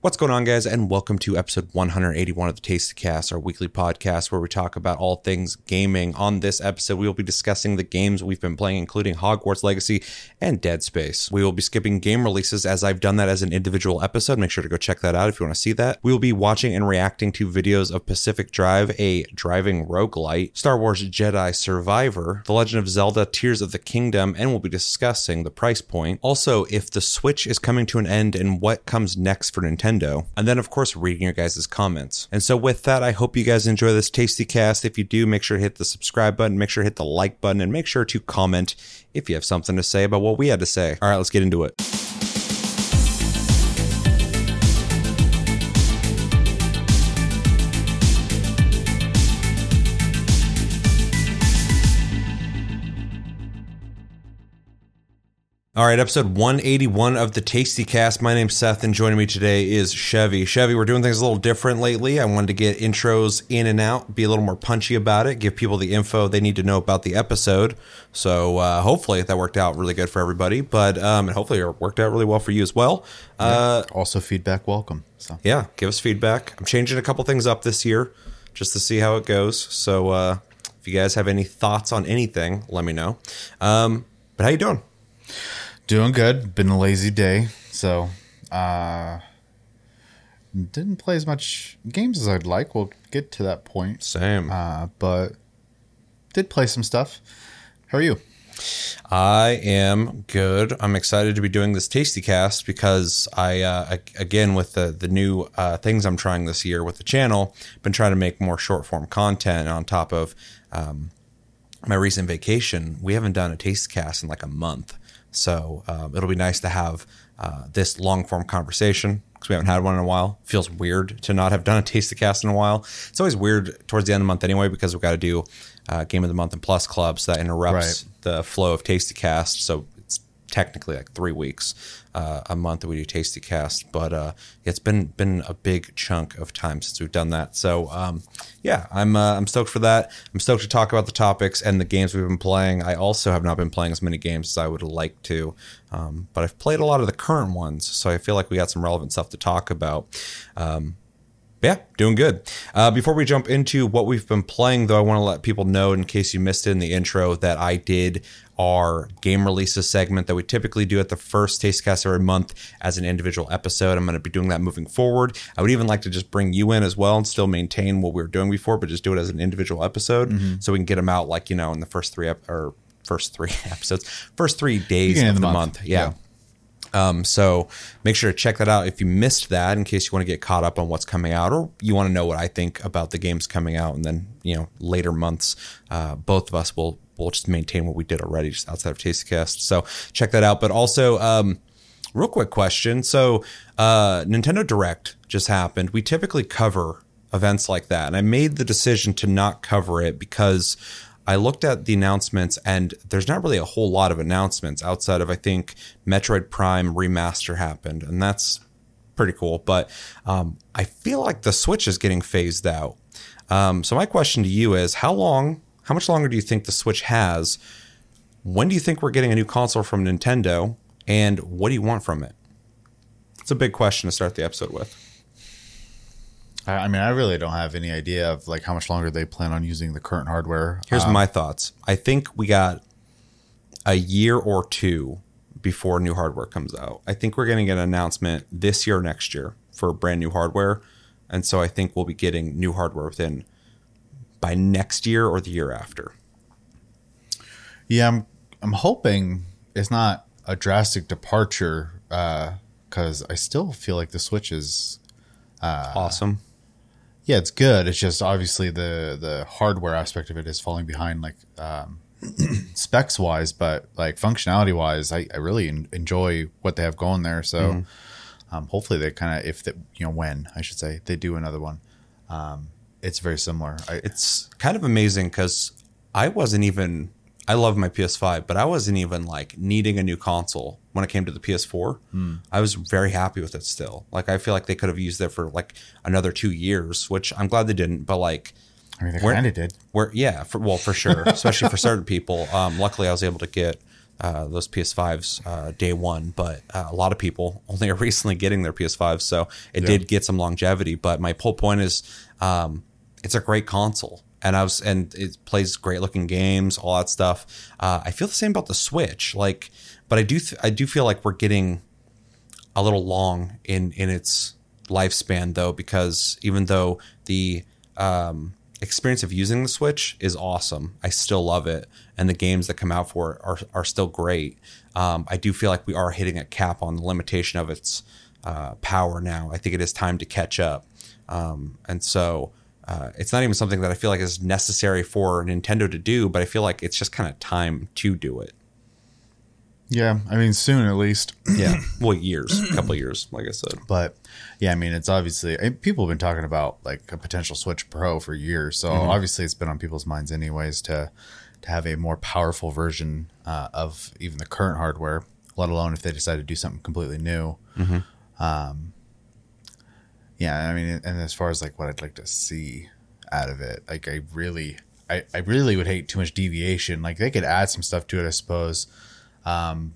What's going on, guys, and welcome to episode 181 of the Tasty Cast, our weekly podcast where we talk about all things gaming. On this episode, we will be discussing the games we've been playing, including Hogwarts Legacy and Dead Space. We will be skipping game releases as I've done that as an individual episode. Make sure to go check that out if you want to see that. We will be watching and reacting to videos of Pacific Drive, a driving roguelite, Star Wars Jedi Survivor, The Legend of Zelda Tears of the Kingdom, and we'll be discussing the price point. Also, if the Switch is coming to an end and what comes next for Nintendo. And then, of course, reading your guys' comments. And so, with that, I hope you guys enjoy this tasty cast. If you do, make sure to hit the subscribe button, make sure to hit the like button, and make sure to comment if you have something to say about what we had to say. All right, let's get into it. All right, episode 181 of the Tasty Cast. My name's Seth, and joining me today is Chevy. Chevy, we're doing things a little different lately. I wanted to get intros in and out, be a little more punchy about it, give people the info they need to know about the episode. So uh, hopefully that worked out really good for everybody, but um, and hopefully it worked out really well for you as well. Uh, Also, feedback welcome. So yeah, give us feedback. I'm changing a couple things up this year just to see how it goes. So uh, if you guys have any thoughts on anything, let me know. Um, but how you doing? Doing good. Been a lazy day, so uh, didn't play as much games as I'd like. We'll get to that point. Same. Uh, but did play some stuff. How are you? I am good. I'm excited to be doing this tasty cast because I, uh, again, with the the new uh, things I'm trying this year with the channel, been trying to make more short form content on top of um, my recent vacation. We haven't done a taste cast in like a month, so um, it'll be nice to have uh, this long form conversation because we haven't had one in a while. Feels weird to not have done a taste cast in a while. It's always weird towards the end of the month anyway because we've got to do uh, game of the month and plus clubs that interrupts Right. the flow of Tasty Cast. So it's technically like three weeks uh, a month that we do Tasty Cast. But uh, it's been been a big chunk of time since we've done that. So um, yeah, I'm uh, I'm stoked for that. I'm stoked to talk about the topics and the games we've been playing. I also have not been playing as many games as I would like to, um, but I've played a lot of the current ones, so I feel like we got some relevant stuff to talk about. Um, yeah, doing good. Uh, before we jump into what we've been playing, though, I want to let people know, in case you missed it in the intro, that I did our game releases segment that we typically do at the first taste Tastecast every month as an individual episode. I'm going to be doing that moving forward. I would even like to just bring you in as well and still maintain what we were doing before, but just do it as an individual episode so we can get them out like you know in the first three ep- or first three episodes, first three days of the month. month. yeah. Yeah. Um, so make sure to check that out if you missed that, in case you want to get caught up on what's coming out, or you want to know what I think about the games coming out, and then you know later months, uh, both of us will will just maintain what we did already, just outside of Tastecast. So check that out. But also, um, real quick question: so uh, Nintendo Direct just happened. We typically cover events like that, and I made the decision to not cover it because I looked at the announcements, and there's not really a whole lot of announcements outside of I think Metroid Prime remaster happened, and that's pretty cool. But um, I feel like the Switch is getting phased out. Um, so my question to you is, how long, how much longer do you think the Switch has? When do you think we're getting a new console from Nintendo, and what do you want from it? It's a big question to start the episode with. I, mean, I really don't have any idea of like how much longer they plan on using the current hardware. Here's Uh, my thoughts. I think we got a year or two before new hardware comes out. I think we're going to get an announcement this year or next year for brand new hardware. And so I think we'll be getting new hardware within by next year or the year after. Yeah, I'm I'm hoping it's not a drastic departure because I still feel like the Switch is uh, awesome. yeah, it's good. It's just obviously the the hardware aspect of it is falling behind, like um, specs wise, but like functionality wise, I, I really en- enjoy what they have going there. So um, hopefully they kind of if that you know when I should say they do another one, um, it's very similar. I, It's kind of amazing because I wasn't even. I love my PS5, but I wasn't even like needing a new console when it came to the PS4. I was very happy with it still. Like I feel like they could have used it for like another two years, which I'm glad they didn't. But like, I mean, they kind of did. where yeah, for, well for sure, especially for certain people. Um, luckily, I was able to get uh, those PS5s uh, day one, but uh, a lot of people only are recently getting their PS5s, so it did get some longevity. But my whole point is, um, it's a great console, and I was and it plays great looking games, all that stuff. Uh, I feel the same about the Switch, like, but I do th- I do feel like we're getting a little long in in its lifespan though because even though the um, experience of using the switch is awesome i still love it. And the games that come out for it are, are still great. Um, i do feel like we are hitting a cap on the limitation of its uh, power now. I think it is time to catch up. Um, and so uh, it's not even something that i feel like is necessary for nintendo to do but i feel like it's just kind of time to do it Yeah, I mean soon at least. yeah well years a couple years like i said But yeah, I mean it's obviously I- people have been talking about like a potential Switch Pro for years. So obviously it's been on people's minds anyways to to have a more powerful version uh, of even the current hardware, let alone if they decide to do something completely new. Um, yeah, I mean, and as far as like what I'd like to see out of it, like I really, I, I really would hate too much deviation. Like they could add some stuff to it, I suppose. Um,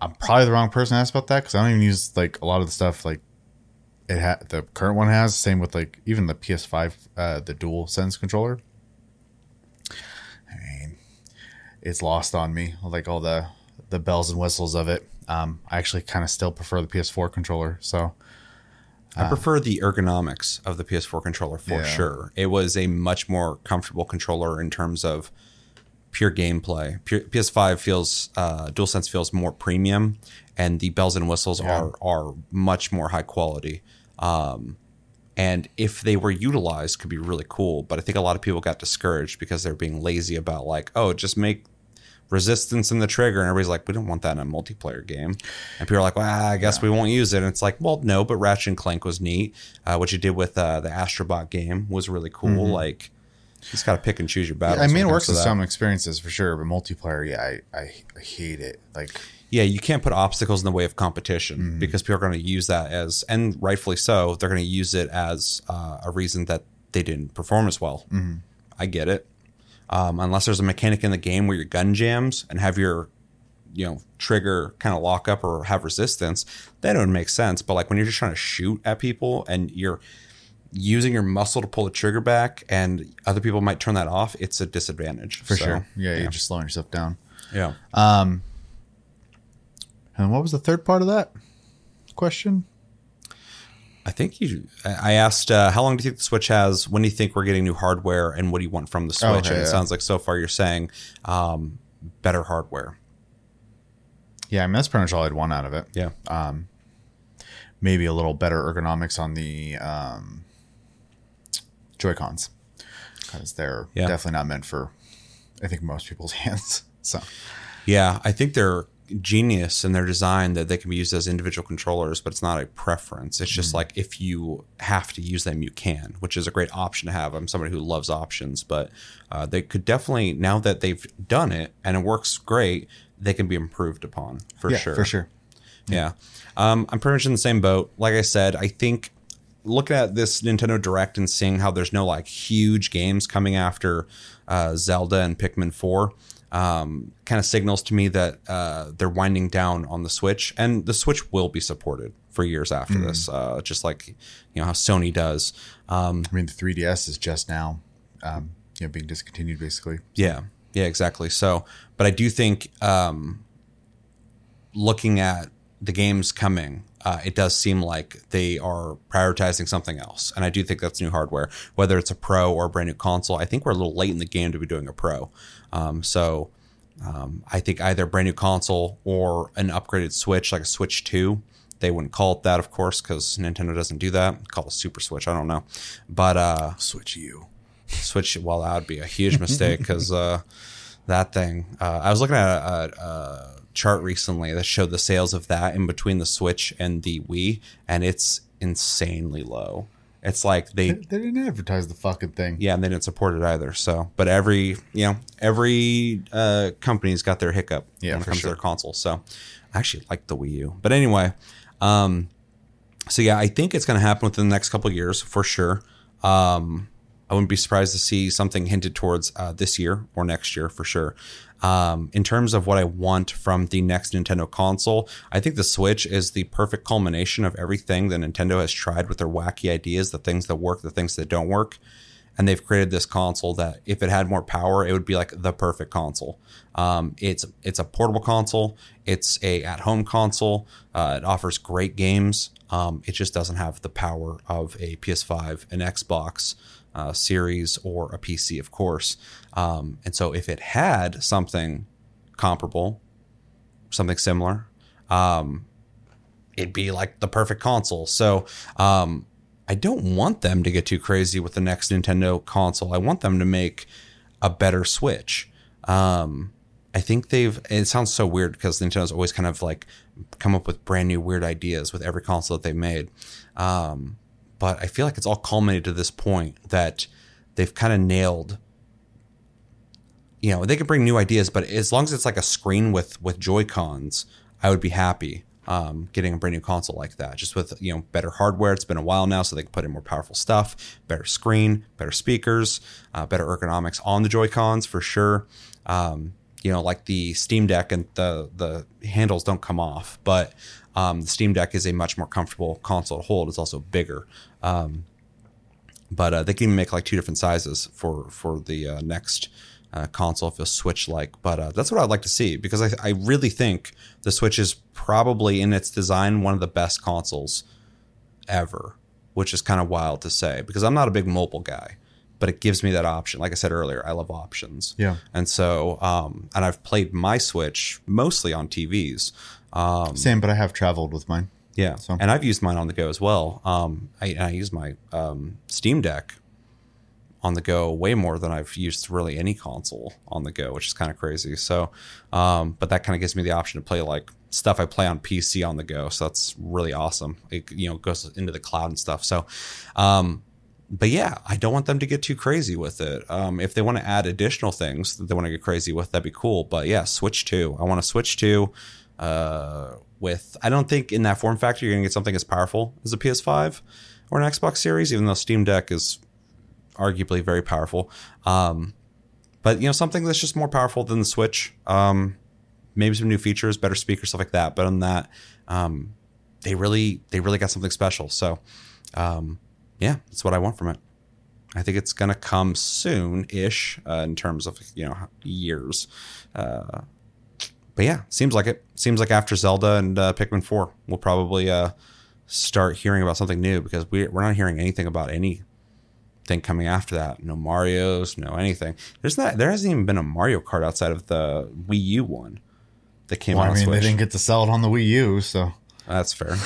I'm probably the wrong person to ask about that because I don't even use like a lot of the stuff like it ha- the current one has. Same with like even the PS5, uh, the Dual Sense controller. I mean, it's lost on me like all the the bells and whistles of it. Um, I actually kind of still prefer the PS4 controller. So I prefer the ergonomics of the PS4 controller for Yeah. sure. It was a much more comfortable controller in terms of pure gameplay. Pure, PS5 feels uh, DualSense feels more premium, and the bells and whistles Yeah. are are much more high quality. Um, and if they were utilized, could be really cool. But I think a lot of people got discouraged because they're being lazy about like, oh, just make resistance in the trigger, and everybody's like, we don't want that in a multiplayer game. And people are like, well, I guess we won't use it. And it's like, well, no, but Ratchet and Clank was neat. Uh, what you did with uh, the Astrobot game was really cool. Like, you just got to pick and choose your battles. I mean, it works in some experiences for sure, but multiplayer, yeah, I, I, hate it. Like, yeah, you can't put obstacles in the way of competition because people are going to use that as, and rightfully so, they're going to use it as uh, a reason that they didn't perform as well. I get it. Um, unless there's a mechanic in the game where your gun jams and have your, you know, trigger kind of lock up or have resistance, then it would make sense. But like when you're just trying to shoot at people and you're using your muscle to pull the trigger back, and other people might turn that off, it's a disadvantage for So, sure. Yeah, you're just slowing yourself down. Yeah. Um and what was the third part of that question? I think you. I asked, uh, how long do you think the Switch has? When do you think we're getting new hardware, and what do you want from the Switch? Oh, okay, and it yeah. sounds like so far you're saying um, better hardware. Yeah, I mean, that's pretty much all I'd want out of it. Yeah, Um, maybe a little better ergonomics on the um, Joy Cons because they're Yeah. definitely not meant for, I think, most people's hands. So yeah. I think they're genius in their design that they can be used as individual controllers, but it's not a preference. It's Mm. just like if you have to use them, you can, which is a great option to have. I'm somebody who loves options, but uh, they could definitely now that they've done it and it works great, they can be improved upon for yeah, sure. for sure. Yeah. Um, I'm pretty much in the same boat. Like I said, I think looking at this Nintendo Direct and seeing how there's no like huge games coming after uh, Zelda and Pikmin 4 um, kind of signals to me that uh, they're winding down on the Switch, and the Switch will be supported for years after this, uh, just like you know how Sony does. Um, I mean, the 3DS is just now, um, you know, being discontinued basically. Yeah, yeah, exactly. So, but I do think um, looking at the games coming, uh, it does seem like they are prioritizing something else, and I do think that's new hardware, whether it's a pro or a brand new console. I think we're a little late in the game to be doing a pro, um, so um, I think either a brand new console or an upgraded Switch, like a Switch Two. They wouldn't call it that, of course, because Nintendo doesn't do that. Call it Super Switch. I don't know, but uh, Switch U. switch well that would be a huge mistake because uh, that thing uh, i was looking at a, a, a chart recently that showed the sales of that in between the switch and the wii and it's insanely low it's like they They didn't advertise the fucking thing. yeah and they didn't support it either so but every you know every uh, company's got their hiccup Yeah, when it comes sure. to their console so i actually like the wii u but anyway um so yeah i think it's going to happen within the next couple of years for sure um I wouldn't be surprised to see something hinted towards uh, this year or next year for sure. Um, in terms of what I want from the next Nintendo console, I think the Switch is the perfect culmination of everything that Nintendo has tried with their wacky ideas, the things that work, the things that don't work. And they've created this console that, if it had more power, it would be like the perfect console. Um, it's it's a portable console. It's a at home console. Uh, it offers great games. Um, it just doesn't have the power of a PS5, an Xbox uh, Series, or a PC, of course. Um, and so, if it had something comparable, something similar, um, it'd be like the perfect console. So, um, I don't want them to get too crazy with the next Nintendo console. I want them to make a better Switch. Um, I think they've. It sounds so weird because Nintendo's always kind of like come up with brand new weird ideas with every console that they've made. Um, but I feel like it's all culminated to this point that they've kind of nailed. You know, they can bring new ideas, but as long as it's like a screen with with Joy Cons, I would be happy um, getting a brand new console like that. Just with you know better hardware. It's been a while now, so they can put in more powerful stuff, better screen, better speakers, uh, better ergonomics on the Joy Cons for sure. Um, you know, like the Steam Deck and the the handles don't come off, but um, the Steam Deck is a much more comfortable console to hold. It's also bigger. Um, but uh, they can even make like two different sizes for for the uh, next uh, console if a Switch like. But uh, that's what I'd like to see because I, I really think the Switch is probably in its design one of the best consoles ever, which is kind of wild to say because I'm not a big mobile guy. But it gives me that option. Like I said earlier, I love options. Yeah. And so, um, and I've played my Switch mostly on TVs. Um, Same, but I have traveled with mine. Yeah, So- and I've used mine on the go as well. Um, I, and I use my um, Steam Deck on the go way more than I've used really any console on the go, which is kind of crazy. So, um, but that kind of gives me the option to play like stuff I play on PC on the go. So that's really awesome. It you know goes into the cloud and stuff. So, um, but yeah, I don't want them to get too crazy with it. Um, if they want to add additional things that they want to get crazy with, that'd be cool. But yeah, Switch two. I want to Switch two. Uh, with I don't think in that form factor you're gonna get something as powerful as a PS5 or an Xbox Series, even though Steam Deck is arguably very powerful. Um, but you know something that's just more powerful than the Switch. Um, maybe some new features, better speakers, stuff like that. But on that, um, they really they really got something special. So um, yeah, that's what I want from it. I think it's gonna come soon-ish uh, in terms of you know years. Uh, but yeah, seems like it. Seems like after Zelda and uh, Pikmin Four, we'll probably uh, start hearing about something new because we we're not hearing anything about anything coming after that. No Mario's, no anything. There's not. There hasn't even been a Mario Kart outside of the Wii U one that came Well, out. I on mean, Switch. they didn't get to sell it on the Wii U, so That's fair.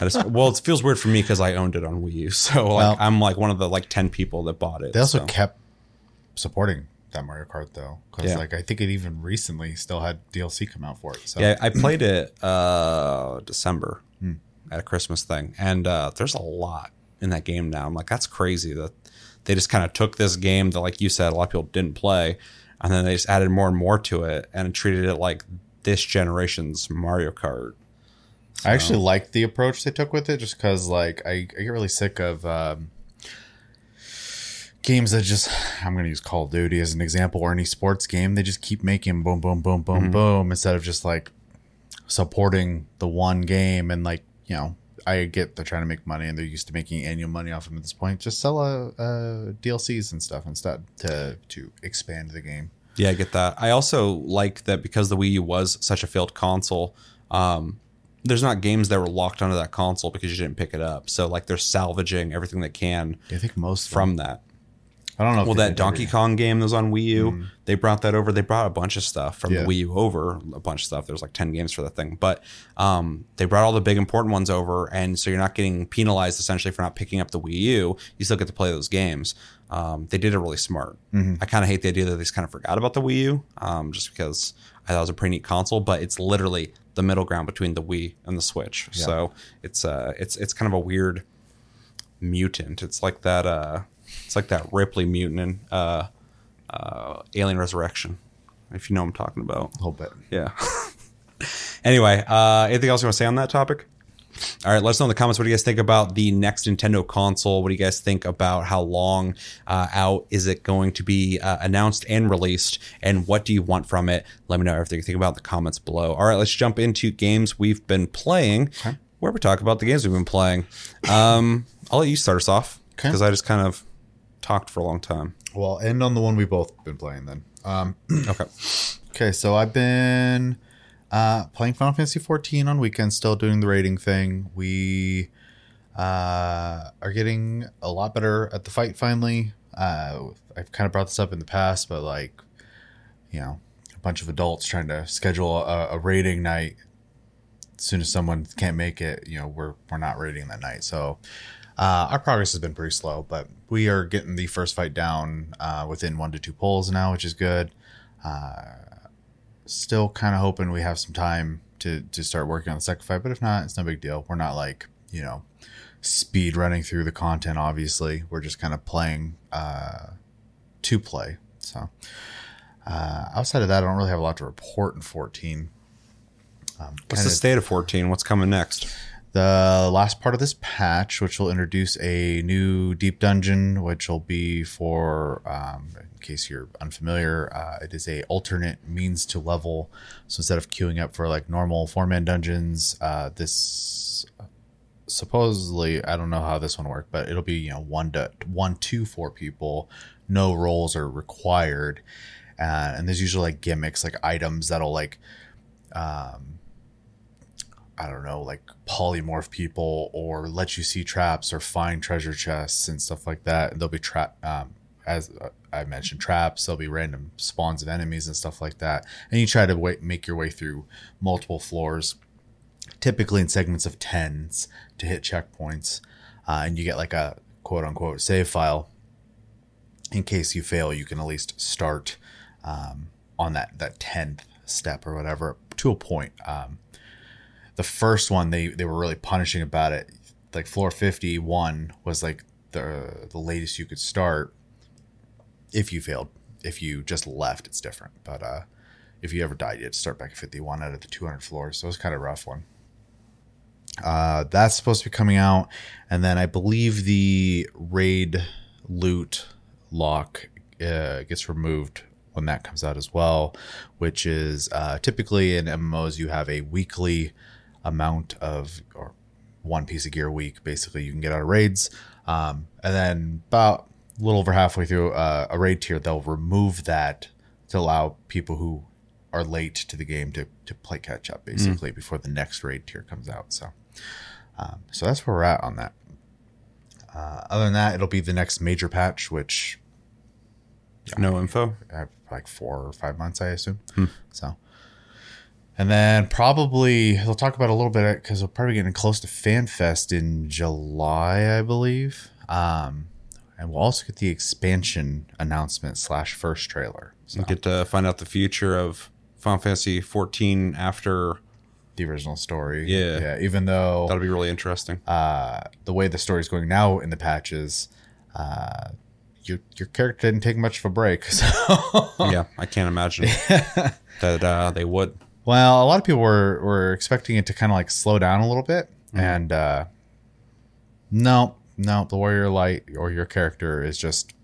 Just, well, it feels weird for me because I owned it on Wii U, so like Well- I'm like one of the like ten people that bought it. they also so. kept supporting that Mario Kart though, because Yeah. like I think it even recently still had DLC come out for it. So Yeah, I played it uh December at a Christmas thing, and uh, there's a lot in that game now. I'm like, that's crazy that they just kind of took this game that, like you said, a lot of people didn't play, and then they just added more and more to it and treated it like this generation's Mario Kart. I actually like the approach they took with it, just because like I, I get really sick of um, games that just I'm going to use Call of Duty as an example or any sports game. They just keep making boom, boom, boom, boom, boom instead of just like supporting the one game and like you know. I get they're trying to make money and they're used to making annual money off them at this point. Just sell a, uh DLCs and stuff instead to to expand the game. Yeah, I get that. I also like that because the Wii U was such a failed console. Um, there's not games that were locked onto that console because you didn't pick it up. So like they're salvaging everything they can I think most from that. I don't know. Well, that Donkey every- Kong game that was on Wii U, they brought that over. They brought a bunch of stuff from Yeah. the Wii U over, a bunch of stuff. There's like 10 games for that thing. But um, they brought all the big important ones over. And so you're not getting penalized essentially for not picking up the Wii U. You still get to play those games. Um, they did it really smart. I kind of hate the idea that they just kind of forgot about the Wii U um, just because I thought it was a pretty neat console, but it's literally the middle ground between the Wii and the Switch. So it's uh, it's it's kind of a weird mutant. It's like that. Uh, it's like that Ripley mutant in uh, uh, Alien Resurrection. If you know what I'm talking about. a little bit. Yeah. anyway, uh, anything else you want to say on that topic? All right, let us know in the comments what do you guys think about the next Nintendo console. What do you guys think about how long uh, out is it going to be uh, announced and released, and what do you want from it? Let me know everything you think about in the comments below. All right, let's jump into games we've been playing. Where we talk about the games we've been playing. Um, I'll let you start us off Okay. because I just kind of talked for a long time. Well, end on the one we both been playing then. Um, Okay. okay, so I've been uh, playing Final Fantasy 14 on weekends, still doing the raiding thing. We uh, are getting a lot better at the fight finally. Uh, I've kind of brought this up in the past, but like, you know, a bunch of adults trying to schedule a, a raiding night. As soon as someone can't make it, you know, we're we're not raiding that night. So uh, our progress has been pretty slow, but we are getting the first fight down uh, within one to two pulls now, which is good. Uh, still kind of hoping we have some time to to start working on the second fight, but if not, it's no big deal. We're not like you know speed running through the content. Obviously, we're just kind of playing uh, to play. So uh, outside of that, I don't really have a lot to report in 14. Um, What's the state of 14? What's coming next? The last part of this patch, which will introduce a new deep dungeon, which will be for, um, in case you're unfamiliar, uh, it is a alternate means to level. So instead of queuing up for like normal four man dungeons, uh, this supposedly I don't know how this one worked, but it'll be you know one to one to four people. No roles are required, uh, and there's usually like gimmicks, like items that'll like I don't know, like polymorph people or let you see traps or find treasure chests and stuff like that. And There'll be trap, um, as uh, I mentioned, traps. There'll be random spawns of enemies and stuff like that. And you try to wa make your way through multiple floors, typically in segments of tens to hit checkpoints. Uh, and you get like a quote unquote save file. In case you fail, you can at least start um, on that that tenth step or whatever to a point. Um, the first one they they were really punishing about it. Like floor 51 was like the the latest you could start. If you failed if you just left it's different. But uh if you ever died you had to start back at 51 out of the 200 floors. So it was kind of rough one. Uh that's supposed to be coming out. And then i believe the raid loot lock uh, gets removed when that comes out as well which is uh, typically in mmos you have a weekly amount of or one piece of gear a week basically you can get out of raids. Um, and then about a little over halfway through uh, a raid tier they'll remove that to allow people who are late to the game to, to play catch up basically before the next raid tier comes out. So um, so that's where we're at on that. Uh, other than that it'll be the next major patch which No info. like four or five months, I assume. So, and then probably they'll talk about a little bit because we're probably getting close to FanFest in July, I believe. Um, and we'll also get the expansion announcement slash first trailer. So You get to find out the future of Final Fantasy 14 after. the original story, Yeah. yeah. Even though That'll be really interesting. uh, the way the story's going now in the patches, uh, your your character didn't take much of a break. So. yeah, I can't imagine that uh, they would. Well, a lot of people were were expecting it to kind of like slow down a little bit, mm-hmm. and uh, no, no, the warrior light or your character is just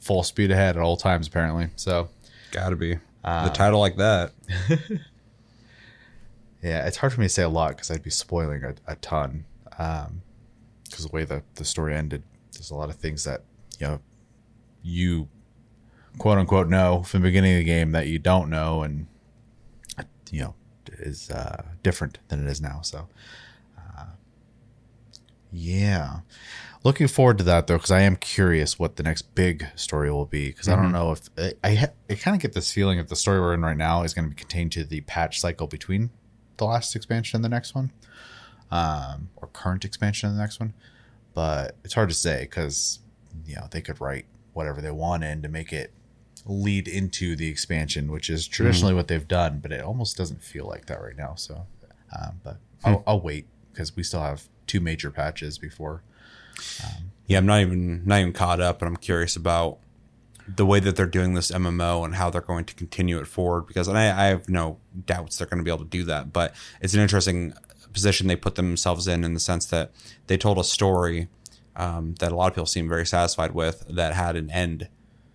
full speed ahead at all times apparently. So Gotta be. the uh, title like that. yeah, it's hard for me to say a lot because I'd be spoiling a, a ton. Um, because the way the the story ended, there's a lot of things that you know you quote unquote know from the beginning of the game that you don't know, and you know is uh, different than it is now. So, uh, yeah, looking forward to that though, because I am curious what the next big story will be. Because I don't know if I I, ha- I kind of get this feeling that the story we're in right now is going to be contained to the patch cycle between the last expansion and the next one, um, or current expansion and the next one. But it's hard to say because you know they could write whatever they want in to make it lead into the expansion, which is traditionally what they've done, but it almost doesn't feel like that right now. So, um, but I'll, I'll wait because we still have two major patches before. Yeah, I'm not even not even caught up, and I'm curious about the way that they're doing this MMO and how they're going to continue it forward. Because and I, I have no doubts they're going to be able to do that, but it's an interesting position they put themselves in in the sense that they told a story um, that a lot of people seem very satisfied with that had an end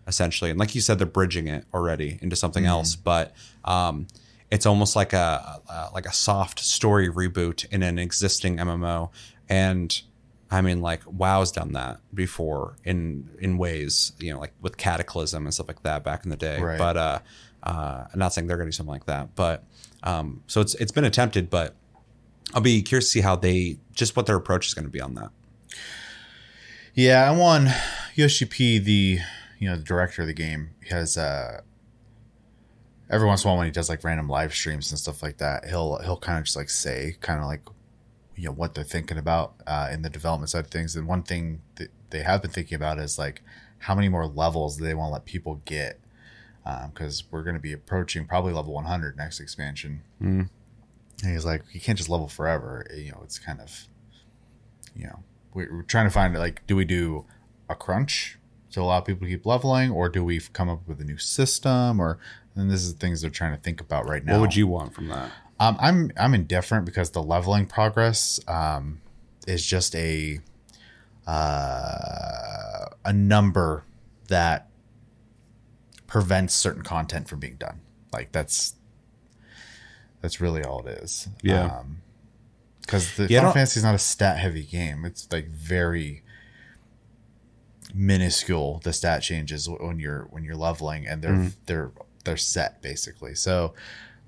essentially and like you said they're bridging it already into something else but um, it's almost like a, a like a soft story reboot in an existing mmo and I mean, like WoW's done that before in in ways, you know, like with Cataclysm and stuff like that back in the day. Right. But uh, uh, I'm not saying they're going to do something like that. But um, so it's it's been attempted, but I'll be curious to see how they just what their approach is going to be on that. Yeah, I won Yoshi P, the you know the director of the game, has uh every once in a while when he does like random live streams and stuff like that, he'll he'll kind of just like say kind of like you know what they're thinking about uh, in the development side of things. And one thing that they have been thinking about is like how many more levels do they want to let people get because we're going to be approaching probably level 100 next expansion. Mm. And he's like, you can't just level forever. You know, it's kind of, you know, we're, we're trying to find like, do we do a crunch to allow people to keep leveling, or do we come up with a new system? Or and this is the things they're trying to think about right now. What would you want from that? Um, I'm I'm indifferent because the leveling progress um, is just a uh, a number that prevents certain content from being done. Like that's that's really all it is. Yeah. Because the Yeah, Final Fantasy is not a stat heavy game. It's like very minuscule the stat changes when you're when you're leveling and they're Mm-hmm. they're they're set basically. So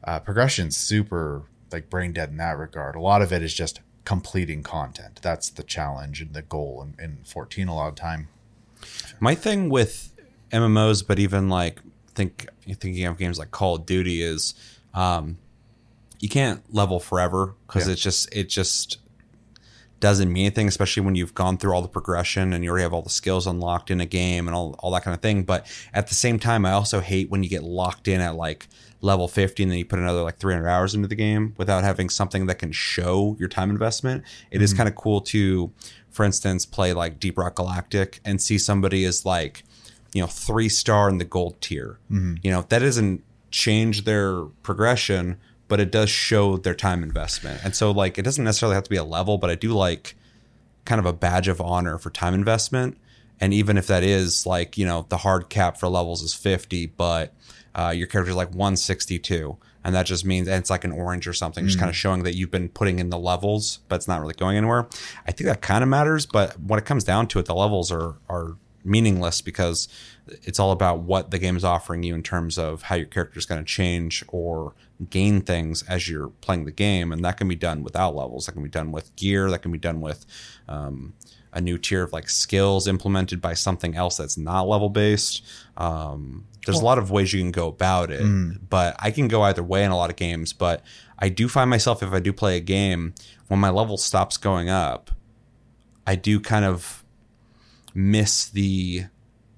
uh, progression's super like brain dead in that regard. A lot of it is just completing content. That's the challenge and the goal in, in 14 a lot of time. My thing with MMOs, but even like think thinking of games like Call of Duty is, um, you can't level forever because Yeah. it's just it just doesn't mean anything, especially when you've gone through all the progression and you already have all the skills unlocked in a game and all, all that kind of thing. But at the same time, I also hate when you get locked in at like level 50 and then you put another like 300 hours into the game without having something that can show your time investment. It is mm-hmm. kind of cool to, for instance, play like Deep Rock Galactic and see somebody is like, you know, three star in the gold tier. Mm-hmm. You know, that doesn't change their progression, but it does show their time investment. And so, like, it doesn't necessarily have to be a level, but I do like kind of a badge of honor for time investment. And even if that is like, you know, the hard cap for levels is 50, but uh, your is like 162. And that just means, and it's like an orange or something, just kind of showing that you've been putting in the levels, but it's not really going anywhere. I think that kind of matters. But when it comes down to it, the levels are, are meaningless because it's all about what the game is offering you in terms of how your character is going to change or gain things as you're playing the game and that can be done without levels. That can be done with gear. That can be done with um, a new tier of like skills implemented by something else that's not level based um, there's a lot of ways you can go about it but i can go either way in a lot of games but i do find myself if i do play a game when my level stops going up i do kind of miss the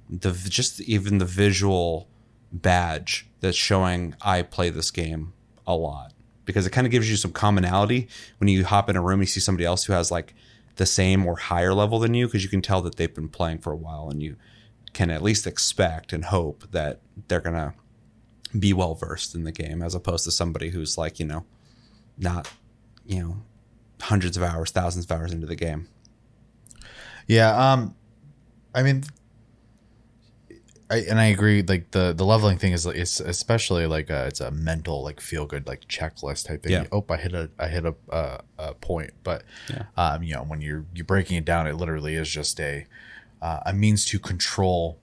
the just even the visual badge that's showing I play this game a lot. Because it kind of gives you some commonality when you hop in a room and you see somebody else who has like the same or higher level than you because you can tell that they've been playing for a while and you can at least expect and hope that they're gonna be well versed in the game as opposed to somebody who's like you know not you know hundreds of hours thousands of hours into the game. Yeah, um, I mean, I and I agree. Like the the leveling thing is it's especially like a, it's a mental like feel good like checklist type thing. Yeah. Oh, I hit a I hit a a, a point, but Yeah. um, you know when you're you're breaking it down, it literally is just a uh, a means to control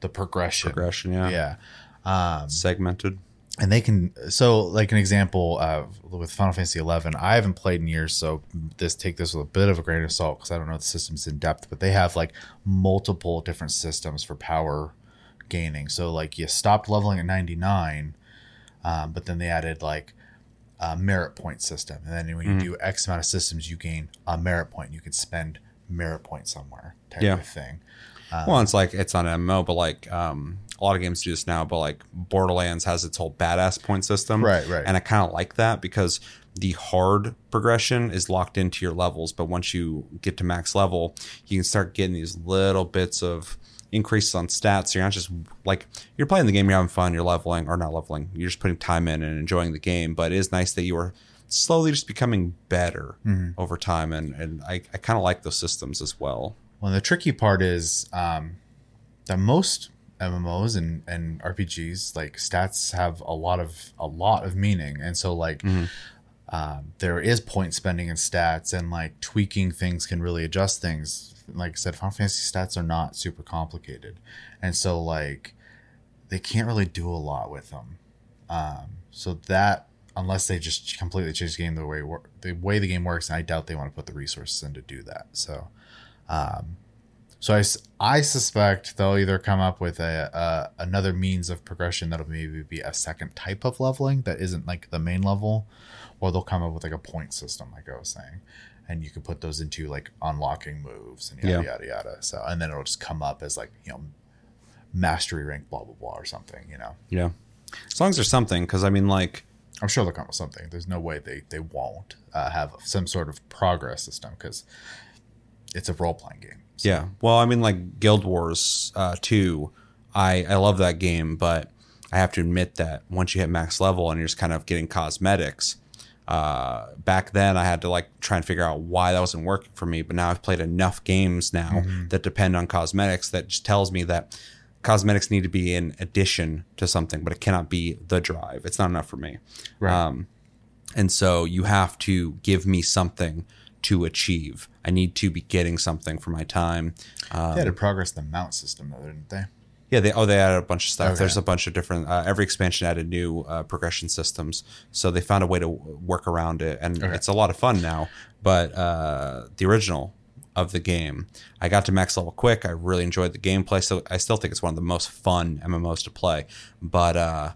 the progression. progression yeah, Yeah. Um, segmented and they can so like an example uh, with Final Fantasy 11 I haven't played in years so this take this with a bit of a grain of salt because I don't know the systems in depth but they have like multiple different systems for power gaining so like you stopped leveling at 99 um, but then they added like a merit point system and then when you do X amount of systems you gain a merit point you can spend merit point somewhere type Yeah. of thing well, it's like it's on MMO, but like um, a lot of games do this now. But like Borderlands has its whole badass point system, Right, right. And I kind of like that because the hard progression is locked into your levels, but once you get to max level, you can start getting these little bits of increases on stats. You're not just like you're playing the game, you're having fun, you're leveling or not leveling, you're just putting time in and enjoying the game. But it is nice that you are slowly just becoming better over time, and and I, I kind of like those systems as well. Well, the tricky part is um, that most MMOs and, and RPGs like stats have a lot of a lot of meaning, and so like um, there is point spending in stats, and like tweaking things can really adjust things. Like I said, Final Fantasy stats are not super complicated, and so like they can't really do a lot with them. Um, so that unless they just completely change the game the way the way the game works, and I doubt they want to put the resources in to do that. So. Um, so I suspect they'll either come up with a, a another means of progression that'll maybe be a second type of leveling that isn't like the main level, or they'll come up with like a point system, like I was saying, and you can put those into like unlocking moves and yada Yeah. yada yada. So and then it'll just come up as like you know mastery rank blah blah blah or something. You know, Yeah, as long as there's something, because I mean, like I'm sure they'll come up with something. There's no way they they won't uh, have some sort of progress system because it's a role playing game. Yeah. Well, I mean, like Guild Wars uh, 2, I, I love that game, but I have to admit that once you hit max level and you're just kind of getting cosmetics, uh, back then I had to like try and figure out why that wasn't working for me. But now I've played enough games now that depend on cosmetics that just tells me that cosmetics need to be in addition to something, but it cannot be the drive. It's not enough for me. Right. Um, and so you have to give me something to achieve. I need to be getting something for my time. Um, they had to progress the mount system though, didn't they? Yeah, they oh they added a bunch of stuff. Okay. There's a bunch of different. Uh, every expansion added new uh, progression systems, so they found a way to work around it, and Okay. it's a lot of fun now. But uh, the original of the game, I got to max level quick. I really enjoyed the gameplay, so I still think it's one of the most fun MMOs to play. But uh,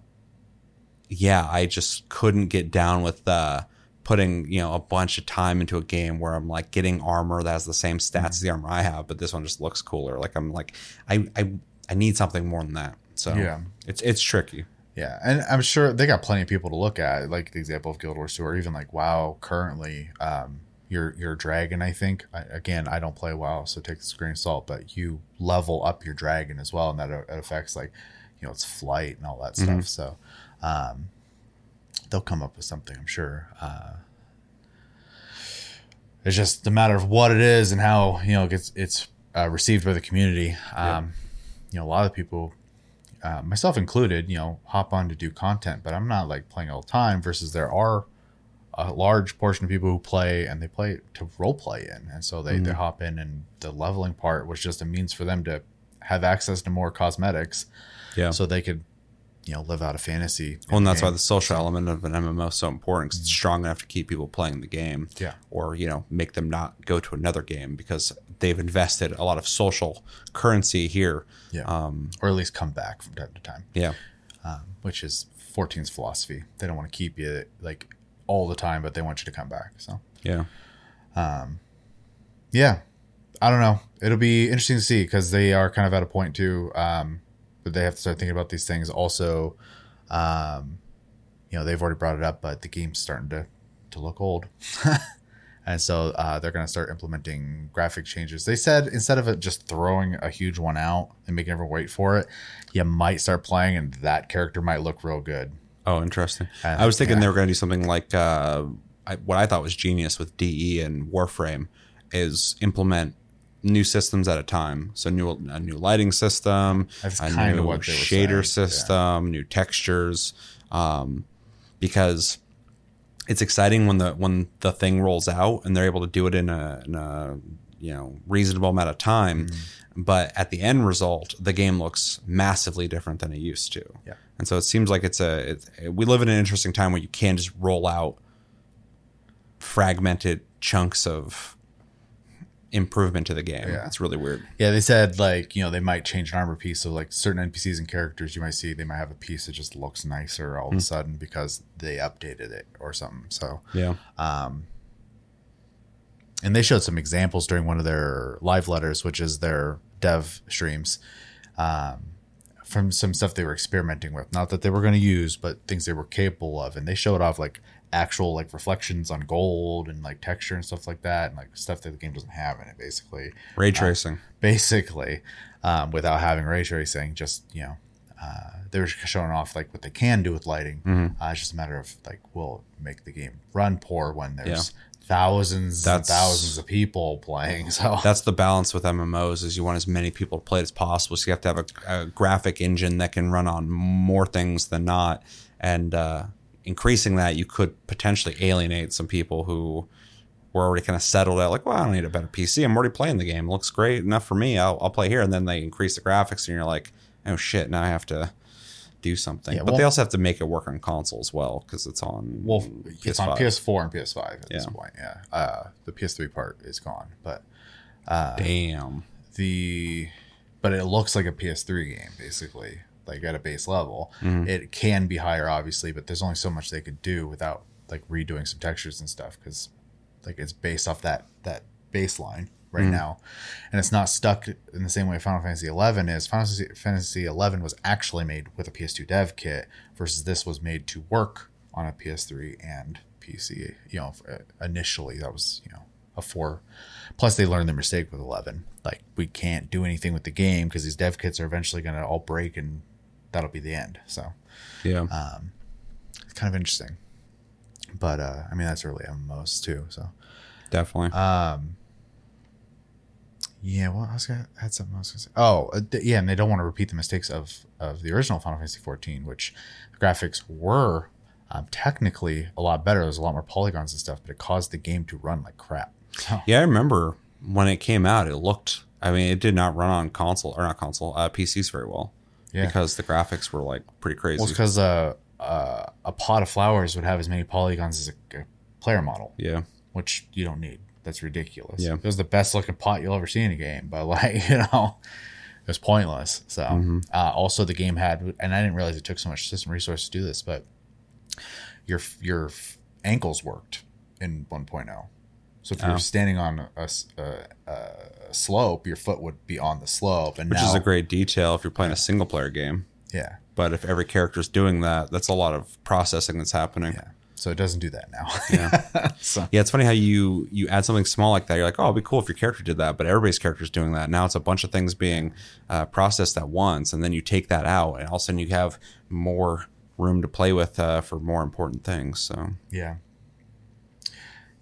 yeah, I just couldn't get down with uh, putting you know a bunch of time into a game where I'm like getting armor that has the same stats as the armor I have, but this one just looks cooler. Like I'm like I I, I need something more than that. So Yeah. it's it's tricky. Yeah, and I'm sure they got plenty of people to look at, like the example of Guild Wars 2, or even like WoW currently. Um, your your dragon, I think. I, again, I don't play WoW, so take this grain of salt. But you level up your dragon as well, and that, affects like you know its flight and all that stuff. So um, they'll come up with something, I'm sure. Uh, it's just a matter of what it is and how you know it gets it's uh, received by the community. Um, You know, a lot of people uh, myself included, you know, hop on to do content, but I'm not like playing all the time. Versus there are a large portion of people who play and they play to role play in, and so they they hop in, and the leveling part was just a means for them to have access to more cosmetics, Yeah. so they could, you know, live out a fantasy. well, and that's why the social element of an MMO is so important 'cause it's strong enough to keep people playing the game. Yeah. Or you know make them not go to another game because they've invested a lot of social currency here. yeah, Um, or at least come back from time to time. yeah. um, which is 14's philosophy. They don't want to keep you like all the time, but they want you to come back. So Yeah. Um. yeah, I don't know. It'll be interesting to see because they are kind of at a point too, um, but they have to start thinking about these things. Also, um, you know, they've already brought it up, but the game's starting to to look old. And so uh, they're going to start implementing graphic changes. They said instead of it just throwing a huge one out and making everyone wait for it, you might start playing and that character might look real good. Oh, interesting. Uh, I was thinking yeah. they were going to do something like uh, I, what I thought was genius with DE and Warframe is implement new systems at a time. So new a new lighting system, That's a new what shader saying, yeah. system, new textures, um, because it's exciting when the when the thing rolls out and they're able to do it in a, in a you know reasonable amount of time. Mm-hmm. But at the end result, the game looks massively different than it used to. Yeah. And so it seems like it's a it's, we live in an interesting time where you can't just roll out fragmented chunks of improvement to the game. Yeah. It's really weird. Yeah, they said like you know they might change an armor piece. So like certain NPCs and characters you might see, they might have a piece that just looks nicer all of a sudden because they updated it or something. So Yeah. Um and they showed some examples during one of their live letters, which is their dev streams, um, from some stuff they were experimenting with. Not that they were going to use, but things they were capable of. And they showed off like actual like reflections on gold and like texture and stuff like that, and like stuff that the game doesn't have in it, basically. Ray tracing. Basically, um, without having ray tracing, just you know. uh, they're showing off like what they can do with lighting. Mm-hmm. Uh, it's just a matter of like, will make the game run poor when there's thousands That's- and thousands of people playing. So That's the balance with MMOs is you want as many people to play it as possible. So you have to have a, a graphic engine that can run on more things than not. And uh, increasing that, you could potentially alienate some people who were already kind of settled out. Like, well, I don't need a better PC. I'm already playing the game. It looks great enough for me. I'll, I'll play here. And then they increase the graphics, and you're like, oh shit, now I have to do something. Yeah, but well- they also have to make it work on console as well because it's on well, it's on PS5. PS4 and PS5 at this point. Yeah, uh, the PS3 part is gone, but uh, Damn. the but it looks like a PS3 game basically, like at a base level. Mm-hmm. It can be higher, obviously, but there's only so much they could do without like redoing some textures and stuff because like it's based off that that baseline right Mm-hmm. now, and it's not stuck in the same way Final Fantasy 11 is. Final Fantasy, 11 was actually made with a PS2 dev kit versus this was made to work on a PS3 and PC. You know, uh, initially that was you know a four. Plus, they learned their mistake with 11. Like we can't do anything with the game because these dev kits are eventually going to all break and that'll be the end. So Yeah. it's kind of interesting. But uh, I mean, that's early MMOs too. So definitely. yeah, well, I was gonna had something else to say. Oh, uh, th- yeah, and they don't want to repeat the mistakes of of the original Final Fantasy 14, which the graphics were um, technically a lot better. There's a lot more polygons and stuff, but it caused the game to run like crap. So, Yeah, I remember when it came out, it looked. I mean, it did not run on console or not console, uh, PCs very well. Yeah. because the graphics were like pretty crazy. well, it's because uh, uh, a pot of flowers would have as many polygons as a, a player model. yeah, which you don't need. That's ridiculous. Yeah. It was the best looking pot you'll ever see in a game, but like, you know, it was pointless. So, Mm-hmm. uh, also the game had, and I didn't realize it took so much system resource to do this, but your, your ankles worked in 1.0. So if you Oh. were standing on a, s- a- a slope, your foot would be on the slope. And which now, is a great detail if you're playing a single player game. yeah. But if every character's doing that, that's a lot of processing that's happening. Yeah. So it doesn't do that now. Yeah. so, Yeah, it's funny how you you add something small like that. You're like, oh, it'd be cool if your character did that, but everybody's character's doing that. Now it's a bunch of things being uh, processed at once, and then you take that out, and all of a sudden you have more room to play with uh, for more important things. So Yeah.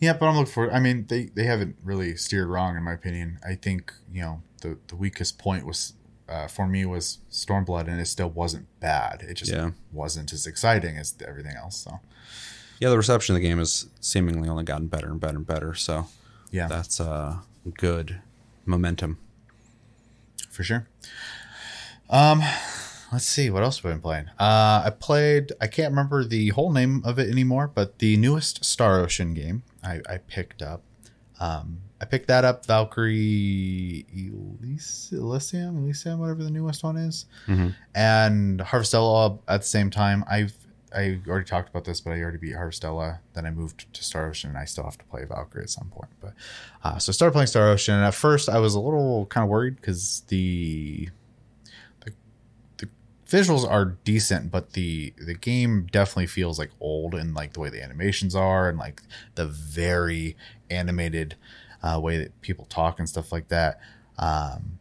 Yeah, but I'm looking for. I mean, they they haven't really steered wrong in my opinion. I think you know the the weakest point was uh, for me was Stormblood, and it still wasn't bad. It just Yeah. wasn't as exciting as everything else. So yeah, the reception of the game has seemingly only gotten better and better and better. So yeah, that's uh, good momentum. for sure. Um, let's see what else have I been playing. Uh, I played. I can't remember the whole name of it anymore, but the newest Star Ocean game I, I picked up. Um, I picked that up. Valkyrie Elys- Elysium, Elysium, whatever the newest one is, Mhm. and Harvestella at the same time. I've I already talked about this, but I already beat Harvestella. Then I moved to Star Ocean, and I still have to play Valkyrie at some point. But uh, so I started playing Star Ocean, and at first I was a little kind of worried because the visuals are decent, but the the game definitely feels like old and like the way the animations are and like the very animated uh, way that people talk and stuff like that. Um,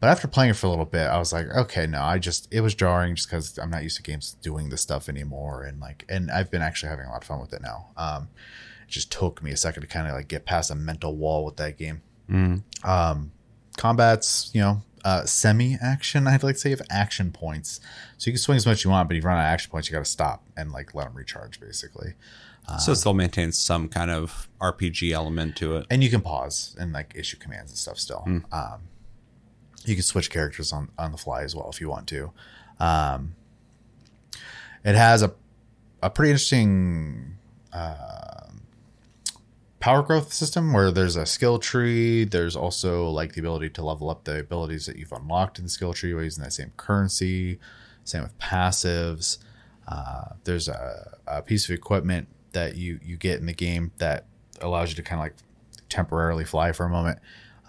but after playing it for a little bit, I was like, okay, no, I just it was jarring just because I'm not used to games doing this stuff anymore, and like, and I've been actually having a lot of fun with it now. Um, it just took me a second to kind of like get past a mental wall with that game. Um, combat's you know uh, semi action. I'd like to say you have action points, so you can swing as much as you want, but if you run out of action points, you got to stop and like let them recharge basically. so it still maintains some kind of RPG element to it. and you can pause and like issue commands and stuff still. Um, you can switch characters on on the fly as well if you want to. Um, it has a a pretty interesting uh, power growth system where there's a skill tree. There's also like the ability to level up the abilities that you've unlocked in the skill tree using that same currency. Same with passives. Uh, there's a, a piece of equipment that you you get in the game that allows you to kind of like temporarily fly for a moment.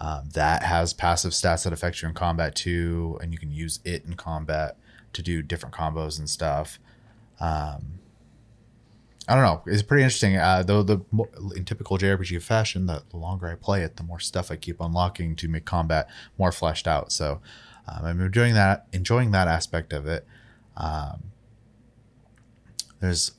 Um, that has passive stats that affect you in combat too, and you can use it in combat to do different combos and stuff. Um, I don't know. It's pretty interesting. Uh, though the in typical JRPG fashion, the, the longer I play it, the more stuff I keep unlocking to make combat more fleshed out. So Um, I'm enjoying that, enjoying that aspect of it. Um, there's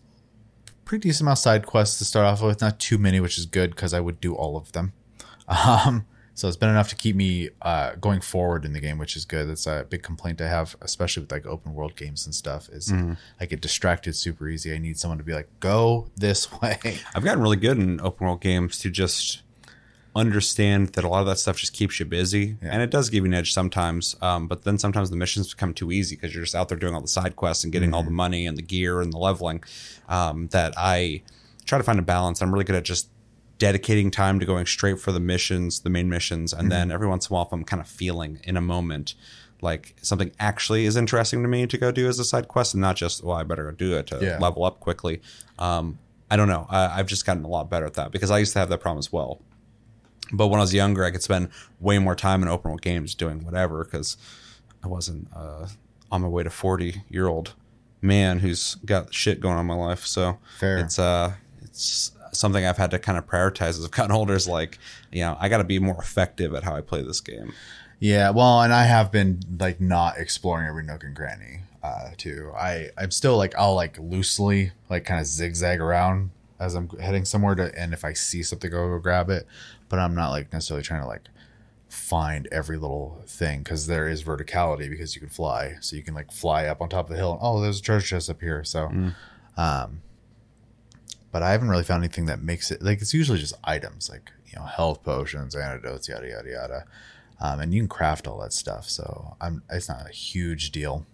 pretty decent amount of side quests to start off with, not too many, which is good because I would do all of them. Um, so it's been enough to keep me uh, going forward in the game, which is good. That's a big complaint I have, especially with like open world games and stuff. Is I get distracted super easy. I need someone to be like, "Go this way." I've gotten really good in open world games to just understand that a lot of that stuff just keeps you busy, and it does give you an edge sometimes. Um, but then sometimes the missions become too easy because you're just out there doing all the side quests and getting all the money and the gear and the leveling. Um, that I try to find a balance. I'm really good at just dedicating time to going straight for the missions, the main missions, and then every once in a while, if I'm kind of feeling in a moment like something actually is interesting to me to go do as a side quest, and not just well, I better go do it to Yeah. level up quickly. Um, I don't know. I, I've just gotten a lot better at that because I used to have that problem as well. But when I was younger, I could spend way more time in open world games doing whatever because I wasn't uh, on my way to forty year old man who's got shit going on in my life. So Fair. it's uh it's something I've had to kind of prioritize as I've gotten older. Is like you know I got to be more effective at how I play this game. Yeah, well, and I have been like not exploring every nook and cranny uh, too. I I'm still like I'll like loosely like kind of zigzag around as I'm heading somewhere to, and if I see something, I'll go grab it. But I'm not like necessarily trying to like find every little thing because there is verticality because you can fly, so you can like fly up on top of the hill. And, oh, there's a treasure chest up here. So, um, but I haven't really found anything that makes it like it's usually just items like you know health potions, antidotes, yada yada yada um, and you can craft all that stuff. So I'm it's not a huge deal.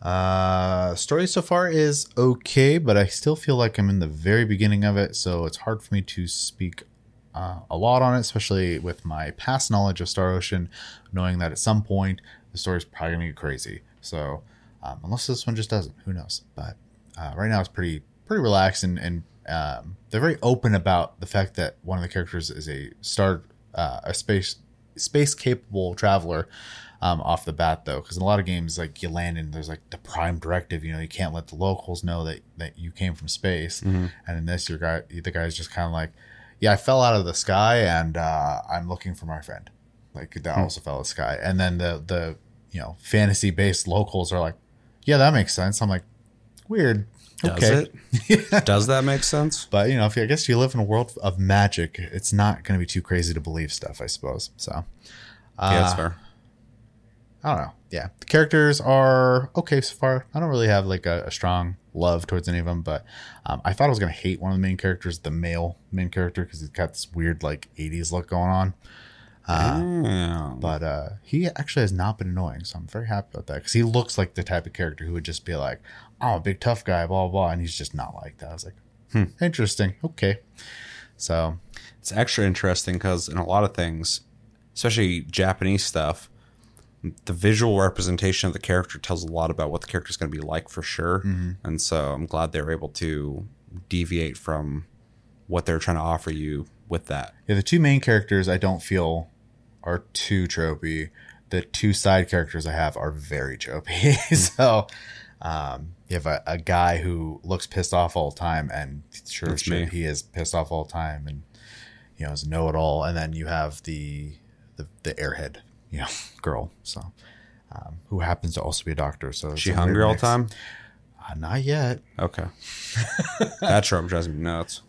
Uh, story so far is okay, but I still feel like I'm in the very beginning of it, so it's hard for me to speak uh, a lot on it, especially with my past knowledge of Star Ocean, knowing that at some point the story's probably gonna get crazy. So um, unless this one just doesn't, who knows? But uh, right now it's pretty pretty relaxed and and um, they're very open about the fact that one of the characters is a star uh, a space space capable traveler um, off the bat though because in a lot of games like you land and there's like the prime directive you know you can't let the locals know that that you came from space. And in this your guy the guy's just kind of like yeah i fell out of the sky and uh, i'm looking for my friend. Like that also fell out of the sky. And then the the you know fantasy based locals are like yeah that makes sense. I'm like weird Does okay it? Does that make sense? but you know, if you, I guess you live in a world of magic, it's not going to be too crazy to believe stuff, I suppose. So, uh, yeah, that's fair. I don't know. Yeah, the characters are okay so far. I don't really have like a, a strong love towards any of them, but um, I thought I was going to hate one of the main characters, the male main character, because he's got this weird like '80s look going on. Yeah. But uh, he actually has not been annoying, so I'm very happy about that because he looks like the type of character who would just be like, "Oh, a big tough guy," blah blah, blah and he's just not like that. I was like, interesting, okay. So It's extra interesting because in a lot of things, especially Japanese stuff, the visual representation of the character tells a lot about what the character is going to be like for sure. And so I'm glad they were able to deviate from what they're trying to offer you with that. Yeah, the two main characters I don't feel are too tropey. The two side characters I have are very tropey. so um, you have a, a guy who looks pissed off all the time, and sure as That's shit, me. he is pissed off all the time, and you know is know it all. And then you have the the, the airhead, you know, girl. So um, who happens to also be a doctor. So She hungry all the time? Uh, not yet. Okay. that trope drives me nuts.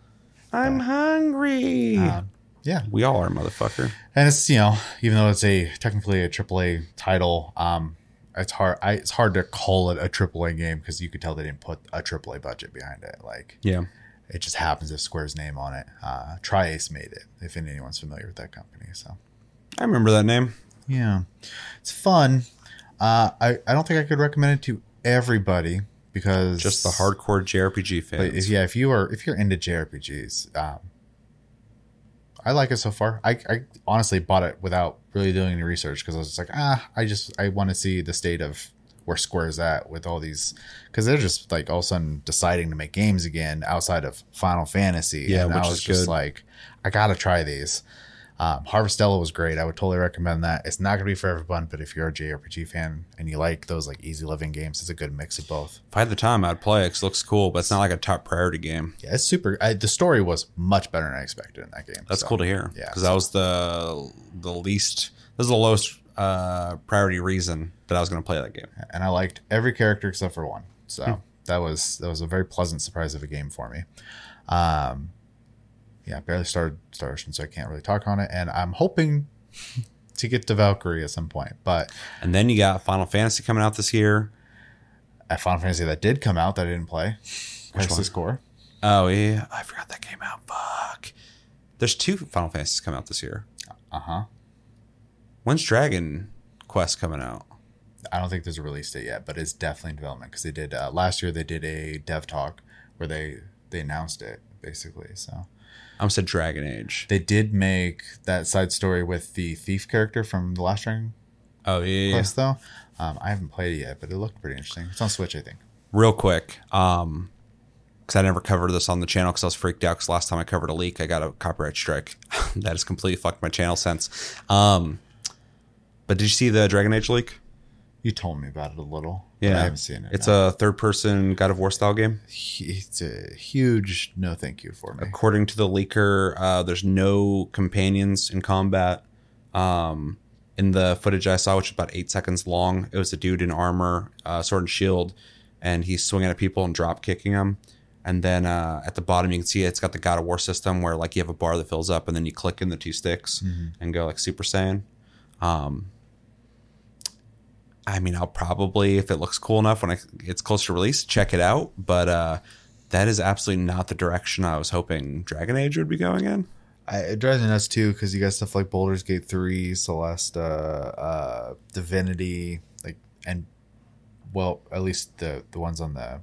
I'm hungry. Um, yeah, we all are, motherfucker. and it's you know even though it's a technically a AAA title, um, it's hard. I, it's hard to call it a AAA game because you could tell they didn't put a AAA budget behind it. Like Yeah. it just happens if Square's name on it. Uh, tri-Ace made it. If anyone's familiar with that company, so I remember that name. yeah, it's fun. Uh, I I don't think I could recommend it to everybody because Just the hardcore JRPG But fans. if, yeah, if you are if you're into JRPGs, um, I like it so far. I, I honestly bought it without really doing any research because I was just like, ah, I just I want to see the state of where Square's at with all these because they're just like all of a sudden deciding to make games again outside of Final Fantasy. Yeah, and I was is just good. like, I gotta try these. Um, Harvestella was great. I would totally recommend that. It's not gonna be for everyone, but if you're a JRPG fan and you like those like easy living games, it's a good mix of both. if I had the time, I'd play it 'cause it looks cool, but it's not like a top priority game. Yeah, it's super. I, the story was much better than I expected in that game. That's so, cool to hear. yeah, because that was the the least. This is the lowest uh, priority reason that I was going to play that game. and I liked every character except for one. So Hmm. that was that was a very pleasant surprise of a game for me. Um, yeah, I barely started Star Ocean, so I can't really talk on it. And I'm hoping to get to Valkyrie at some point. But And then you got Final Fantasy coming out this year. A Final Fantasy that did come out that I didn't play. Crisis Core. Oh yeah, I forgot that came out. Fuck. There's two Final Fantasies coming out this year. Uh huh. When's Dragon Quest coming out? I don't think there's a release date yet, but it's definitely in development because they did uh, last year. They did a dev talk where they they announced it basically. So I almost said Dragon Age. they did make that side story with the thief character from the last Dragon Oh yeah, yeah. Quest though. Um, I haven't played it yet, but it looked pretty interesting. It's on Switch, I think. Real quick, um, because I never covered this on the channel because I was freaked out because last time I covered a leak, I got a copyright strike. that has completely fucked my channel since. Um, but did you see the Dragon Age leak? You told me about it a little. Yeah, I haven't seen it. It's no. a third-person God of War style game. it's a huge no thank you for me. According to the leaker, uh, there's no companions in combat. Um, in the footage I saw, which was about eight seconds long, it was a dude in armor, uh, sword and shield, and he's swinging at people and drop kicking them. And then uh, at the bottom, you can see it's got the God of War system where like you have a bar that fills up, and then you click in the two sticks and go like Super Saiyan. Um, I mean, I'll probably, if it looks cool enough when I, it's close to release, check it out. But uh, that is absolutely not the direction I was hoping Dragon Age would be going in. I, it drives me nuts too because you got stuff like Baldur's Gate three, Celeste, uh, uh, Divinity, like, and well, at least the the ones on the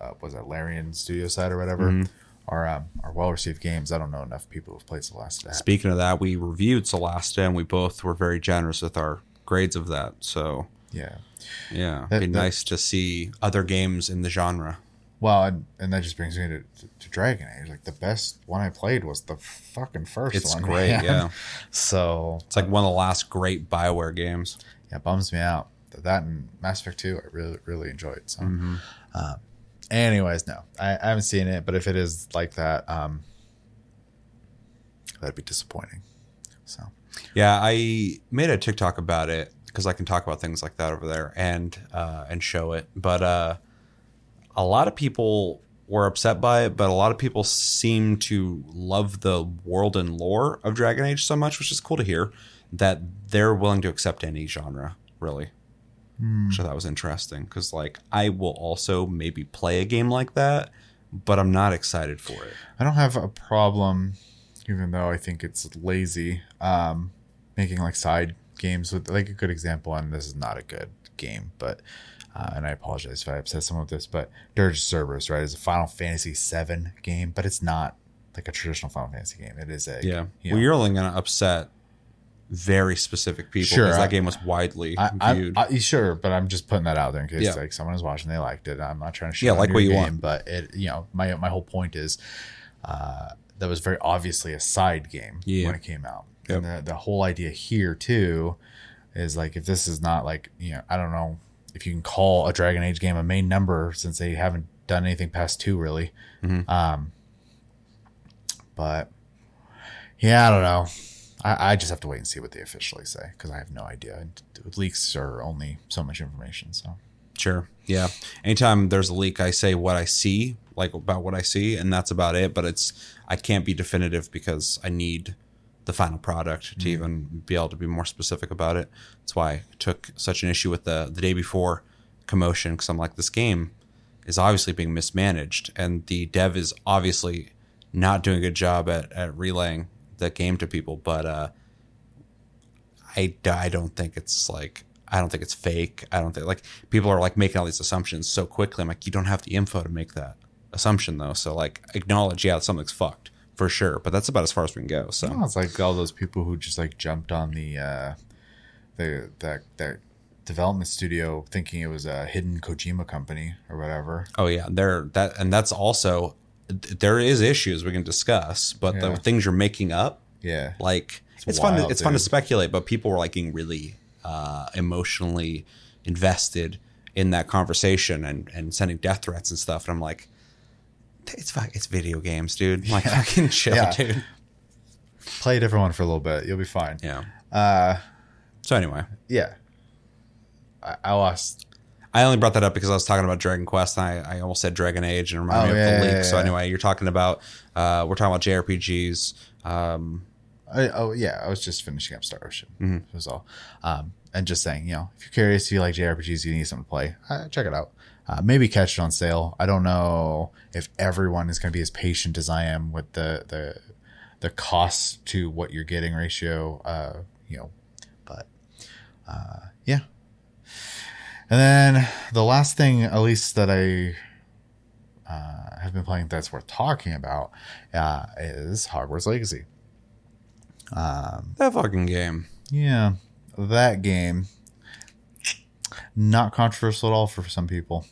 uh, was that Larian Studio side or whatever Mm-hmm. are um, are well received games. I don't know enough people who've played Celeste. Speaking of that, we reviewed Celeste and we both were very generous with our grades of that. So Yeah. yeah, That- it'd be that- nice to see other games in the genre. Well, and, and that just brings me to, to, to Dragon Age. Like the best one I played was the fucking first It's one. great, man. yeah. So It's like one of the last great Bioware games. yeah, bums me out. That and Mass Effect Two, I really really enjoyed. So, Mm-hmm. uh, anyways, no, I, I haven't seen it, but if it is like that, um, that'd be disappointing. So, Yeah, I made a TikTok about it because I can talk about things like that over there and uh, and show it. But uh, a lot of people were upset by it, but a lot of people seem to love the world and lore of Dragon Age so much, which is cool to hear that they're willing to accept any genre, really. Which I thought was interesting because, like, I will also maybe play a game like that, but I'm not excited for it. I don't have a problem, even though I think it's lazy, um, making like side games with like a good example. And this is not a good game, but uh, and I apologize if I upset someone with this, but Dirge Cerberus, right, is a Final Fantasy VII game, but it's not like a traditional Final Fantasy game. It is a Yeah. you well, know, you're only going to upset very specific people Sure, because I- that game was widely I, I, viewed. I, sure, but I'm just putting that out there in case Yeah. like someone is watching, they liked it. I'm not trying to Yeah, like what you game, want. but it, you know, my my whole point is uh, that was very obviously a side game Yeah. when it came out, Yep. and the the whole idea here too is like if this is not like you know, I don't know if you can call a Dragon Age game a main number since they haven't done anything past two really, Mhm. um, but yeah, I don't know. I, I just have to wait and see what they officially say because I have no idea. Leaks are only so much information. So Sure. Yeah. Anytime there's a leak, I say what I see, like about what I see, and that's about it. But it's I can't be definitive because I need the final product to even be able to be more specific about it. That's why I took such an issue with the the day before commotion because I'm like, this game is obviously being mismanaged, and the dev is obviously not doing a good job at, at relaying the game to people. But uh, I, I don't think it's like I don't think it's fake. I don't think like people are like making all these assumptions so quickly. I'm like, you don't have the info to make that assumption though. So like acknowledge, yeah, something's fucked for sure. But that's about as far as we can go. So Oh, it's like all those people who just like jumped on the uh, the that that development studio thinking it was a hidden Kojima company or whatever. oh yeah, there that and that's also there is issues we can discuss, but Yeah. the things you're making up, Yeah, like it's, fun. To, wild, it's fun to speculate, but people were like getting really uh, emotionally invested in that conversation and and sending death threats and stuff. And I'm like, it's fuck, it's video games, dude. I'm like fucking chill, Yeah. dude. play a different one for a little bit. You'll be fine. Yeah. Uh, So anyway, Yeah. I, I lost. I only brought that up because I was talking about Dragon Quest and I, I almost said Dragon Age and reminded Oh, me of yeah, the yeah, leak. yeah, so yeah. anyway, you're talking about uh, we're talking about JRPGs. Um, I, oh yeah, I was just finishing up Star Ocean. Mm-hmm. Was all. Um, and just saying, you know, if you're curious, if you like JRPGs, you need something to play. Uh, check it out. Uh, maybe catch it on sale. I don't know if everyone is going to be as patient as I am with the the the cost to what you're getting ratio. Uh, you know, but uh, yeah. And then the last thing, at least that I uh, have been playing that's worth talking about, uh, is Hogwarts Legacy. that fucking game. Yeah, that game. Not controversial at all for some people.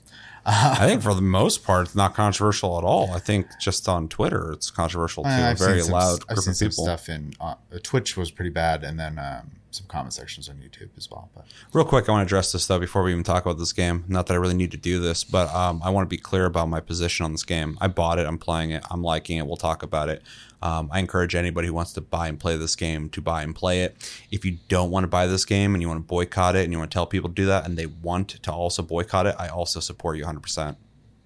I think for the most part, it's not controversial at all. I think just on Twitter, it's controversial too. A very some- loud I've group seen of some people. stuff in uh, Twitch was pretty bad, and then um, some comment sections on YouTube as well. But Real quick, I want to address this though before we even talk about this game. Not that I really need to do this, but um, I want to be clear about my position on this game. I bought it. I'm playing it. I'm liking it. We'll talk about it. Um, I encourage anybody who wants to buy and play this game to buy and play it. If you don't want to buy this game and you want to boycott it and you want to tell people to do that and they want to also boycott it, I also support you 100%.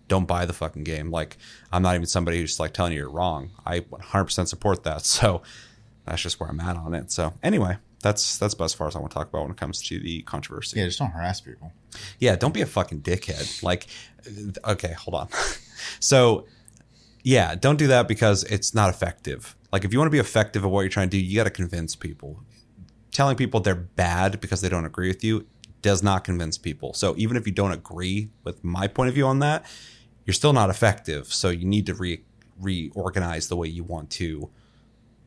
Don't buy the fucking game. Like, I'm not even somebody who's like telling you you're wrong. I 100% support that. So that's just where I'm at on it. So anyway, that's that's about as far as I want to talk about when it comes to the controversy. yeah, just don't harass people. Yeah, don't be a fucking dickhead. Like, okay, hold on. so, yeah, don't do that because it's not effective. Like, if you want to be effective at what you're trying to do, you got to convince people. Telling people they're bad because they don't agree with you does not convince people. So, even if you don't agree with my point of view on that, you're still not effective. So, you need to re- reorganize the way you want to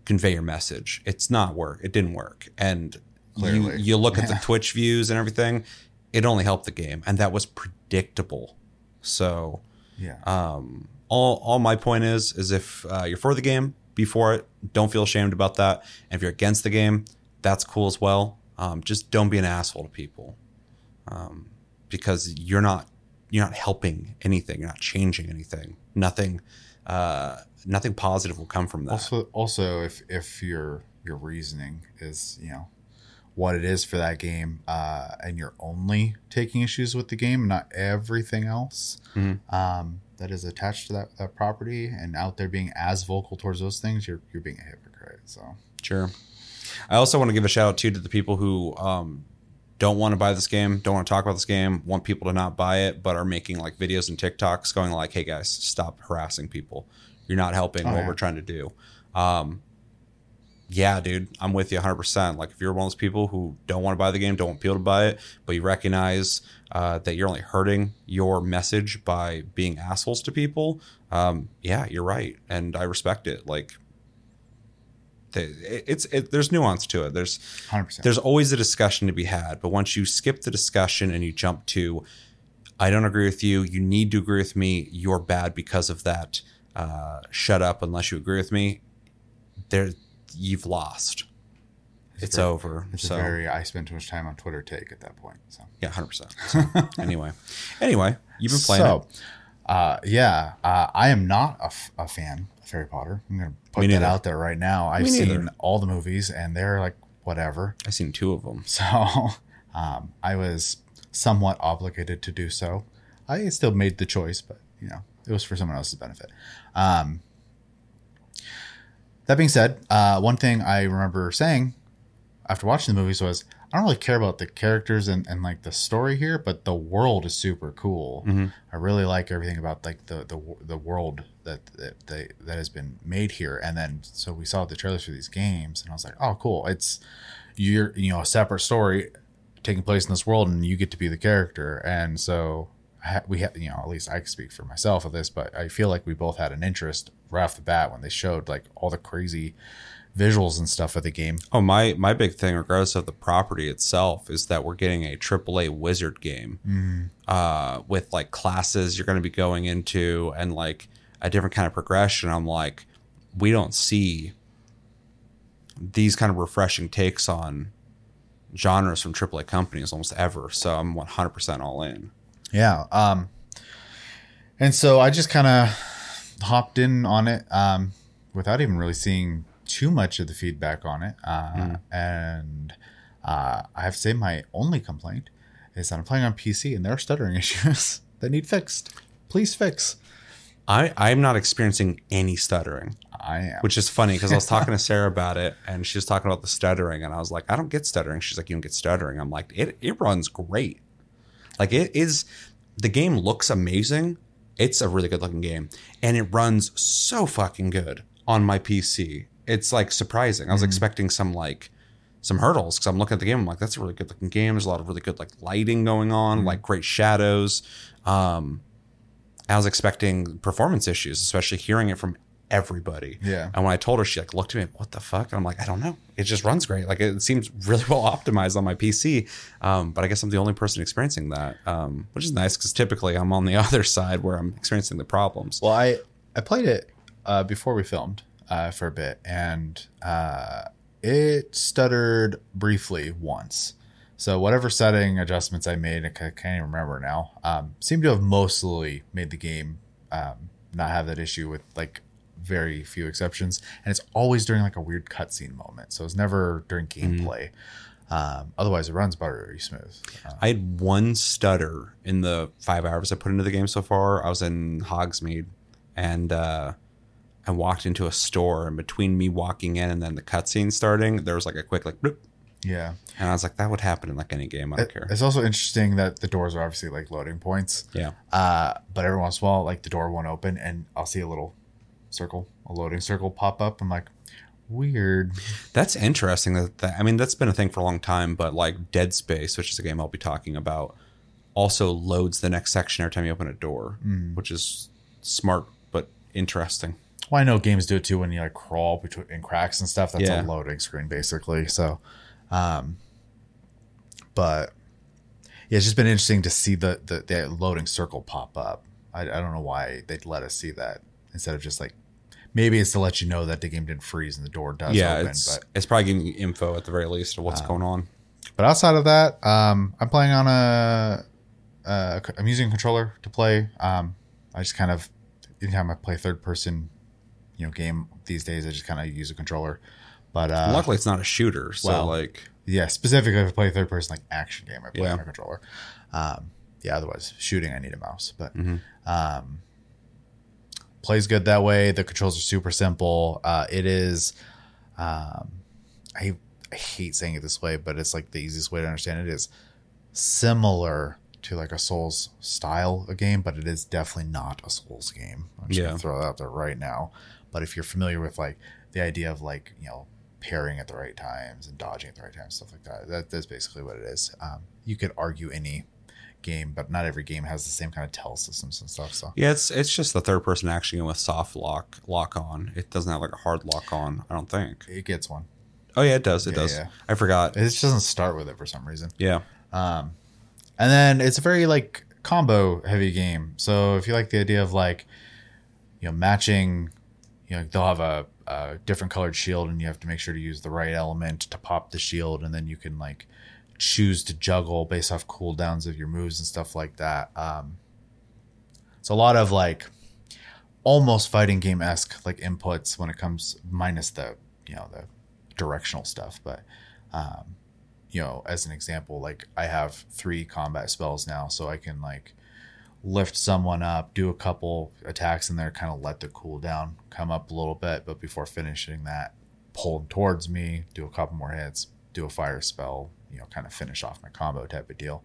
convey your message. It's not work. It didn't work. And you, Clearly. you look at the Twitch views and everything, it only helped the game. And that was predictable. So Yeah, um, all, all my point is, is if uh, you're for the game, be for it. Don't feel ashamed about that. And if you're against the game, that's cool as well. Um, just don't be an asshole to people. Um, because you're not, you're not helping anything. You're not changing anything. Nothing, uh, nothing positive will come from that. Also, also, if if your your reasoning is you know what it is for that game, uh, and you're only taking issues with the game, not everything else Mhm. um, that is attached to that, that property, and out there being as vocal towards those things, you're you're being a hypocrite. So Sure. I also want to give a shout out too to the people who um, don't want to buy this game, don't want to talk about this game, want people to not buy it, but are making like videos and TikToks going like, "Hey guys, stop harassing people. You're not helping Oh, what yeah. we're trying to do." Um, yeah, dude, I'm with you 100%. Like, if you're one of those people who don't want to buy the game, don't want people to buy it, but you recognize uh, that you're only hurting your message by being assholes to people, um, yeah, you're right. And I respect it. Like, it's it, there's nuance to it. There's hundred percent. there's always a discussion to be had, but once you skip the discussion and you jump to, I don't agree with you. You need to agree with me. You're bad because of that. Uh, shut up unless you agree with me. There, you've lost. It's, very- over. It's so very I spend too much time on Twitter take at that point. So yeah, hundred percent. Anyway, anyway, you've been playing so. Uh, yeah, uh, I am not a, f- a fan of Harry Potter. I'm gonna put that out there right now. I've seen all the movies, and they're like whatever. I've seen two of them. So um, I was somewhat obligated to do so. I still made the choice, but you know, it was for someone else's benefit. Um, that being said, uh, one thing I remember saying after watching the movies was, I don't really care about the characters and, and like the story here, but the world is super cool. Mm-hmm. I really like everything about like the the, the world that that they, that has been made here. And then so we saw the trailers for these games, and I was like, oh, cool! It's you're you know a separate story taking place in this world, and you get to be the character. And so we have you know at least I can speak for myself of this, but I feel like we both had an interest right off the bat when they showed like all the crazy visuals and stuff of the game. Oh my my big thing, regardless of the property itself, is that we're getting a AAA wizard game uh, with like classes you're going to be going into and like a different kind of progression. I'm like, we don't see these kind of refreshing takes on genres from AAA companies almost ever. So I'm 100% all in. Yeah. Um, and so I just kind of hopped in on it um, without even really seeing too much of the feedback on it. Uh, And Uh, I have to say, my only complaint is that I'm playing on PC and there are stuttering issues that need fixed. Please fix. I I'm not experiencing any stuttering, I am. which is funny because I was talking to Sarah about it, and she was talking about the stuttering, and I was like, I don't get stuttering. She's like, you don't get stuttering. I'm like, it it runs great. Like it is. The game looks amazing. It's a really good looking game, and it runs so fucking good on my PC. It's like surprising. I was expecting some like some hurdles because I'm looking at the game. I'm like, that's a really good looking game. There's a lot of really good like lighting going on, like great shadows. Um, I was expecting performance issues, especially hearing it from everybody. Yeah. And when I told her, she like looked at me, like, what the fuck? And I'm like, I don't know. It just runs great. Like it seems really well optimized on my PC. Um, but I guess I'm the only person experiencing that, um, which is nice because typically I'm on the other side where I'm experiencing the problems. Well, I I played it uh, before we filmed uh, for a bit, and uh, it stuttered briefly once. So whatever setting adjustments I made, I can't even remember now. Um, seem to have mostly made the game um, not have that issue with like very few exceptions, and it's always during like a weird cutscene moment. So it's never during gameplay. Um, otherwise, it runs buttery smooth. Uh, I had one stutter in the five hours I put into the game so far. I was in Hogsmeade and uh, I walked into a store, and between me walking in and then the cutscene starting, there was like a quick like, bloop, yeah, and I was like, that would happen in like any game. I don't care. it's also interesting that the doors are obviously like loading points. Yeah. Uh, but every once in a while, like the door won't open, and I'll see a little circle, a loading circle pop up. I'm like, weird. That's interesting. That, that I mean, that's been a thing for a long time. But like Dead Space, which is a game I'll be talking about, also loads the next section every time you open a door, which is smart but interesting. Well, I know games do it too when you like crawl between in cracks and stuff. That's Yeah. a loading screen basically. So, um, but yeah, it's just been interesting to see the the, the loading circle pop up. I, I don't know why they'd let us see that instead of just like maybe it's to let you know that the game didn't freeze and the door does yeah, open. it's But it's probably giving you info at the very least of what's going on. But outside of that, um, I'm playing on a, a. I'm using a controller to play. Um, I just kind of anytime I play third person, you know, game these days, I just kind of use a controller. But uh, Luckily, it's not a shooter, so well, like yeah, specifically if I play a third person like action game, I play Yeah. on a controller. Um, yeah, otherwise shooting, I need a mouse. But Mm-hmm. um, plays good that way. The controls are super simple. Uh, it is. Um, I I hate saying it this way, but it's like the easiest way to understand it is similar to like a Souls style of game, but it is definitely not a Souls game. I'm just Yeah. gonna throw that out there right now. But if you're familiar with like the idea of like you know parrying at the right times and dodging at the right times, stuff like that, that that's basically what it is. Um, you could argue any game, but not every game has the same kind of tell systems and stuff. So yeah, it's it's just the third person action game with soft lock lock on. It doesn't have like a hard lock on. I don't think. it gets one. Oh yeah, it does. It Yeah, does. yeah. I forgot. It just doesn't start with it for some reason. Yeah. Um, and then it's a very like combo heavy game. So if you like the idea of like, you know, matching, you know, they'll have a, a different colored shield and you have to make sure to use the right element to pop the shield. And then you can like choose to juggle based off cooldowns of your moves and stuff like that. Um, it's a lot of like almost fighting game esque like inputs when it comes minus the, you know, the directional stuff. But, um, you know, as an example, like I have three combat spells now, so I can like lift someone up, do a couple attacks in there, kind of let the cooldown come up a little bit, but before finishing that, pull them towards me, do a couple more hits, do a fire spell, you know, kind of finish off my combo type of deal.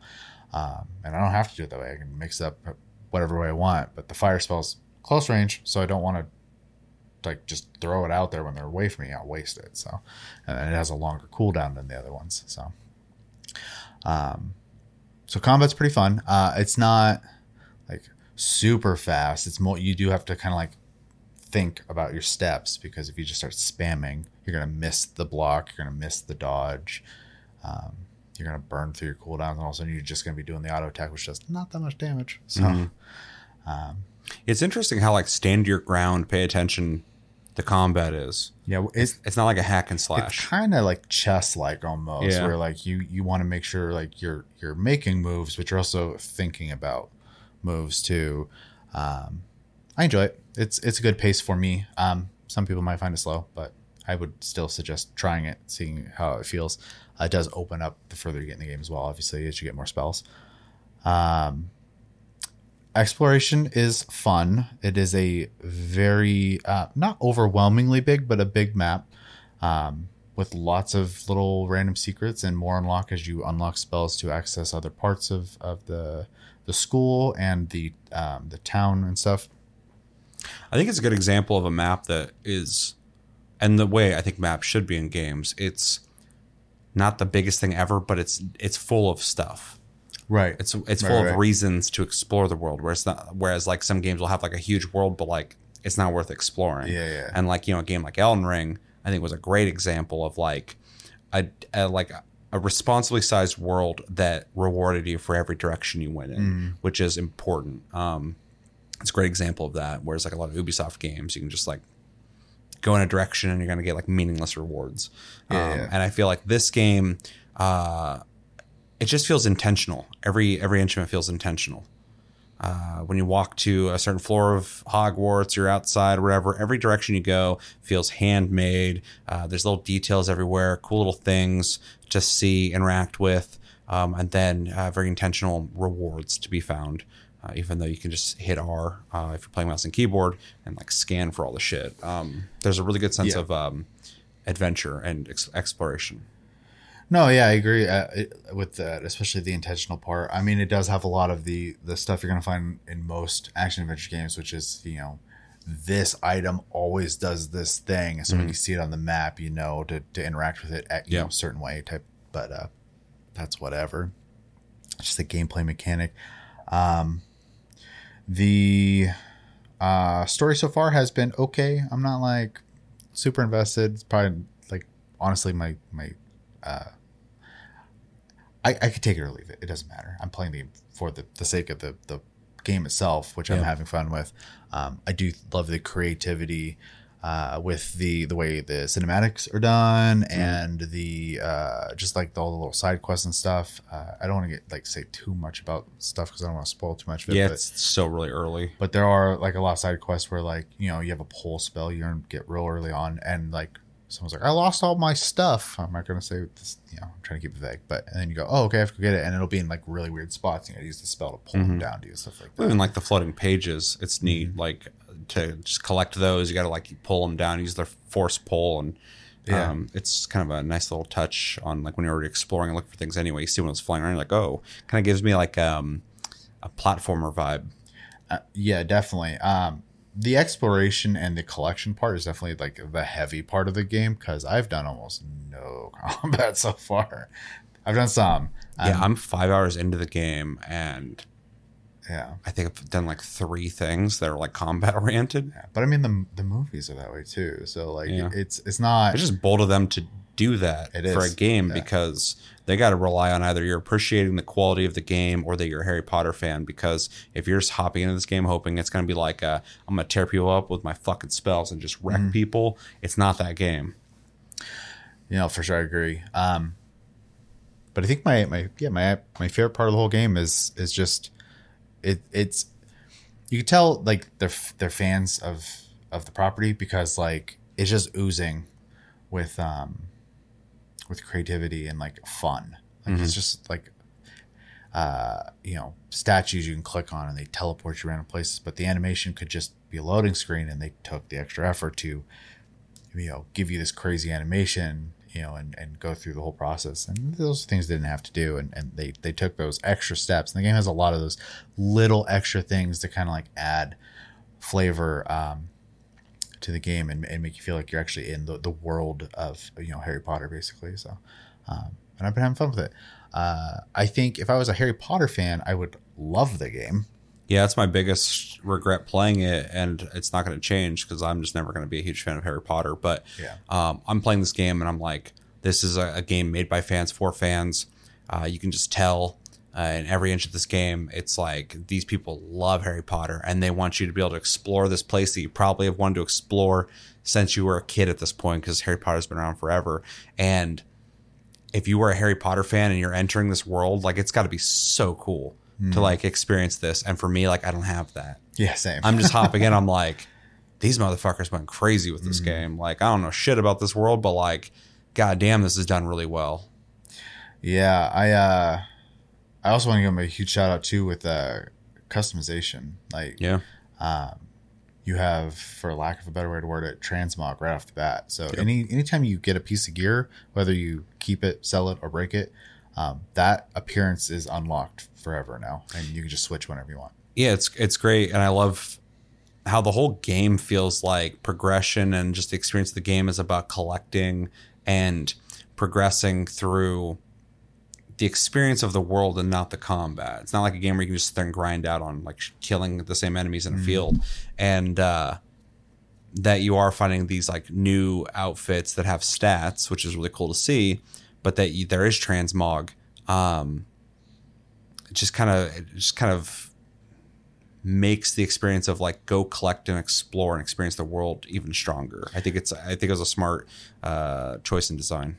Um, and I don't have to do it that way. I can mix up whatever way I want, but the fire spell's close range, so I don't want to like just throw it out there when they're away from me. I'll waste it. So, and it has a longer cooldown than the other ones. So, um, so combat's pretty fun. Uh, it's not super fast. It's more you do have to kind of like think about your steps because if you just start spamming, you're gonna miss the block. You're gonna miss the dodge. Um, you're gonna burn through your cooldowns, and all of a sudden you're just gonna be doing the auto attack, which does not that much damage. So, um, It's interesting how like stand your ground, pay attention. The combat is. yeah, it's It's not like a hack and it's slash. kind of like chess like almost Yeah. where like you you want to make sure like you're you're making moves but you're also thinking about moves too um i enjoy it it's it's a good pace for me um some people might find it slow but I would still suggest trying it, seeing how it feels. Uh, it does open up the further you get in the game as well. Obviously, as you get more spells. Um, exploration is fun. It is a very uh, not overwhelmingly big, but a big map um, with lots of little random secrets and more unlock as you unlock spells to access other parts of, of the the school and the um, the town and stuff. I think it's a good example of a map that is, and the way I think maps should be in games. It's not the biggest thing ever, but it's it's full of stuff. Right. It's it's Right, full right. of reasons to explore the world. Whereas not, whereas like some games will have like a huge world, but like it's not worth exploring. Yeah, yeah. And like you know, a game like Elden Ring, I think was a great example of like a, a like a responsibly sized world that rewarded you for every direction you went in, Mm. which is important. Um, it's a great example of that. Whereas like a lot of Ubisoft games, you can just like go in a direction and you're going to get like meaningless rewards. Yeah, um, yeah. And I feel like this game, uh, it just feels intentional. Every every inch of it feels intentional. Uh, when you walk to a certain floor of Hogwarts, you're outside, wherever. Every direction you go feels handmade. Uh, there's little details everywhere, cool little things to see, interact with, um, and then uh, very intentional rewards to be found. Uh, even though you can just hit R uh, if you're playing mouse and keyboard and like scan for all the shit. Um, there's a really good sense Yeah. of um, adventure and ex- exploration. No, yeah, I agree uh, it, with that, especially the intentional part. I mean, it does have a lot of the the stuff you're going to find in most action adventure games, which is you know, this item always does this thing, so when you see it on the map, you know to, to interact with it at you Yeah. know, a certain way type. But uh, that's whatever. It's just a gameplay mechanic. Um, the uh, story so far has been okay. I'm not like super invested. It's probably like honestly my my uh, I, I could take it or leave it. It doesn't matter. I'm playing the for the, the sake of the, the game itself, which I'm having fun with. Um, I do love the creativity uh, with the the way the cinematics are done and the uh, just like the, all the little side quests and stuff. Uh, I don't want to get like say too much about stuff because I don't want to spoil too much of it. Yeah, but, it's so really early. but there are like a lot of side quests where like you know you have a pole spell you don't get real early on and like someone's like I lost all my stuff. I'm not gonna say this. You know, I'm trying to keep it vague. But and then you go, oh okay, I have to go get it, and it'll be in like really weird spots. You know, use the spell to pull them down, do stuff like that. Even like the floating pages, it's neat. Like to just collect those, you got to like pull them down, use their force pull, and Yeah. um, it's kind of a nice little touch on like when you're already exploring and looking for things anyway. You see when it's flying around, you're like, oh, kind of gives me like um, a platformer vibe. Uh, yeah, definitely. Um, the exploration and the collection part is definitely like the heavy part of the game because I've done almost no combat so far. I've done some. Um, yeah, I'm five hours into the game, and yeah. I think I've done like three things that are like combat oriented. Yeah. But I mean the the movies are that way too. So like Yeah. it's it's not It's just bold of them to do that It for is, a game yeah. because they got to rely on either you're appreciating the quality of the game or that you're a Harry Potter fan. Because if you're just hopping into this game hoping it's going to be like, uh, I'm going to tear people up with my fucking spells and just wreck Mm-hmm. people, it's not that game. you know for sure I agree. Um, but I think my my yeah my my favorite part of the whole game is is just it it's you can tell like they're they're fans of of the property because like it's just oozing with um with creativity and like fun. Like it's just like uh you know statues you can click on and they teleport you random places, but the animation could just be a loading screen and they took the extra effort to you know give you this crazy animation you know and, and go through the whole process. And those things they didn't have to do and, and they they took those extra steps. And the game has a lot of those little extra things to kind of like add flavor um, to the game and, and make you feel like you're actually in the, the world of you know Harry Potter basically so um, and I've been having fun with it uh, I think if I was a Harry Potter fan I would love the game Yeah, that's my biggest regret playing it, and it's not going to change because I'm just never going to be a huge fan of Harry Potter. But Yeah. um, I'm playing this game, and I'm like, this is a, a game made by fans for fans. Uh, you can just tell uh, in every inch of this game, it's like these people love Harry Potter, and they want you to be able to explore this place that you probably have wanted to explore since you were a kid at this point, because Harry Potter's been around forever, and if you were a Harry Potter fan and you're entering this world, like it's got to be so cool to like experience this. And for me, like I don't have that. yeah same I'm just hopping in. I'm like, these motherfuckers went crazy with this game. Like, I don't know shit about this world, but like, goddamn, this is done really well. Yeah, I uh I also want to give them a huge shout out too with uh customization. Like Yeah. you have, for lack of a better way to word it, transmog right off the bat. So any anytime you get a piece of gear, whether you keep it, sell it, or break it, um, that appearance is unlocked forever now, and you can just switch whenever you want. yeah, it's it's great, and I love how the whole game feels like progression and just the experience of the game is about collecting and progressing through the experience of the world and not the combat. It's not like a game where you can just sit there and grind out on like killing the same enemies in a field, and uh, that you are finding these like new outfits that have stats, which is really cool to see. But that you, there is transmog. Um, it just kind of it just kind of makes the experience of like go collect and explore and experience the world even stronger. I think it's I think it was a smart uh, choice in design.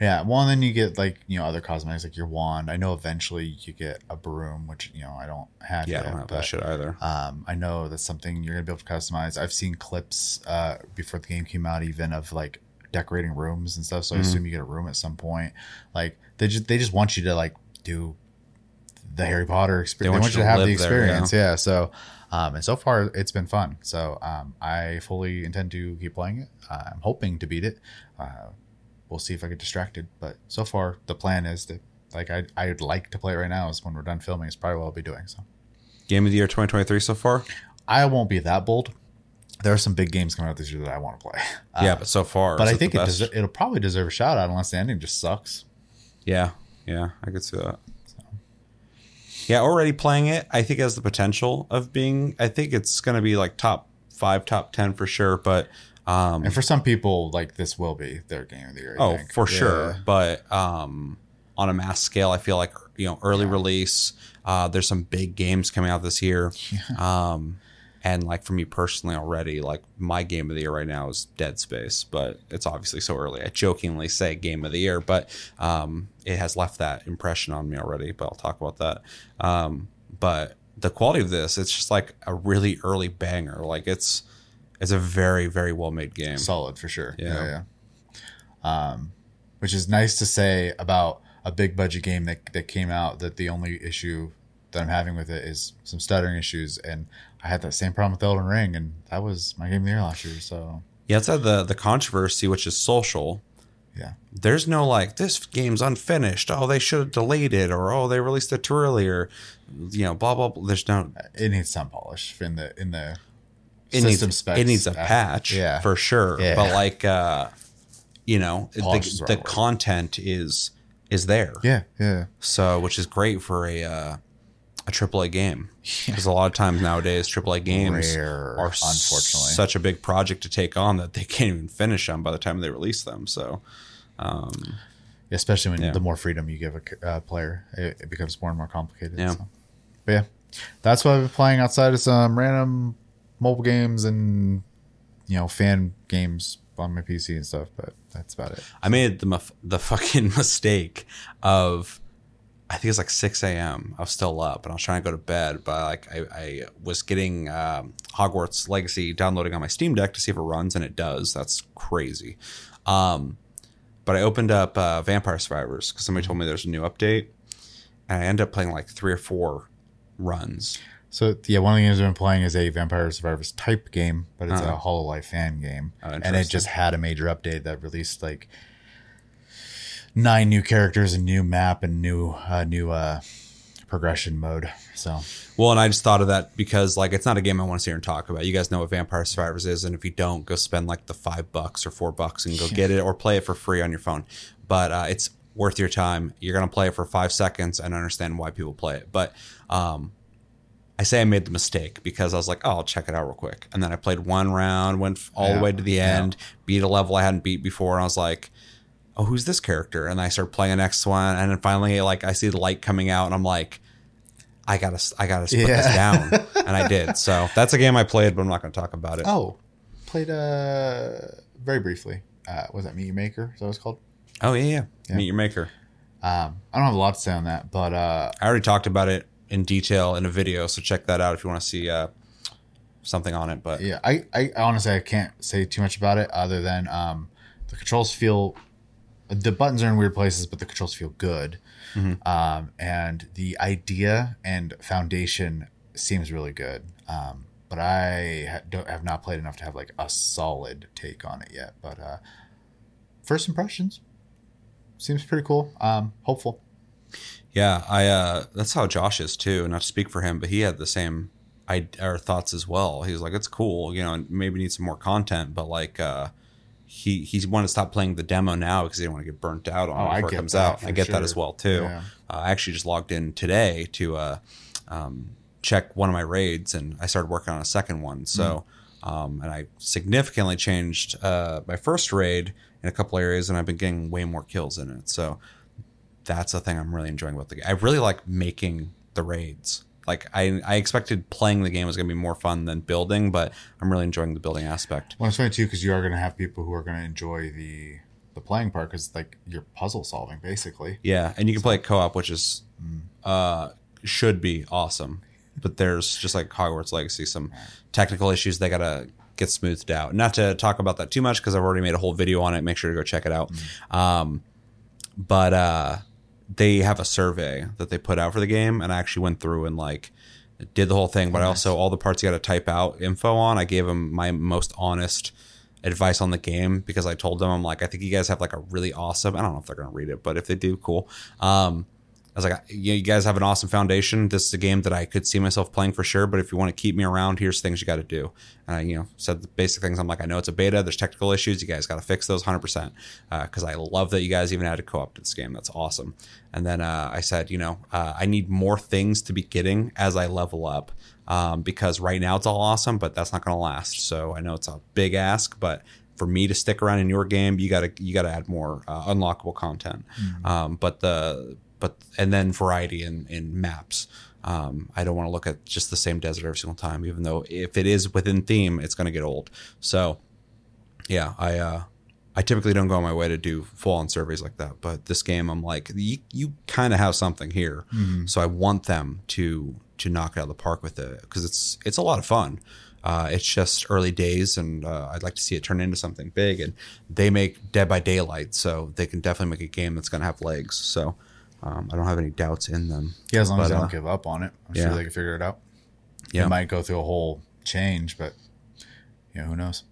Yeah, well, and then you get like you know other cosmetics like your wand. I know eventually you get a broom, which you know I don't have. Yeah, yet, I don't have but, that shit either. Um, I know that's something you're gonna be able to customize. I've seen clips uh, before the game came out, even of like decorating rooms and stuff. So I Mm-hmm. assume you get a room at some point. Like they just they just want you to like do the Harry Potter experience. They want, you to, have the live there, yeah. experience. yeah. So um, and so far it's been fun. So um, I fully intend to keep playing it. Uh, I'm hoping to beat it. Uh, we'll see if I get distracted. But so far the plan is that like I I'd like to play it right now. Is when we're done filming. It's probably what I'll be doing. So. Game of the year 2023 so far. I won't be that bold. There are some big games coming out this year that I want to play. Uh, yeah, but so far, but I think it deser- it'll probably deserve a shout out unless the ending just sucks. Yeah, yeah, I could see that. Yeah, already playing it. I think it has the potential of being. I think it's going to be like top five, top ten for sure. But um, And for some people, like this will be their game of the year. I oh, think. for Yeah. sure. But um, on a mass scale, I feel like you know early release. Uh, there's some big games coming out this year. Um, and like for me personally already, like my game of the year right now is Dead Space, but it's obviously so early. I jokingly say game of the year, but um, it has left that impression on me already. But I'll talk about that. Um, but the quality of this, it's just like a really early banger. Like it's it's a very very well made game. solid for sure. Yeah. Yeah, yeah. Um, which is nice to say about a big budget game that that came out. That the only issue that I'm having with it is some stuttering issues, and I had that same problem with Elden Ring, and that was my game of the year last year. So Yeah, outside the the controversy, which is social, yeah, there's no like this game's unfinished. Oh, they should have delayed it, or oh, they released it too early, or you know, blah blah. blah. There's no. it needs some polish in the in the It needs specs. it needs a patch, yeah. for sure. Yeah. But like, uh, you know, Polish the, the the right word. content is is there. Yeah, yeah. So, which is great for a uh, a AAA game because a lot of times nowadays AAA games Rare, are unfortunately. such a big project to take on that they can't even finish them by the time they release them. So, Especially when Yeah. the more freedom you give a uh, player, it, it becomes more and more complicated. Yeah. So. But yeah, that's what I've been playing outside of some random mobile games and you know fan games on my PC and stuff. But that's about it. I made the the fucking mistake of I think it's like 6 a.m. I was still up and I was trying to go to bed, but like I, I was getting um, Hogwarts Legacy downloading on my Steam Deck to see if it runs, and it does. That's crazy. Um, but I opened up uh, Vampire Survivors because somebody told me there's a new update, and I ended up playing like three or four runs. So yeah, one of the games I've been playing is a Vampire Survivors type game, but it's a Hololive fan game, Oh, and it just had a major update that released like nine new characters, a new map, and new uh, new uh, progression mode. So Well, and I just thought of that because like it's not a game I want to sit here and talk about. You guys know what Vampire Survivors is, and if you don't, go spend like the five bucks or four bucks and go get it, or play it for free on your phone. But uh, it's worth your time. You're gonna play it for five seconds and understand why people play it. But um, I say I made the mistake because I was like, oh, I'll check it out real quick, and then I played one round, went all Yeah, the way to the end, beat a level I hadn't beat before, and I was like. Oh, who's this character? And I start playing the next one, and then finally, like, I see the light coming out, and I'm like, I gotta, I gotta put this down, and I did. So that's a game I played, but I'm not going to talk about it. oh, played uh very briefly. Uh, was that Meet Your Maker? Is that what it's called? Oh yeah, yeah, Meet Your Maker. Um, I don't have a lot to say on that, but uh, I already talked about it in detail in a video, so check that out if you want to see uh, something on it. But Yeah, I, I honestly I can't say too much about it other than um, the controls feel the buttons are in weird places, but the controls feel good. Um, and the idea and foundation seems really good. Um, but I ha- don't have not played enough to have like a solid take on it yet. But uh, first impressions seems pretty cool. Um, hopeful. Yeah, I uh that's how Josh is too. Not to speak for him, but he had the same I or thoughts as well. He was like, "It's cool, you know, maybe need some more content." But like, uh he he wanted to stop playing the demo now because he didn't want to get burnt out on Oh, it I before it comes out. I get that as well too. Yeah. Uh, I actually just logged in today to uh, um, check one of my raids, and I started working on a second one. So, Hmm. um, and I significantly changed uh, my first raid in a couple areas, and I've been getting way more kills in it. So that's the thing I'm really enjoying about the game. I really like making the raids. Like I, I expected playing the game was going to be more fun than building, but I'm really enjoying the building aspect. Well, it's funny too because you are going to have people who are going to enjoy the the playing part because like you're puzzle solving basically. Yeah, and you can play co-op, which is uh, should be awesome. But there's just like Hogwarts Legacy, some technical issues they gotta get smoothed out. Not to talk about that too much because I've already made a whole video on it. Make sure to go check it out. Um, but uh, they have a survey that they put out for the game, and I actually went through and like did the whole thing. But I also all the parts you got to type out info on. I gave them my most honest advice on the game because I told them I'm like I think you guys have like a really awesome. I don't know if they're gonna read it, but if they do, cool. Um, I was like, you, you guys have an awesome foundation. This is a game that I could see myself playing for sure. But if you want to keep me around, here's things you got to do. And I, you know, said the basic things. I'm like, I know it's a beta. There's technical issues. You guys got to fix those 100. percent Because I love that you guys even added co-op to this game. That's awesome. And then uh, I said, you know, uh, I need more things to be getting as I level up. Um, because right now it's all awesome, but that's not going to last. So I know it's a big ask, but for me to stick around in your game, you gotta you gotta add more uh, unlockable content. Um, but the but and then variety in in maps. Um, I don't want to look at just the same desert every single time, even though if it is within theme, it's going to get old. So yeah, I uh, I typically don't go on my way to do full on surveys like that. But this game, I'm like, you, you kind of have something here, so I want them to to knock it out of the park with it because it's it's a lot of fun. Uh, it's just early days, and uh, I'd like to see it turn into something big. And they make Dead by Daylight, so they can definitely make a game that's going to have legs. So um, I don't have any doubts in them. Yeah, as long as But, they don't uh, give up on it, I'm yeah. sure they can figure it out. Yeah. It might go through a whole change, but yeah, who knows?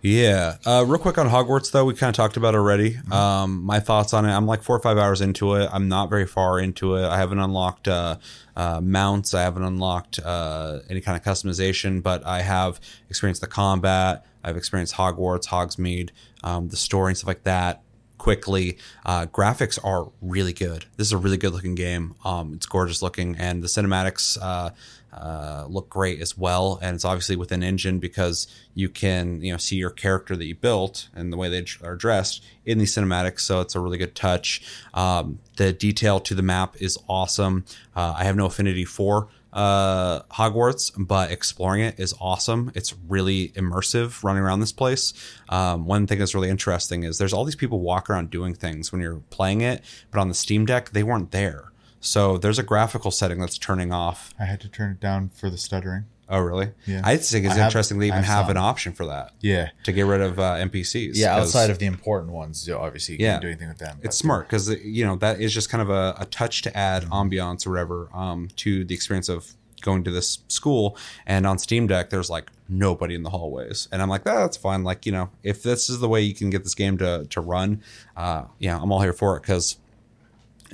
Yeah. Uh, real quick on Hogwarts, though, we kind of talked about it already. Um, my thoughts on it I'm like four or five hours into it. I'm not very far into it. I haven't unlocked uh, uh, mounts, I haven't unlocked uh, any kind of customization, but I have experienced the combat. I've experienced Hogwarts, Hogsmeade, um, the story, and stuff like that quickly. Uh, graphics are really good. This is a really good looking game. Um, it's gorgeous looking, and the cinematics uh, uh, look great as well. And it's obviously with an engine because you can you know see your character that you built and the way they are dressed in these cinematics. So it's a really good touch. Um, the detail to the map is awesome. Uh, I have no affinity for uh Hogwarts, but exploring it is awesome. It's really immersive running around this place. Um, one thing that's really interesting is there's all these people walk around doing things when you're playing it, but on the Steam Deck they weren't there. So there's a graphical setting that's turning off. I had to turn it down for the stuttering. Oh, really? Yeah. I think it's I have- interesting they I even have have some. an option for that Yeah, to get rid of uh, NPCs. yeah. 'cause- Outside of the important ones, you obviously you Yeah. can't do anything with them. it's smart because you know that is just kind of a, a touch to add ambiance or whatever um, to the experience of going to this school and on steam deck there's like nobody in the hallways and i'm like "Ah, that's fine like you know if this is the way you can get this game to, to run uh, yeah i'm all here for it because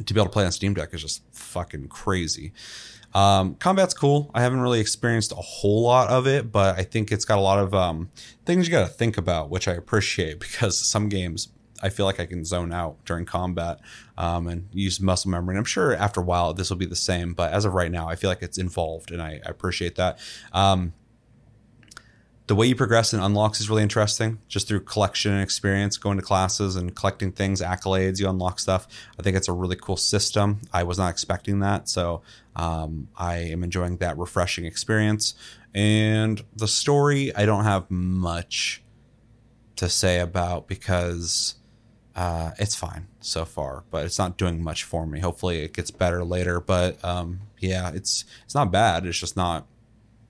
to be able to play on steam deck is just fucking crazy um, combat's cool. I haven't really experienced a whole lot of it, but I think it's got a lot of um, things you got to think about, which I appreciate because some games I feel like I can zone out during combat um, and use muscle memory. And I'm sure after a while this will be the same, but as of right now, I feel like it's involved, and I, I appreciate that. Um, the way you progress in unlocks is really interesting just through collection and experience going to classes and collecting things accolades you unlock stuff. I think it's a really cool system. I was not expecting that so um, i am enjoying that refreshing experience. And the story i don't have much to say about because uh, it's fine so far but it's not doing much for me. Hopefully it gets better later but um, yeah it's it's not bad. It's just not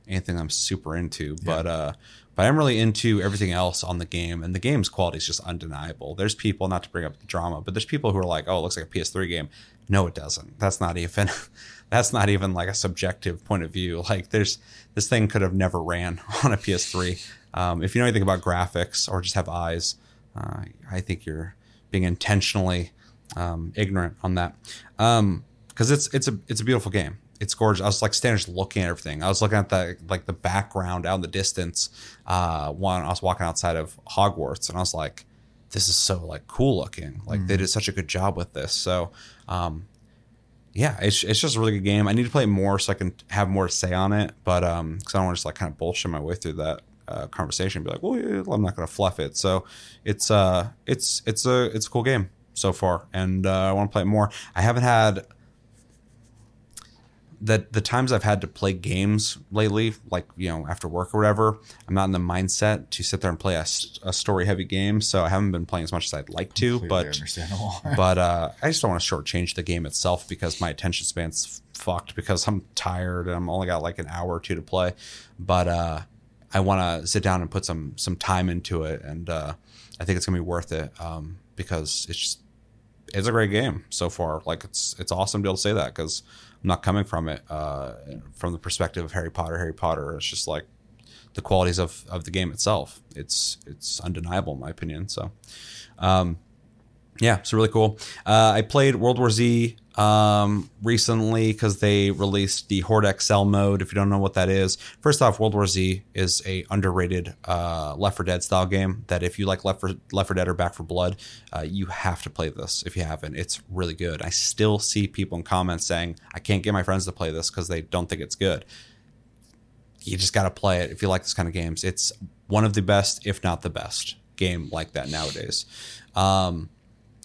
anything I'm super into, but uh, but I'm really into everything else on the game, and the game's quality is just undeniable. There's people, not to bring up the drama, but there's people who are like, "Oh, it looks like a PS3 game." No, it doesn't. That's not even. that's not even like a subjective point of view. Like, there's this thing could have never ran on a PS3. Um, if you know anything about graphics or just have eyes, uh, I think you're being intentionally um, ignorant on that. Um, because it's it's a it's a beautiful game. It's gorgeous. I was like standing just looking at everything. I was looking at the like the background out in the distance. Uh, when I was walking outside of Hogwarts, and I was like, "This is so like cool looking. Like they did such a good job with this." So, um, yeah, it's it's just a really good game. I need to play more so I can have more to say on it. But um, because I don't want to just like kind of bullshit my way through that uh, conversation. And be like, well, yeah, I'm not going to fluff it. So it's uh, it's it's a it's a cool game so far, and uh, I want to play it more. I haven't had that the times I've had to play games lately, like you know after work or whatever, I'm not in the mindset to sit there and play a, a story heavy game. So I haven't been playing as much as I'd like to. Completely but but uh, I just don't want to shortchange the game itself because my attention span's fucked because I'm tired and I'm only got like an hour or two to play. But uh, I want to sit down and put some some time into it, and uh, I think it's gonna be worth it um, because it's just it's a great game so far. Like it's it's awesome to be able to say that because I'm not coming from it uh, from the perspective of Harry Potter. Harry Potter. It's just like the qualities of, of the game itself. It's it's undeniable in my opinion. So, um, yeah, it's really cool. Uh, I played World War Z um, recently because they released the Horde XL mode. If you don't know what that is, first off, World War Z is a underrated uh, Left 4 Dead style game. That if you like Left 4, Left 4 Dead or Back 4 Blood, uh, you have to play this. If you haven't, it's really good. I still see people in comments saying I can't get my friends to play this because they don't think it's good you just got to play it if you like this kind of games. It's one of the best, if not the best, game like that nowadays. Um,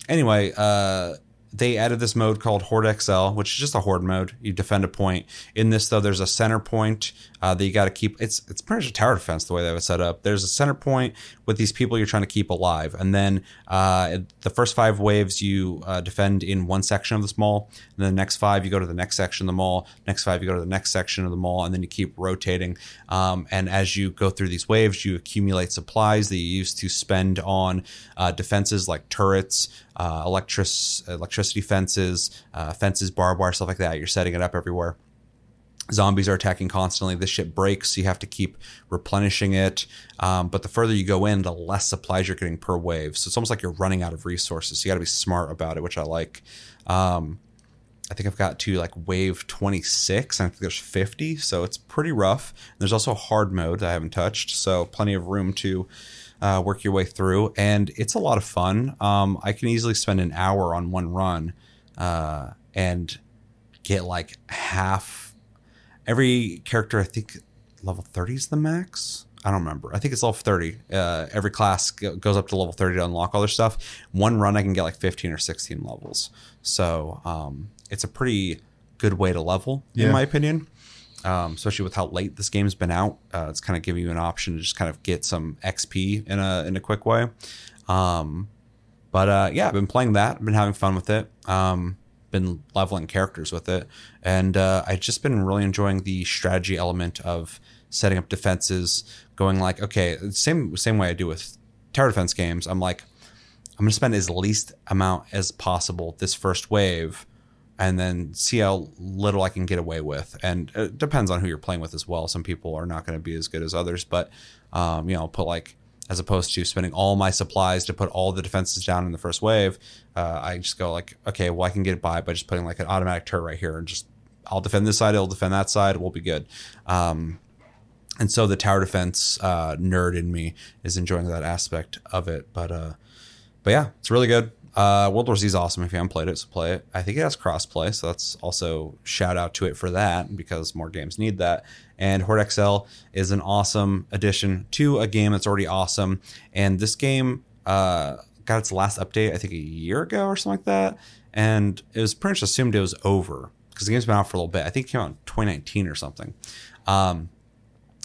anyway, uh, they added this mode called Horde XL, which is just a horde mode. You defend a point. In this, though, there's a center point uh, that you got to keep. It's it's pretty much a tower defense the way have it set up. There's a center point with these people you're trying to keep alive, and then uh, the first five waves you uh, defend in one section of this mall. And then the next five you go to the next section of the mall. Next five you go to the next section of the mall, and then you keep rotating. Um, and as you go through these waves, you accumulate supplies that you use to spend on uh, defenses like turrets, uh, electric electricity fences, uh, fences, barbed wire, stuff like that. You're setting it up everywhere zombies are attacking constantly. The ship breaks, so you have to keep replenishing it. Um, but the further you go in, the less supplies you're getting per wave. So it's almost like you're running out of resources. So you got to be smart about it, which I like. Um, I think I've got to like wave 26, and I think there's 50, so it's pretty rough. There's also hard mode that I haven't touched, so plenty of room to uh, work your way through, and it's a lot of fun. Um, I can easily spend an hour on one run uh, and get like half every character i think level 30 is the max. I don't remember. I think it's level 30 uh, every class go- goes up to level 30 to unlock all their stuff. One run i can get like 15 or 16 levels. So um, it's a pretty good way to level in Yeah. my opinion. Um, especially with how late this game's been out uh, it's kind of giving you an option to just kind of get some xp in a in a quick way. Um, but uh, yeah, I've been playing that. I've been having fun with it. Um, been leveling characters with it, and uh, I've just been really enjoying the strategy element of setting up defenses. Going like, okay, same same way I do with tower defense games. I'm like, I'm gonna spend as least amount as possible this first wave, and then see how little I can get away with. And it depends on who you're playing with as well. Some people are not going to be as good as others, but um, you know, put like as opposed to spending all my supplies to put all the defenses down in the first wave. Uh, I just go like, okay, well, I can get by by just putting like an automatic turret right here and just I'll defend this side, it'll defend that side, we'll be good. Um, and so the tower defense uh, nerd in me is enjoying that aspect of it. But uh, but yeah, it's really good. Uh, World War Z is awesome. If you haven't played it, so play it. I think it has crossplay, so that's also shout out to it for that because more games need that. And Horde XL is an awesome addition to a game that's already awesome. And this game uh, got its last update, I think, a year ago or something like that. And it was pretty much assumed it was over because the game's been out for a little bit. I think it came out in 2019 or something. Um,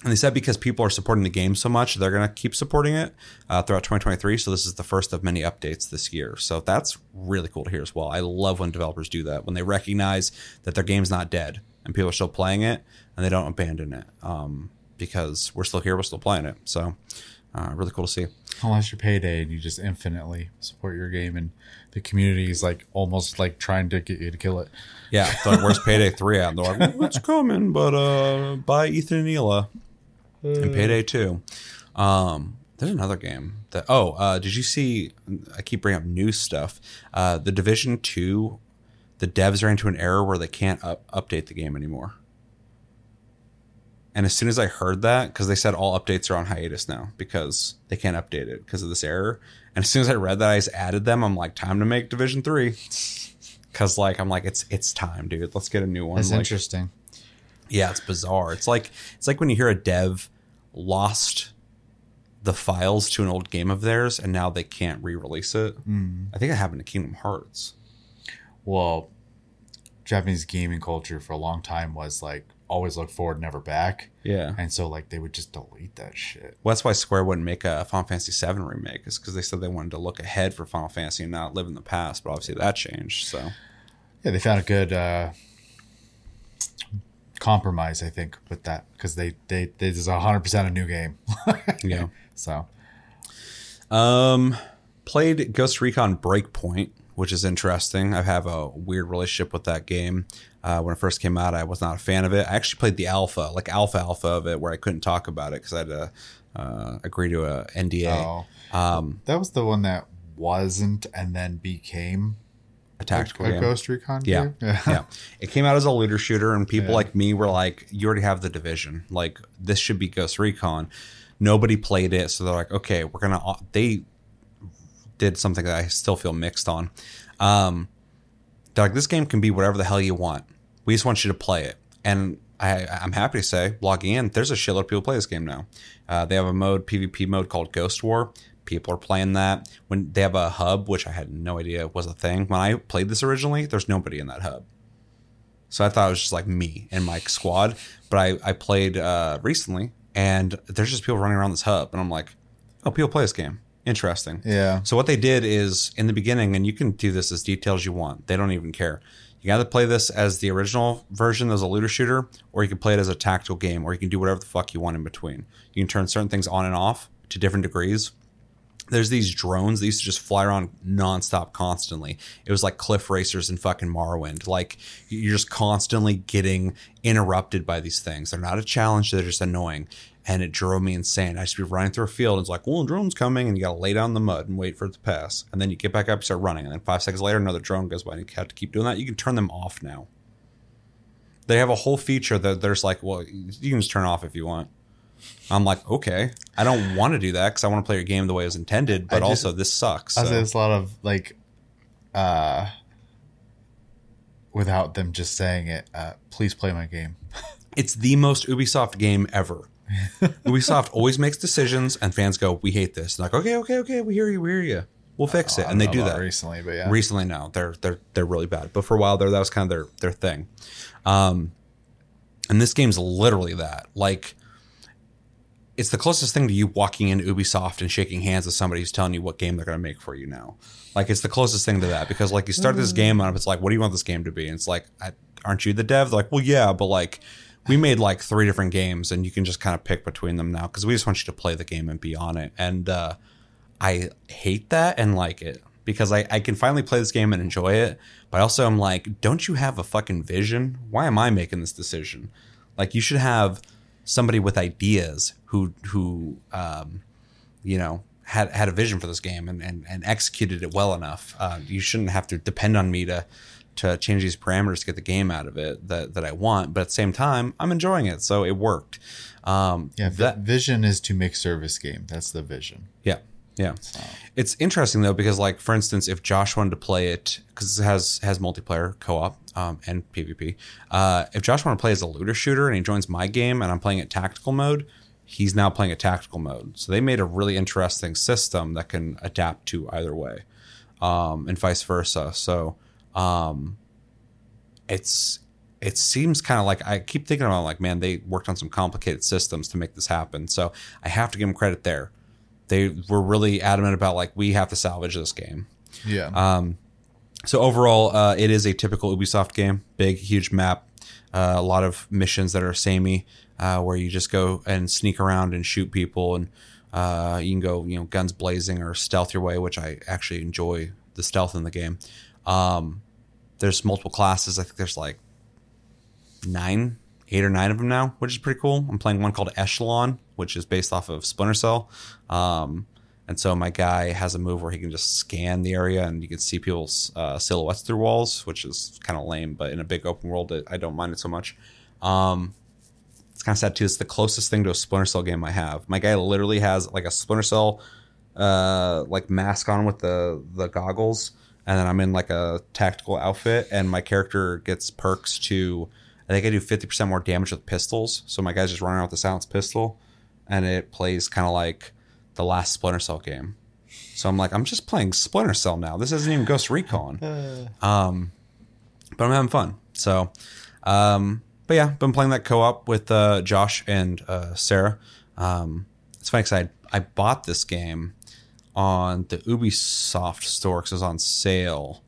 and they said because people are supporting the game so much, they're going to keep supporting it uh, throughout 2023. So this is the first of many updates this year. So that's really cool to hear as well. I love when developers do that when they recognize that their game's not dead and people are still playing it and they don't abandon it um, because we're still here, we're still playing it. So uh, really cool to see. Unless you're payday and you just infinitely support your game and the community is like almost like trying to get you to kill it. Yeah, it's like where's Payday Three at? And they're like, well, it's coming, but uh, buy Ethan and Ela and Payday Two. Um, there's another game that. Oh, uh, did you see? I keep bringing up new stuff. Uh, the Division Two, the devs ran into an error where they can't up- update the game anymore. And as soon as I heard that, because they said all updates are on hiatus now because they can't update it because of this error. And as soon as I read that, I just added them. I'm like, time to make Division Three. Cause like I'm like it's it's time, dude. Let's get a new one. That's Like, interesting. Yeah, it's bizarre. It's like it's like when you hear a dev lost the files to an old game of theirs and now they can't re-release it. I think it happened to Kingdom Hearts. Well, Japanese gaming culture for a long time was like always look forward, never back. Yeah. And so like they would just delete that shit. Well, that's why Square wouldn't make a Final Fantasy VII remake, is because they said they wanted to look ahead for Final Fantasy and not live in the past. But obviously that changed. So Yeah, they found a good uh, compromise, I think, with that because they they this is hundred percent a new game. yeah. so Um, played Ghost Recon Breakpoint, which is interesting. I have a weird relationship with that game. Uh, when it first came out, I was not a fan of it. I actually played the alpha, like alpha alpha of it, where I couldn't talk about it because I had to uh, agree to a NDA. oh, Um, that was the one that wasn't and then became tactical a game. Ghost Recon. Yeah. game? yeah, yeah. It came out as a looter shooter, and people Yeah. like me were like, you already have the division. Like, this should be Ghost Recon. Nobody played it. So they're like, okay, we're going to. They did something that I still feel mixed on. Um, they're like, this game can be whatever the hell you want. We just want you to play it. And I, I'm happy to say, logging in, there's a shitload of people play this game now. Uh, they have a mode, PvP mode called Ghost War. People are playing that. When they have a hub, which I had no idea was a thing. When I played this originally, there's nobody in that hub. So I thought it was just like me and my squad. But I, I played uh, recently, and there's just people running around this hub. And I'm like, oh, people play this game. Interesting. yeah. So what they did is in the beginning, and you can do this as detailed as you want. They don't even care. You got to play this as the original version as a looter shooter, or you can play it as a tactical game, or you can do whatever the fuck you want in between. You can turn certain things on and off to different degrees. There's these drones that used to just fly around nonstop constantly. It was like cliff racers in fucking Morrowind. Like you're just constantly getting interrupted by these things. They're not a challenge, they're just annoying. And it drove me insane. I used to be running through a field and it's like, well, a drone's coming, and you gotta lay down in the mud and wait for it to pass. And then you get back up, start running, and then five seconds later another drone goes by and you have to keep doing that. You can turn them off now. They have a whole feature that there's like, well, you can just turn off if you want. I'm like, okay, I don't want to do that because I want to play your game the way it was intended, but just- also this sucks. So- there's a lot of like, uh, without them just saying it. Uh, please play my game. It's the most Ubisoft game ever. Ubisoft always makes decisions, and fans go, "We hate this." And like, okay, okay, okay, we hear you, we hear you. We'll fix it, and they do that. recently, but yeah. Recently, no, they're they're they're really bad. But for a while there, that was kind of their their thing. Um, and this game's literally that. Like, it's the closest thing to you walking into Ubisoft and shaking hands with somebody who's telling you what game they're going to make for you now. Like, it's the closest thing to that because like you start this game up, it's like, what do you want this game to be? And it's like, I, aren't you the dev? They're like, well, yeah, but like. We made like three different games, and you can just kind of pick between them now because we just want you to play the game and be on it. And uh, I hate that and like it because I, I can finally play this game and enjoy it. But also, I'm like, don't you have a fucking vision? Why am I making this decision? Like, you should have somebody with ideas who who um, you know had had a vision for this game and and, and executed it well enough. Uh, you shouldn't have to depend on me to to change these parameters to get the game out of it that, that I want. But at the same time, I'm enjoying it, so it worked. Um, Yeah, that vision is to make service game. That's the vision. yeah, yeah. It's interesting though because, like, for instance, if Josh wanted to play it because it has has multiplayer co-op um, and PvP, uh, if Josh wanted to play as a looter shooter and he joins my game and I'm playing it tactical mode, he's now playing a tactical mode. So they made a really interesting system that can adapt to either way, um, and vice versa. So um, it's it seems kind of like I keep thinking about like, man, they worked on some complicated systems to make this happen. So I have to give them credit there. They were really adamant about like we have to salvage this game. Yeah. Um, so overall, uh, it is a typical Ubisoft game. Big, huge map. Uh, a lot of missions that are samey, uh, where you just go and sneak around and shoot people, and uh, you can go, you know, guns blazing or stealth your way, which I actually enjoy the stealth in the game. Um, there's multiple classes. I think there's like nine, eight or nine of them now, which is pretty cool. I'm playing one called Echelon, which is based off of Splinter Cell. Um, and so my guy has a move where he can just scan the area and you can see people's uh, silhouettes through walls, which is kind of lame. But in a big open world, it, I don't mind it so much. Um, it's kind of sad too. It's the closest thing to a Splinter Cell game I have. My guy literally has like a Splinter Cell uh, like mask on with the the goggles, and then I'm in like a tactical outfit, and my character gets perks to. I think I do 50% more damage with pistols. So my guy's just running around with a silenced pistol, and it plays kind of like the last Splinter Cell game. So I'm like, I'm just playing Splinter Cell now. This isn't even Ghost Recon. Um, but I'm having fun. So, um, but yeah, been playing that co-op with uh, Josh and uh, Sarah. Um, it's funny because I I bought this game on the Ubisoft store because it was on sale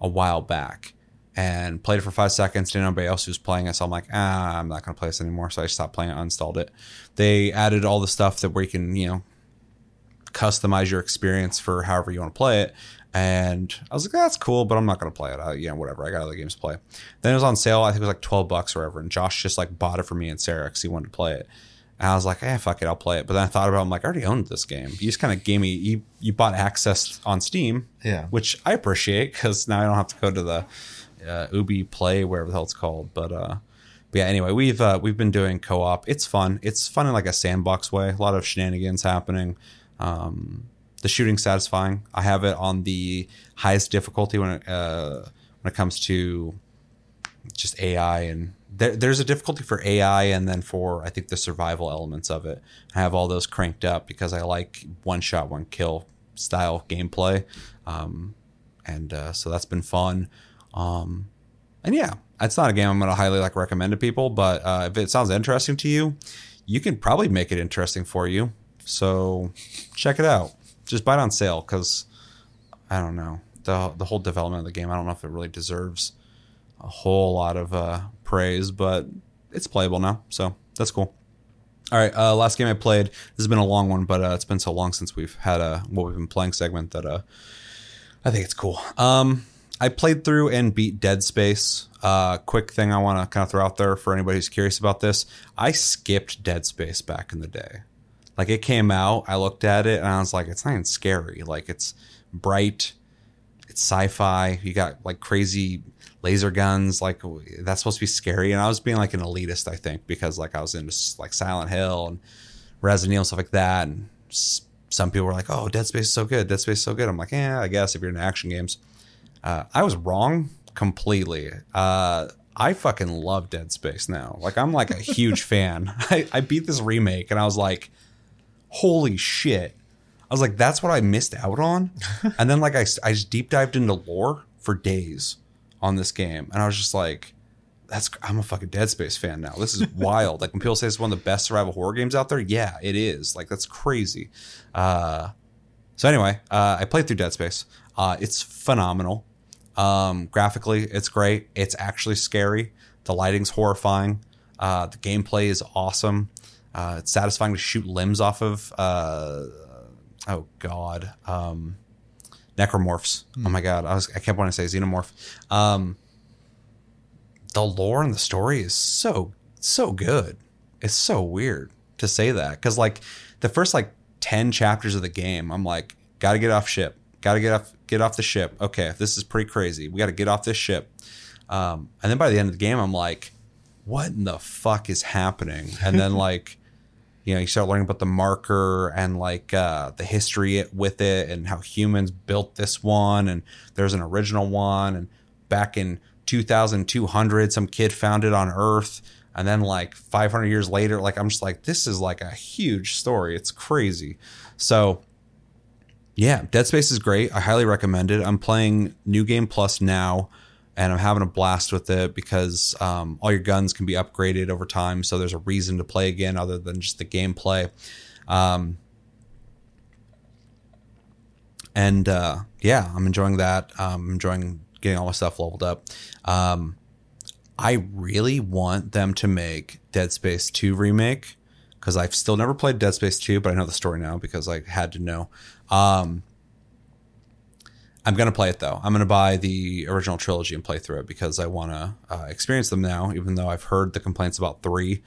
a while back and played it for five seconds. Didn't know anybody else who was playing it, so I'm like, ah, I'm not going to play this anymore. So I stopped playing it, uninstalled it. They added all the stuff that where you can, you know, customize your experience for however you want to play it. And I was like, that's cool, but I'm not going to play it. I, you know, whatever. I got other games to play. Then it was on sale. I think it was like 12 bucks or whatever. And Josh just like bought it for me and Sarah because he wanted to play it. And I was like, eh, fuck it, I'll play it. But then I thought about it, I'm like, I already owned this game. You just kind of gave me, you, you bought access on Steam, Yeah. which I appreciate because now I don't have to go to the uh, Ubi Play, wherever the hell it's called. But, uh, but yeah, anyway, we've uh, we've been doing co-op. It's fun. It's fun in like a sandbox way. A lot of shenanigans happening. Um, the shooting satisfying. I have it on the highest difficulty when it, uh, when it comes to just AI and there, there's a difficulty for AI and then for I think the survival elements of it. I have all those cranked up because I like one shot one kill style gameplay, um, and uh, so that's been fun. Um, and yeah, it's not a game I'm going to highly like recommend to people, but uh, if it sounds interesting to you, you can probably make it interesting for you. So check it out. Just buy it on sale because I don't know the the whole development of the game. I don't know if it really deserves a whole lot of uh, praise, but it's playable now, so that's cool. All right, uh, last game I played. This has been a long one, but uh, it's been so long since we've had a what we've been playing segment that uh, I think it's cool. Um, I played through and beat Dead Space. Uh, quick thing I want to kind of throw out there for anybody who's curious about this: I skipped Dead Space back in the day. Like it came out, I looked at it and I was like, it's not even scary. Like it's bright, it's sci-fi. You got like crazy laser guns. Like that's supposed to be scary. And I was being like an elitist, I think, because like I was into like Silent Hill and Resident Evil and stuff like that. And some people were like, "Oh, Dead Space is so good. Dead Space is so good." I'm like, "Yeah, I guess if you're into action games." Uh, I was wrong completely. Uh, I fucking love Dead Space now. Like I'm like a huge fan. I, I beat this remake and I was like, holy shit. I was like, that's what I missed out on. and then like I, I just deep dived into lore for days on this game. And I was just like, that's I'm a fucking Dead Space fan now. This is wild. like when people say it's one of the best survival horror games out there, yeah, it is. Like that's crazy. Uh, so anyway, uh, I played through Dead Space. Uh, it's phenomenal. Um, graphically, it's great. It's actually scary. The lighting's horrifying. Uh, the gameplay is awesome. Uh, it's satisfying to shoot limbs off of. Uh, oh God, um, necromorphs. Oh my God, I was I kept wanting to say xenomorph. Um, the lore and the story is so so good. It's so weird to say that because like the first like ten chapters of the game, I'm like, gotta get off ship, gotta get off get off the ship. Okay, this is pretty crazy. We got to get off this ship. Um, and then by the end of the game, I'm like, what in the fuck is happening? And then like, you know, you start learning about the marker and like uh, the history with it and how humans built this one. And there's an original one. And back in 2200, some kid found it on Earth. And then like 500 years later, like I'm just like, this is like a huge story. It's crazy. So yeah, Dead Space is great. I highly recommend it. I'm playing New Game Plus now, and I'm having a blast with it because um, all your guns can be upgraded over time. So there's a reason to play again other than just the gameplay. Um, and uh, yeah, I'm enjoying that. I'm enjoying getting all my stuff leveled up. Um, I really want them to make Dead Space 2 remake because I've still never played Dead Space 2, but I know the story now because I had to know. Um, I'm gonna play it though. I'm gonna buy the original trilogy and play through it because I want to uh, experience them now. Even though I've heard the complaints about three,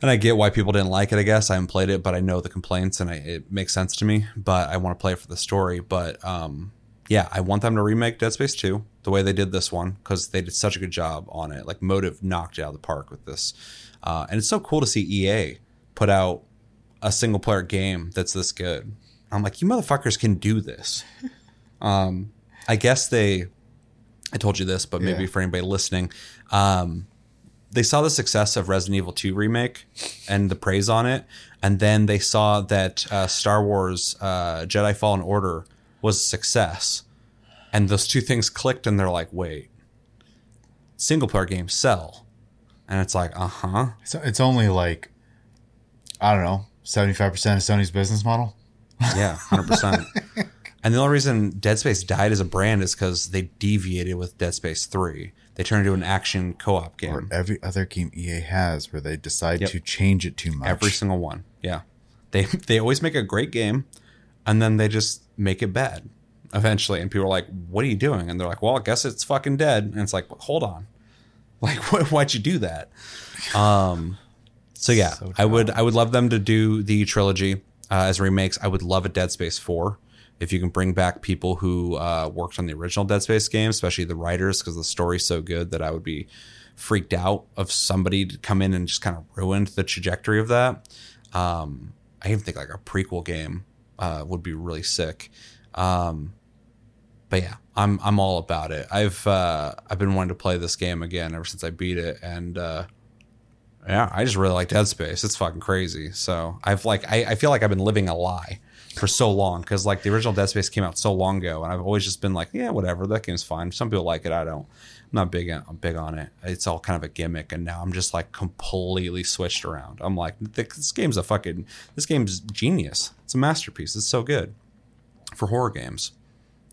and I get why people didn't like it. I guess I haven't played it, but I know the complaints and I, it makes sense to me. But I want to play it for the story. But um, yeah, I want them to remake Dead Space 2 the way they did this one because they did such a good job on it. Like Motive knocked it out of the park with this, uh, and it's so cool to see EA put out a single player game that's this good. I'm like, you motherfuckers can do this. Um, I guess they, I told you this, but maybe Yeah. for anybody listening, um, they saw the success of Resident Evil 2 remake and the praise on it, and then they saw that uh, Star Wars uh, Jedi Fallen Order was a success, and those two things clicked, and they're like, wait, single player games sell, and it's like, uh huh, It's, it's only like, I don't know, 75% of Sony's business model. Yeah, hundred percent. And the only reason Dead Space died as a brand is because they deviated with Dead Space Three. They turned into an action co-op game. Or every other game EA has where they decide Yep. to change it too much. Every single one. Yeah. They they always make a great game and then they just make it bad eventually. And people are like, What are you doing? And they're like, Well, I guess it's fucking dead. And it's like, hold on. Like wh- why'd you do that? Um so yeah, So I would I would love them to do the trilogy uh, as remakes. I would love a Dead Space 4 if you can bring back people who uh, worked on the original Dead Space game, especially the writers, because the story's so good that I would be freaked out of somebody to come in and just kind of ruined the trajectory of that. Um, I even think like a prequel game uh, would be really sick. Um, but yeah, I'm I'm all about it. I've uh, I've been wanting to play this game again ever since I beat it, and uh, yeah, I just really like Dead Space. It's fucking crazy. So I've like I, I feel like I've been living a lie for so long because like the original Dead Space came out so long ago, and I've always just been like, yeah, whatever, that game's fine. Some people like it, I don't. I'm not big I'm big on it. It's all kind of a gimmick, and now I'm just like completely switched around. I'm like, this game's a fucking this game's genius. It's a masterpiece. It's so good for horror games.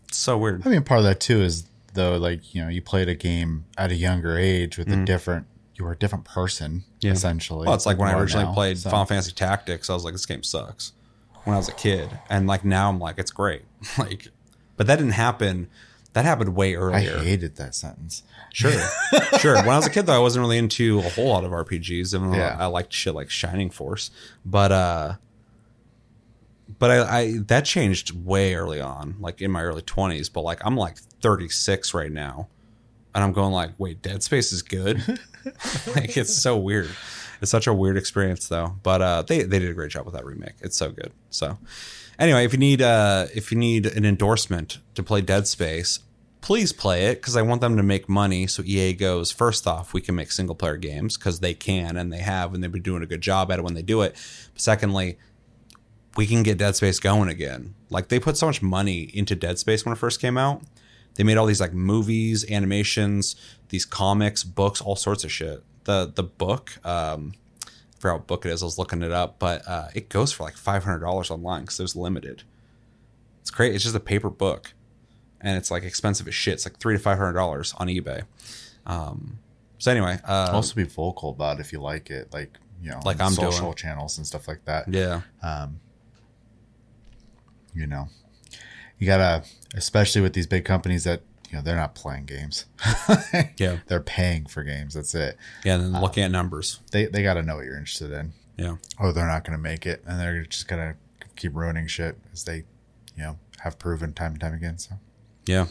It's so weird. I mean, part of that too is though, like you know, you played a game at a younger age with a mm. different, you were a different person. Yeah. essentially. Well, it's like when I originally now, played so. Final Fantasy Tactics, I was like, this game sucks when I was a kid. And like now I'm like, it's great. like, but that didn't happen. That happened way earlier. I hated that sentence. Sure. sure. When I was a kid though, I wasn't really into a whole lot of RPGs, even though Yeah. I liked shit like Shining Force. But uh but I, I that changed way early on, like in my early twenties. But like I'm like 36 right now, and I'm going like, wait, Dead Space is good. like it's so weird. It's such a weird experience though. But uh, they they did a great job with that remake. It's so good. So anyway, if you need uh if you need an endorsement to play Dead Space, please play it because I want them to make money. So EA goes first off, we can make single player games because they can and they have and they've been doing a good job at it when they do it. But secondly, we can get Dead Space going again. Like they put so much money into Dead Space when it first came out. They made all these like movies, animations, these comics, books, all sorts of shit. The the book, um, I forgot what book it is. I was looking it up, but uh, it goes for like five hundred dollars online because it was limited. It's great. It's just a paper book, and it's like expensive as shit. It's like three to five hundred dollars on eBay. Um, so anyway, uh, also be vocal about if you like it, like you know, Like I'm social doing. channels and stuff like that. yeah, Um, you know, you gotta, especially with these big companies that you know they're not playing games. yeah, they're paying for games. That's it. yeah. And then uh, looking at numbers, They they got to know what you're interested in. yeah. Oh, they're not going to make it, and they're just gonna keep ruining shit as they, you know, have proven time and time again. So Yeah.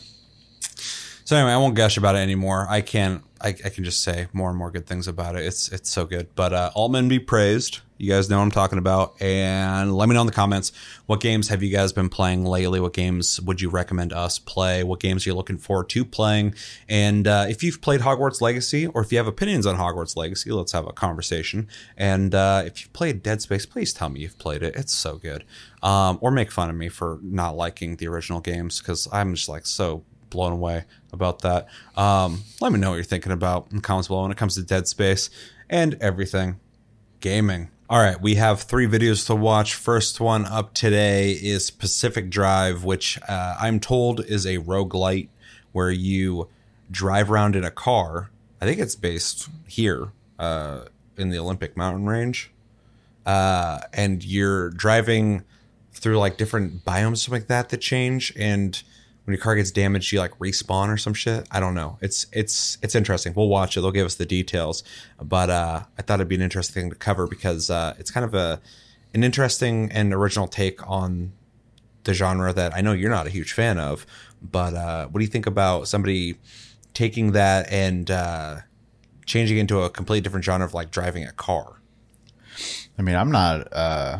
So anyway, I won't gush about it anymore. I can I, I can just say more and more good things about it. It's it's so good. But uh, Altman be praised. You guys know what I'm talking about. And let me know in the comments what games have you guys been playing lately? What games would you recommend us play? What games are you looking forward to playing? And uh, if you've played Hogwarts Legacy or if you have opinions on Hogwarts Legacy, let's have a conversation. And uh, if you've played Dead Space, please tell me you've played it. It's so good. Um, or make fun of me for not liking the original games because I'm just like so blown away about that. Um, let me know what you're thinking about in the comments below when it comes to Dead Space and everything gaming. All right, we have three videos to watch. First one up today is Pacific Drive, which uh, I'm told is a roguelite where you drive around in a car. I think it's based here uh, in the Olympic mountain range. Uh, and you're driving through like different biomes, something like that, that change. And when your car gets damaged, you like respawn or some shit. I don't know. It's it's it's interesting. We'll watch it. They'll give us the details. But uh, I thought it'd be an interesting thing to cover because uh, it's kind of a an interesting and original take on the genre that I know you're not a huge fan of. But uh, what do you think about somebody taking that and uh, changing it into a completely different genre of like driving a car? I mean, I'm not uh,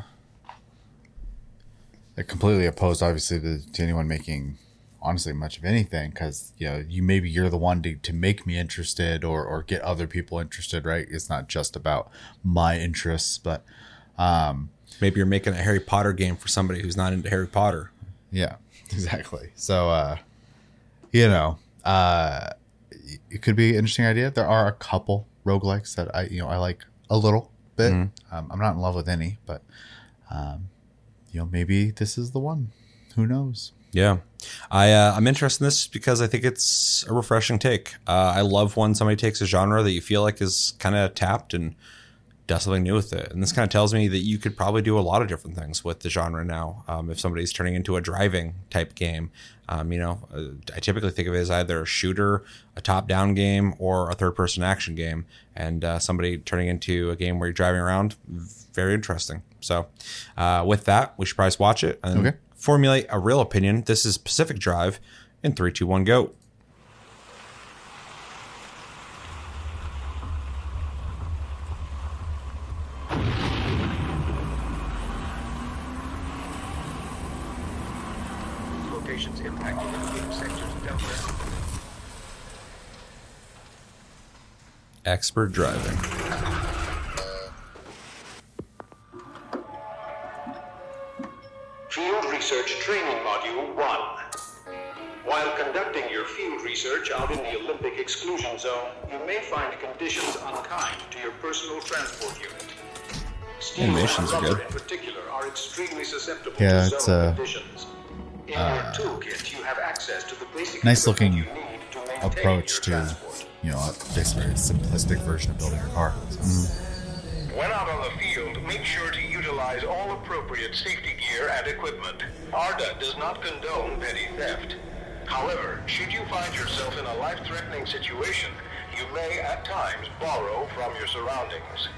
completely opposed, obviously, to, to anyone making honestly much of anything because you know you maybe you're the one to, to make me interested or or get other people interested right? It's not just about my interests but um maybe you're making a harry potter game for somebody who's not into harry potter. Yeah exactly. So uh you know uh it could be an interesting idea. There are a couple roguelikes that i you know i like a little bit. Mm-hmm. um, i'm not in love with any but um you know maybe this is the one. Who knows yeah, I uh, I'm interested in this because I think it's a refreshing take. Uh, I love when somebody takes a genre that you feel like is kind of tapped and does something new with it. And this kind of tells me that you could probably do a lot of different things with the genre now. Um, if somebody's turning into a driving type game, um, you know, uh, I typically think of it as either a shooter, a top-down game, or a third-person action game. And uh, somebody turning into a game where you're driving around, very interesting. So, uh, with that, we should probably watch it. And okay formulate a real opinion. This is Pacific Drive in 3, 2, 1, go. Locations impacted in game sectors Delta. Expert driving. Animations are good. In particular, are extremely susceptible yeah, to it's a uh, your toolkit, you have access to the basic nice looking approach to, you know, basically a simplistic version of building a car. So. Mm. When out on the field, make sure to utilize all appropriate safety gear and equipment. ARDA does not condone petty theft. However, should you find yourself in a life-threatening situation, you may at times borrow from your surroundings.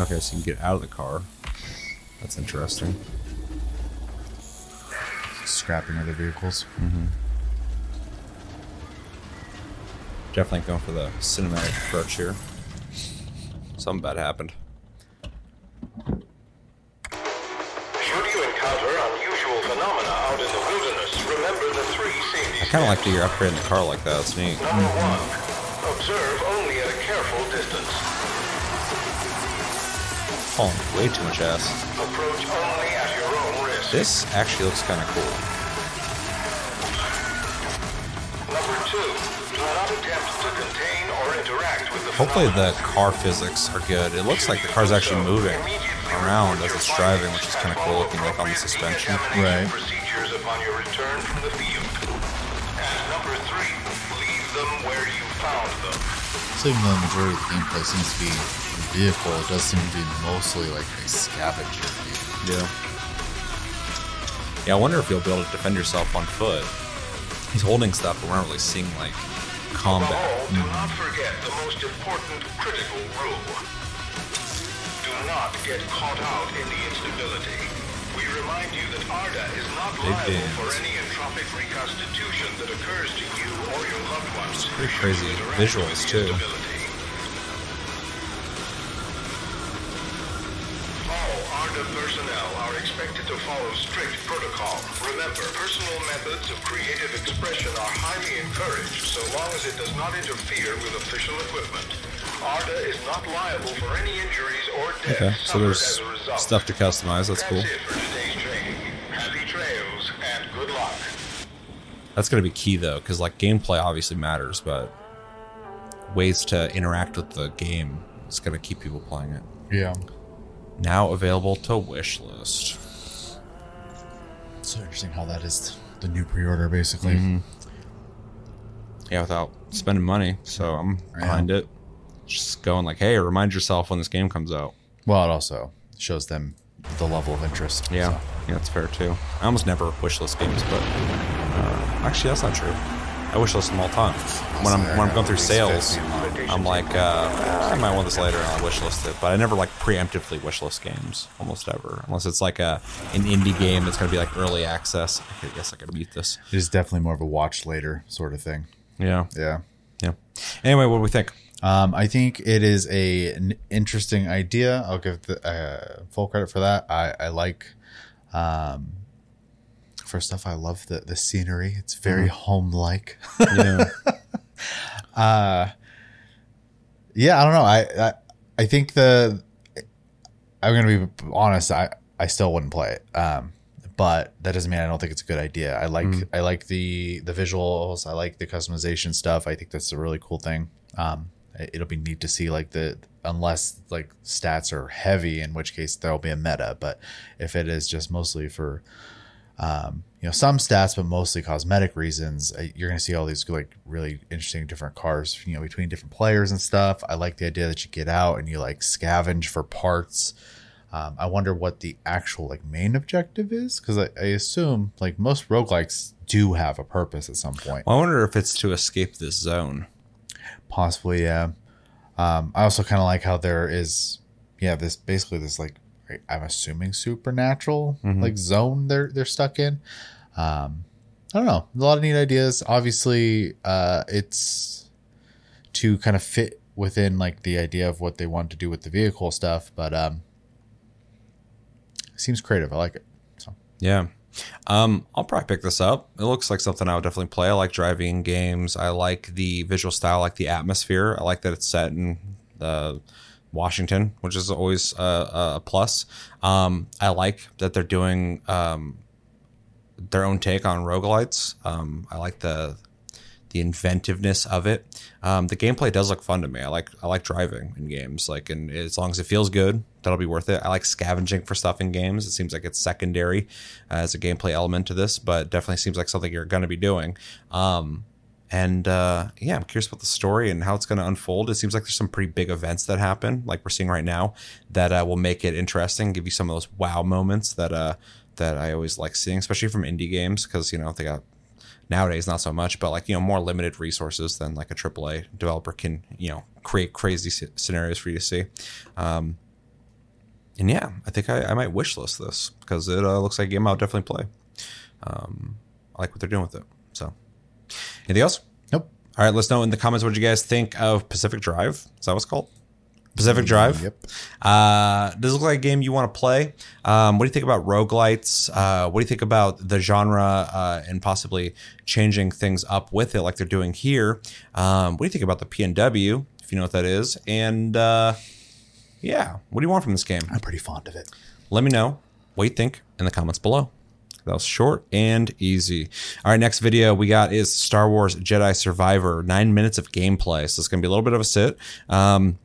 Okay, so you can get out of the car. That's interesting. Scrapping other vehicles. Mm-hmm. Definitely going for the cinematic approach here. Something bad happened. Should you encounter unusual phenomena out in the wilderness, remember the three safety I kind of like that you're upgrading the car like that. It's neat. Number one, observe Oh, way too much ass. Approach only at your own risk. This actually looks kind of cool. Number two, do not attempt to contain or interact with the Hopefully the car physics are good. It looks like the car's actually moving around as it's driving, which is kind of cool looking, like on the suspension. Right. Procedures upon your return from the field. And number three, leave them where you found them. So even the majority of the gameplay seems to be the vehicle, it does seem to be mostly like a scavenger vehicle. Yeah. Yeah, I wonder if you'll be able to defend yourself on foot. He's holding stuff, but we're not really seeing like combat. All, do mm. not forget the most important critical rule. Do not get caught out in the instability. We remind you that ARDA is not Big liable games. for any entropic reconstitution that occurs to you or your loved ones. It's pretty crazy visuals too. ARDA personnel are expected to follow strict protocol. Remember, personal methods of creative expression are highly encouraged so long as it does not interfere with official equipment. ARDA is not liable for any injuries or deaths okay, so there's stuff to customize. That's, That's cool. Happy trails and good luck. That's going to be key though, because like gameplay obviously matters, but ways to interact with the game is going to keep people playing it. Yeah. Now available to wish list. So interesting how that is the new pre-order, basically. Mm-hmm. yeah, without spending money. So I'm behind it. Just going like, hey, remind yourself when this game comes out. Well, it also shows them the level of interest. Yeah, so. yeah, that's fair too. I almost never wishlist games, but uh, actually, that's not true. I wishlist them all the time. When I'm when I'm going through sales, I'm like, uh, I might want this later, and I'll wishlist it. But I never like preemptively wishlist games, almost ever, unless it's like a an indie game that's gonna be like early access. I guess I gotta mute this. It is definitely more of a watch later sort of thing. Yeah, Yeah. yeah. Anyway, what do we think? Um, I think it is a an interesting idea. I'll give the uh, full credit for that. I, I like, um, first off, I love the the scenery. It's very home like. Yeah, yeah, I don't know. I, I I think the I'm gonna be honest. I I still wouldn't play it. Um, but that doesn't mean I don't think it's a good idea. I like I like the the visuals. I like the customization stuff. I think that's a really cool thing. Um, it- it'll be neat to see like the unless like stats are heavy, in which case there'll be a meta. But if it is just mostly for um, you know some stats, but mostly cosmetic reasons. uh, You're going to see all these like really interesting different cars, you know, between different players and stuff. I like the idea that you get out and you like scavenge for parts. Um, I wonder what the actual like main objective is because I, I assume like most roguelikes do have a purpose at some point. well, I wonder if it's to escape this zone. Possibly, yeah. Um, I also kind of like how there is, yeah, this basically this like I'm assuming supernatural like zone they're they're stuck in. Um, I don't know, a lot of neat ideas. Obviously, uh, it's to kind of fit within like the idea of what they want to do with the vehicle stuff, but um, seems creative. I like it. So Yeah. Um, I'll probably pick this up. It looks like something I would definitely play. I like driving games. I like the visual style, I like the atmosphere. I like that it's set in uh, Washington, which is always a, a plus. Um, I like that they're doing um, their own take on roguelites. Um, I like the the inventiveness of it. Um, the gameplay does look fun to me. I like I like driving in games. Like, and as long as it feels good, that'll be worth it. I like scavenging for stuff in games. It seems like it's secondary uh, as a gameplay element to this, but definitely seems like something you're going to be doing. Um, and uh, yeah, I'm curious about the story and how it's going to unfold. It seems like there's some pretty big events that happen, like we're seeing right now, that uh, will make it interesting, give you some of those wow moments that uh, that I always like seeing, especially from indie games, because you know they got nowadays not so much, but like you know more limited resources than like a AAA developer can you know create crazy sc- scenarios for you to see. Um, and yeah, I think I, I might wish list this because it uh, looks like a game I'll definitely play. Um, I like what they're doing with it. Anything else? nope. All right, let us know in the comments what you guys think of Pacific Drive. Is that what it's called? Pacific Drive. Yep. Uh, does it look like a game you want to play? Um, what do you think about roguelites? Uh, what do you think about the genre uh, and possibly changing things up with it like they're doing here? Um, what do you think about the PNW, if you know what that is? And uh, yeah, what do you want from this game? I'm pretty fond of it. Let me know what you think in the comments below. That was short and easy. All right, next video we got is Star Wars Jedi Survivor. Nine minutes of gameplay. So it's going to be a little bit of a sit. Um,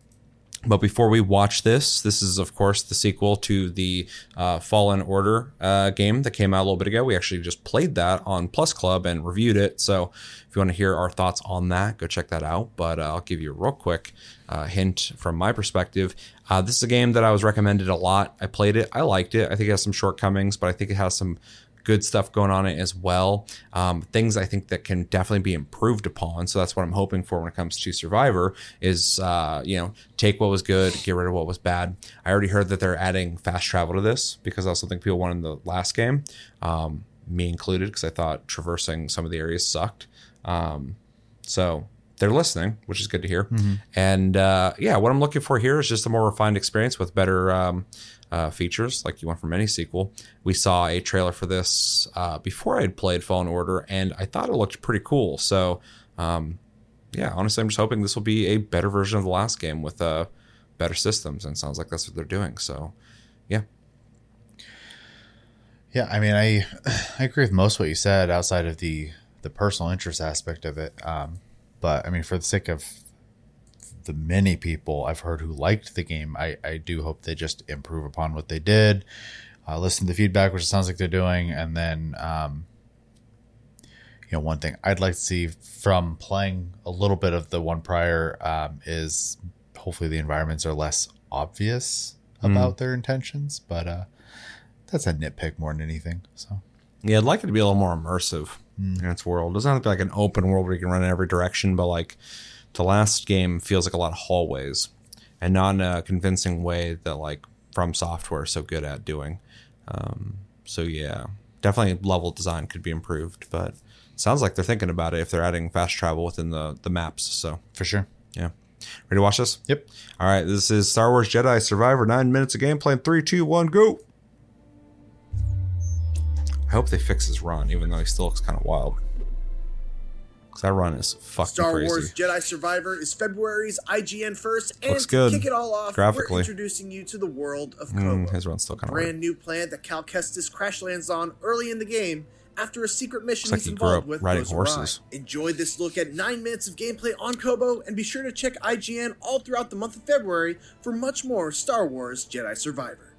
but before we watch this, this is of course the sequel to the uh, Fallen Order uh, game that came out a little bit ago. We actually just played that on Plus Club and reviewed it. So if you want to hear our thoughts on that, go check that out. But uh, I'll give you a real quick uh, hint from my perspective. Uh, this is a game that I was recommended a lot. I played it. I liked it. I think it has some shortcomings, but I think it has some good stuff going on it as well. Um, things I think that can definitely be improved upon. So that's what I'm hoping for when it comes to Survivor is, uh, you know, take what was good, get rid of what was bad. I already heard that they're adding fast travel to this because that's something people wanted in the last game, um, me included, because I thought traversing some of the areas sucked. Um, so they're listening, which is good to hear. And uh, yeah, what I'm looking for here is just a more refined experience with better um, uh, features, like you want from any sequel. We saw a trailer for this uh, before I had played Fallen Order, and I thought it looked pretty cool. So um, yeah, honestly, I'm just hoping this will be a better version of the last game with uh, better systems, and sounds like that's what they're doing. So yeah, Yeah, I mean, I I agree with most what you said outside of the the personal interest aspect of it. Um, but I mean, for the sake of the many people I've heard who liked the game, I I do hope they just improve upon what they did. Uh, listen to the feedback, which it sounds like they're doing, and then um, you know, one thing I'd like to see from playing a little bit of the one prior um, is hopefully the environments are less obvious about their intentions, but uh, that's a nitpick more than anything. So Yeah, I'd like it to be a little more immersive in its world. It doesn't have to be like an open world where you can run in every direction, but like the last game feels like a lot of hallways and not in a convincing way that like From Software is so good at doing. Um, so yeah, definitely level design could be improved, but sounds like they're thinking about it if they're adding fast travel within the the maps. So for sure. yeah, ready to watch this? Yep. All right, this is Star Wars Jedi Survivor. Nine minutes of gameplay. in Three, two, one, go. I hope they fix his run, even though he still looks kind of wild. Because that run is fucking Star crazy. Wars Jedi Survivor is February's IGN first, and Looks to good. kick it all off, Graphically. we're introducing you to the world of Mm, Koboh, his run's still kind of brand weird. new planet that Cal Kestis crash lands on early in the game after a secret mission like he's involved up with riding awry. horses. Enjoy this look at nine minutes of gameplay on Koboh, and be sure to check IGN all throughout the month of February for much more Star Wars Jedi Survivor.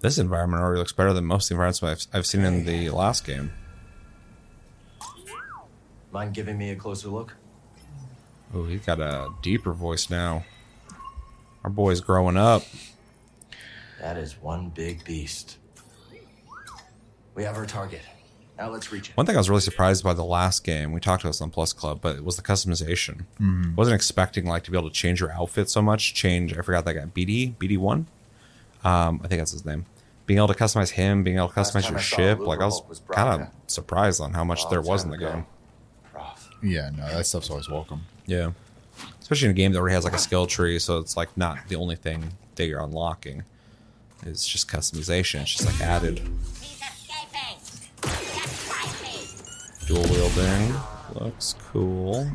This environment already looks better than most of the environments I've, I've seen in the last game. Mind giving me a closer look? Oh, he's got a deeper voice now. Our boy's growing up. That is one big beast. We have our target. Now let's reach it. One thing I was really surprised by the last game, we talked about this on Plus Club, but it was the customization. Wasn't expecting like to be able to change your outfit so much. Change, I forgot that guy, BD, BD one. Um, I think that's his name. Being able to customize him, being able to customize your ship, like I was was kind of surprised on how much there was in the ago. game. Yeah, no, that stuff's always welcome. Yeah, especially in a game that already has like a skill tree, so it's like not the only thing that you're unlocking. It's just customization. It's just like added. He's escaping. Just fight me. Dual wielding looks cool.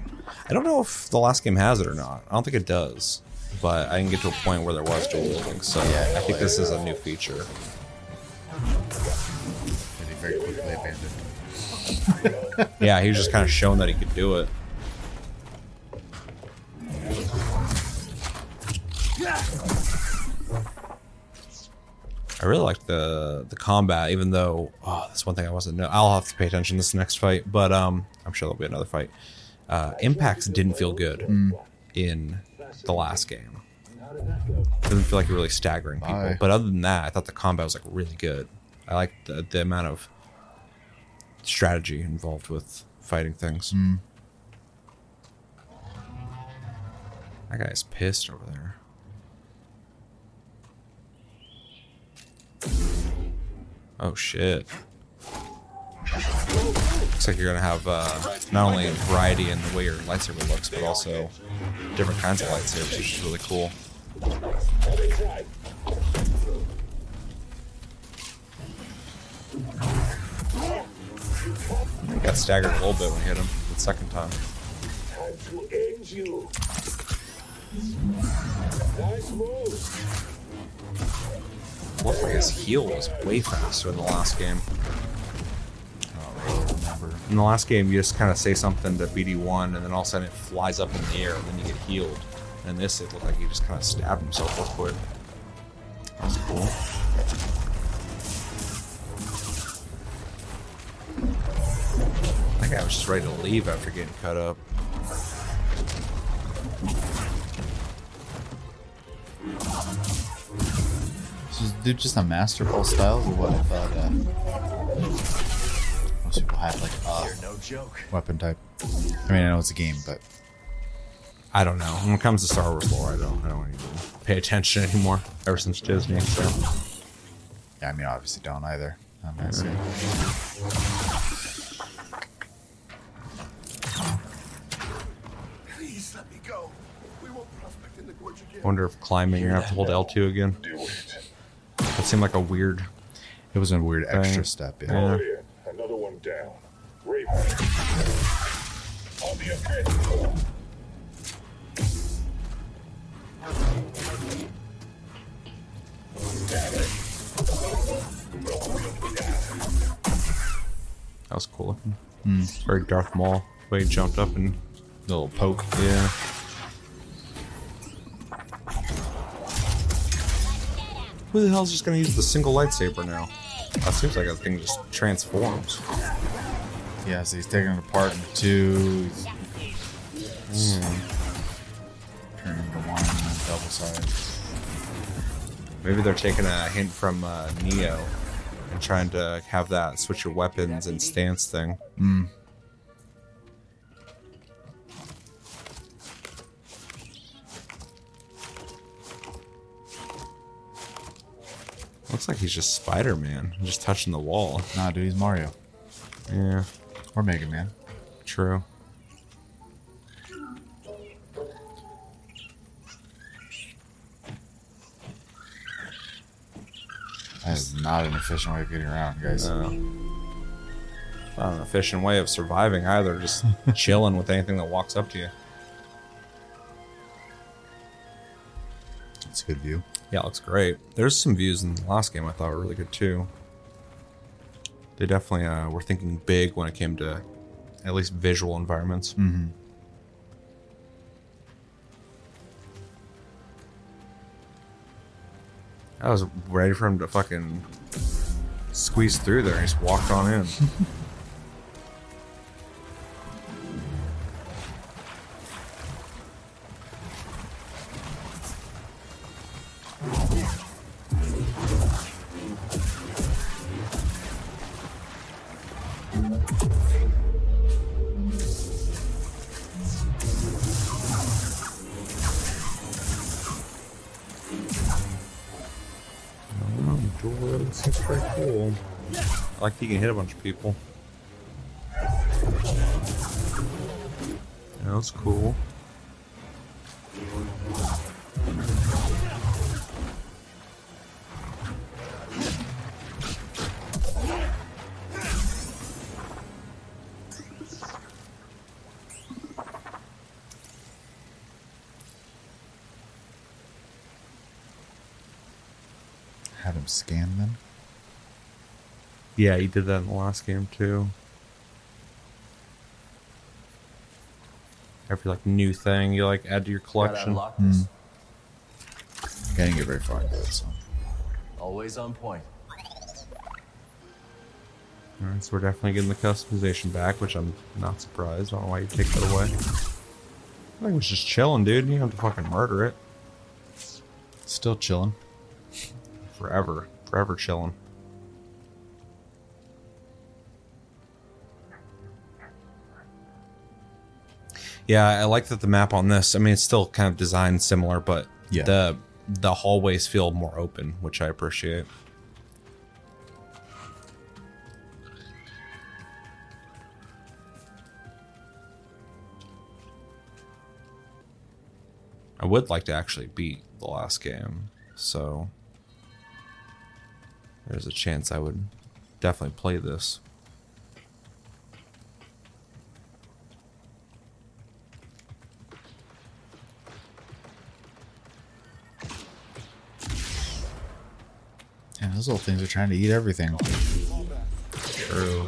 I don't know if the last game has it or not. I don't think it does, but I didn't get to a point where there was dual wielding, so I think this is a new feature. They very quickly abandoned. Yeah, he was just kind of showing that he could do it. I really like the the combat, even though oh, that's one thing I wasn't know. I'll have to pay attention to this next fight, but um, I'm sure there'll be another fight. Uh, impacts didn't feel good in the last game. Doesn't feel like you're really staggering people, Bye. but other than that, I thought the combat was like really good. I like the, the amount of strategy involved with fighting things. That guy's pissed over there. Oh shit. Looks like you're gonna have uh, not only a variety in the way your lightsaber looks, but also different kinds of lightsabers, which is really cool. He got staggered a little bit when he hit him the second time. Time to end you. Nice move. Looked like his heal was way faster in the last game. In the last game, you just kind of say something to BD1, and then all of a sudden it flies up in the air, and then you get healed. And this, it looked like he just kind of stabbed himself real quick. That was cool. That guy was just ready to leave after getting cut up. This is dude just a masterful style or what? I thought uh, most people have like a no joke. weapon type. I mean, I know it's a game, but I don't know. When it comes to Star Wars lore, I don't. I don't even pay attention anymore. Ever since Disney, so yeah, I mean, obviously don't either. I'm not saying. Please let me go. We won't prospect in the gorge again. Wonder if climbing you're gonna have to hold L two again. That seemed like a weird. It was a weird extra step. Yeah. Yeah. Another one down. Raven. On the offensive. That was cool looking. Hmm. Very Darth Maul. Way he jumped up and Little poke. yeah. Who the hell's just gonna use the single lightsaber now? That seems like that thing just transforms. Yeah, so he's taking it apart into two. He's Turning into one and then double sides. Maybe they're taking a hint from uh, Nioh and trying to have that switch your weapons and stance thing. Looks like he's just Spider Man, just touching the wall. Nah, dude, he's Mario. Yeah, Or Mega Man. true. That is not an efficient way of getting around, guys. Uh, not an efficient way of surviving either. Just chilling with anything that walks up to you. It's a good view. Yeah, it looks great. There's some views in the last game I thought were really good too. They definitely uh, were thinking big when it came to at least visual environments. Mm-hmm. I was ready for him to fucking squeeze through there. He just walked on in. You can hit a bunch of people. Yeah, that's cool. Yeah, you did that in the last game too. Every like new thing you like add to your collection. unlock hmm. this. I didn't get very far into it, so. Always on point. Alright, so we're definitely getting the customization back, which I'm not surprised. I don't know why you take that away. I think it was just chilling, dude. You don't have to fucking murder it. Still chilling. Forever. Forever chilling. Yeah, I like that the map on this. I mean, it's still kind of designed similar, but Yeah. the the hallways feel more open, which I appreciate. I would like to actually beat the last game, so there's a chance I would definitely play this. Those little things are trying to eat everything. True.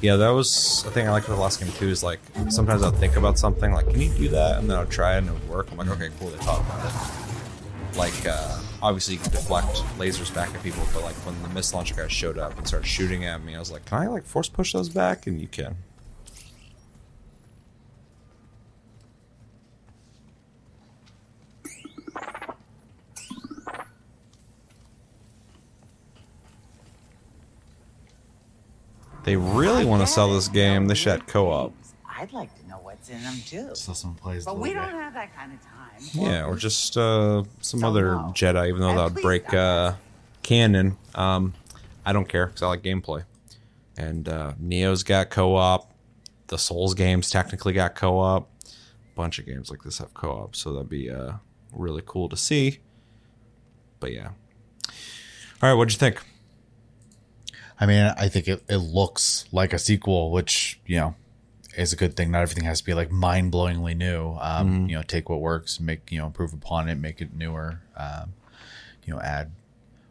Yeah, that was a thing I liked about the last game too. Is like sometimes I'll think about something like, "Can you do that?" and then I'll try it and it would work. I'm like, "Okay, cool." They thought about it. Like, uh, obviously you can deflect lasers back at people, but like when the missile launcher guy showed up and started shooting at me, I was like, "Can I like force push those back?" And you can. They really want to sell this game. They should co-op. I'd like to know what's in them too. So someone plays But the we don't guy. have that kind of time. Yeah, or just uh, some So other no. Jedi, even though And that would please break don't. uh, canon. Um, I don't care because I like gameplay. And uh, Nioh's got co-op. The Souls games technically got co-op. A bunch of games like this have co-op, so that'd be uh, really cool to see. But yeah. All right, what'd you think? I mean, I think it, it looks like a sequel, which, you know, is a good thing. Not everything has to be like mind blowingly new. Um, You know, take what works, make, you know, improve upon it, make it newer, um, you know, add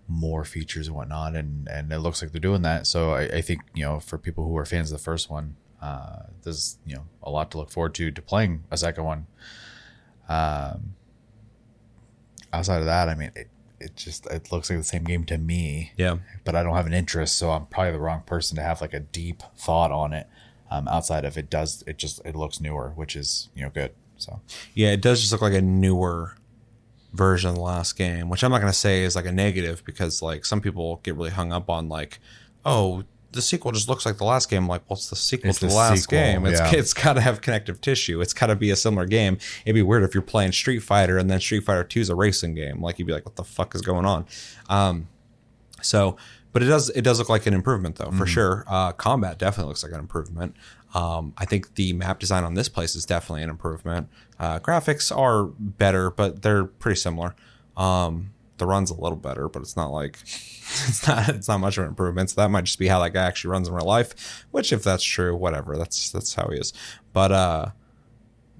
more features and whatnot, and and it looks like they're doing that. So I, I think you know for people who are fans of the first one, uh, there's you know a lot to look forward to to playing a second one. Um, outside of that, I mean, it it just it looks like the same game to me. Yeah. but I don't have an interest, so I'm probably the wrong person to have like a deep thought on it. Um, outside of it does it just it looks newer, which is you know good. So Yeah, it does just look like a newer version of the last game, which I'm not going to say is like a negative because like some people get really hung up on like, oh, the sequel just looks like the last game. Like, what's the sequel It's to the, the last sequel, game? It's yeah. it's got to have connective tissue. It's got to be a similar game. It'd be weird if you're playing Street Fighter and then Street Fighter Two is a racing game. Like you'd be like, what the fuck is going on? Um, so, but it does it does look like an improvement though for sure. Uh, combat definitely looks like an improvement. Um, I think the map design on this place is definitely an improvement. Uh, graphics are better, but they're pretty similar. Um, the run's a little better, but it's not like it's not it's not much of an improvement. So that might just be how that guy actually runs in real life. Which, if that's true, whatever. That's that's how he is. But uh,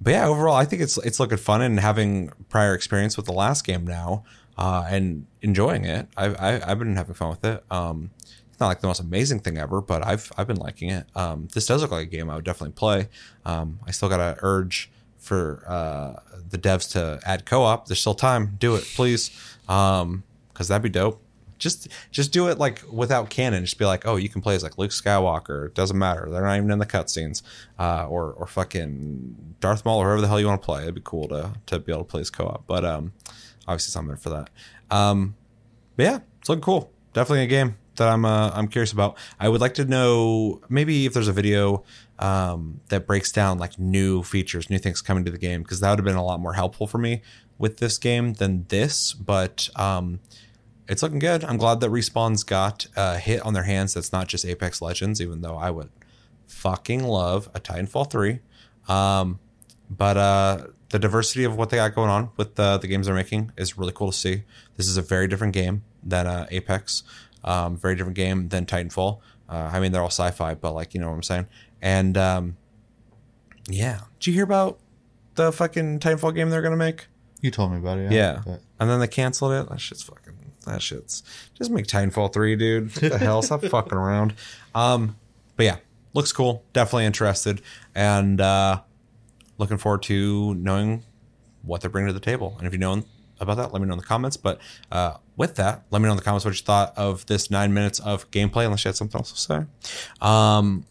but yeah, overall, I think it's it's looking fun and having prior experience with the last game now, uh, and enjoying it. I've I, I've been having fun with it. Um, it's not like the most amazing thing ever, but I've I've been liking it. Um, this does look like a game I would definitely play. Um, I still got to urge for uh, the devs to add co-op. There's still time. Do it, please, because that'd be dope. Just just do it like without canon. Just be like, oh, you can play as like Luke Skywalker. It doesn't matter. They're not even in the cutscenes. Uh, or or fucking Darth Maul or whoever the hell you want to play. It'd be cool to to be able to play as co-op. But um, obviously something for that. Um, but yeah, it's looking cool. Definitely a game that I'm uh, I'm curious about. I would like to know maybe if there's a video um, that breaks down like new features, new things coming to the game, because that would have been a lot more helpful for me with this game than this. But um, it's looking good. I'm glad that Respawn's got a hit on their hands that's not just Apex Legends, even though I would fucking love a Titanfall 3. Um, but uh, the diversity of what they got going on with the, the games they're making is really cool to see. This is a very different game than uh, Apex, um, very different game than Titanfall. Uh, I mean, they're all sci fi, but like, you know what I'm saying? And um, yeah. Did you hear about the fucking Titanfall game they're going to make? you told me about it. Yeah. but- And then they canceled it. That shit's fucking. That shit's just make Titanfall three, dude. What the hell? Stop fucking around. Um, but yeah, looks cool. Definitely interested, and uh, looking forward to knowing what they're bringing to the table. And if you know about that, let me know in the comments. But uh, with that, let me know in the comments what you thought of this nine minutes of gameplay. Unless you had something else to say. Um,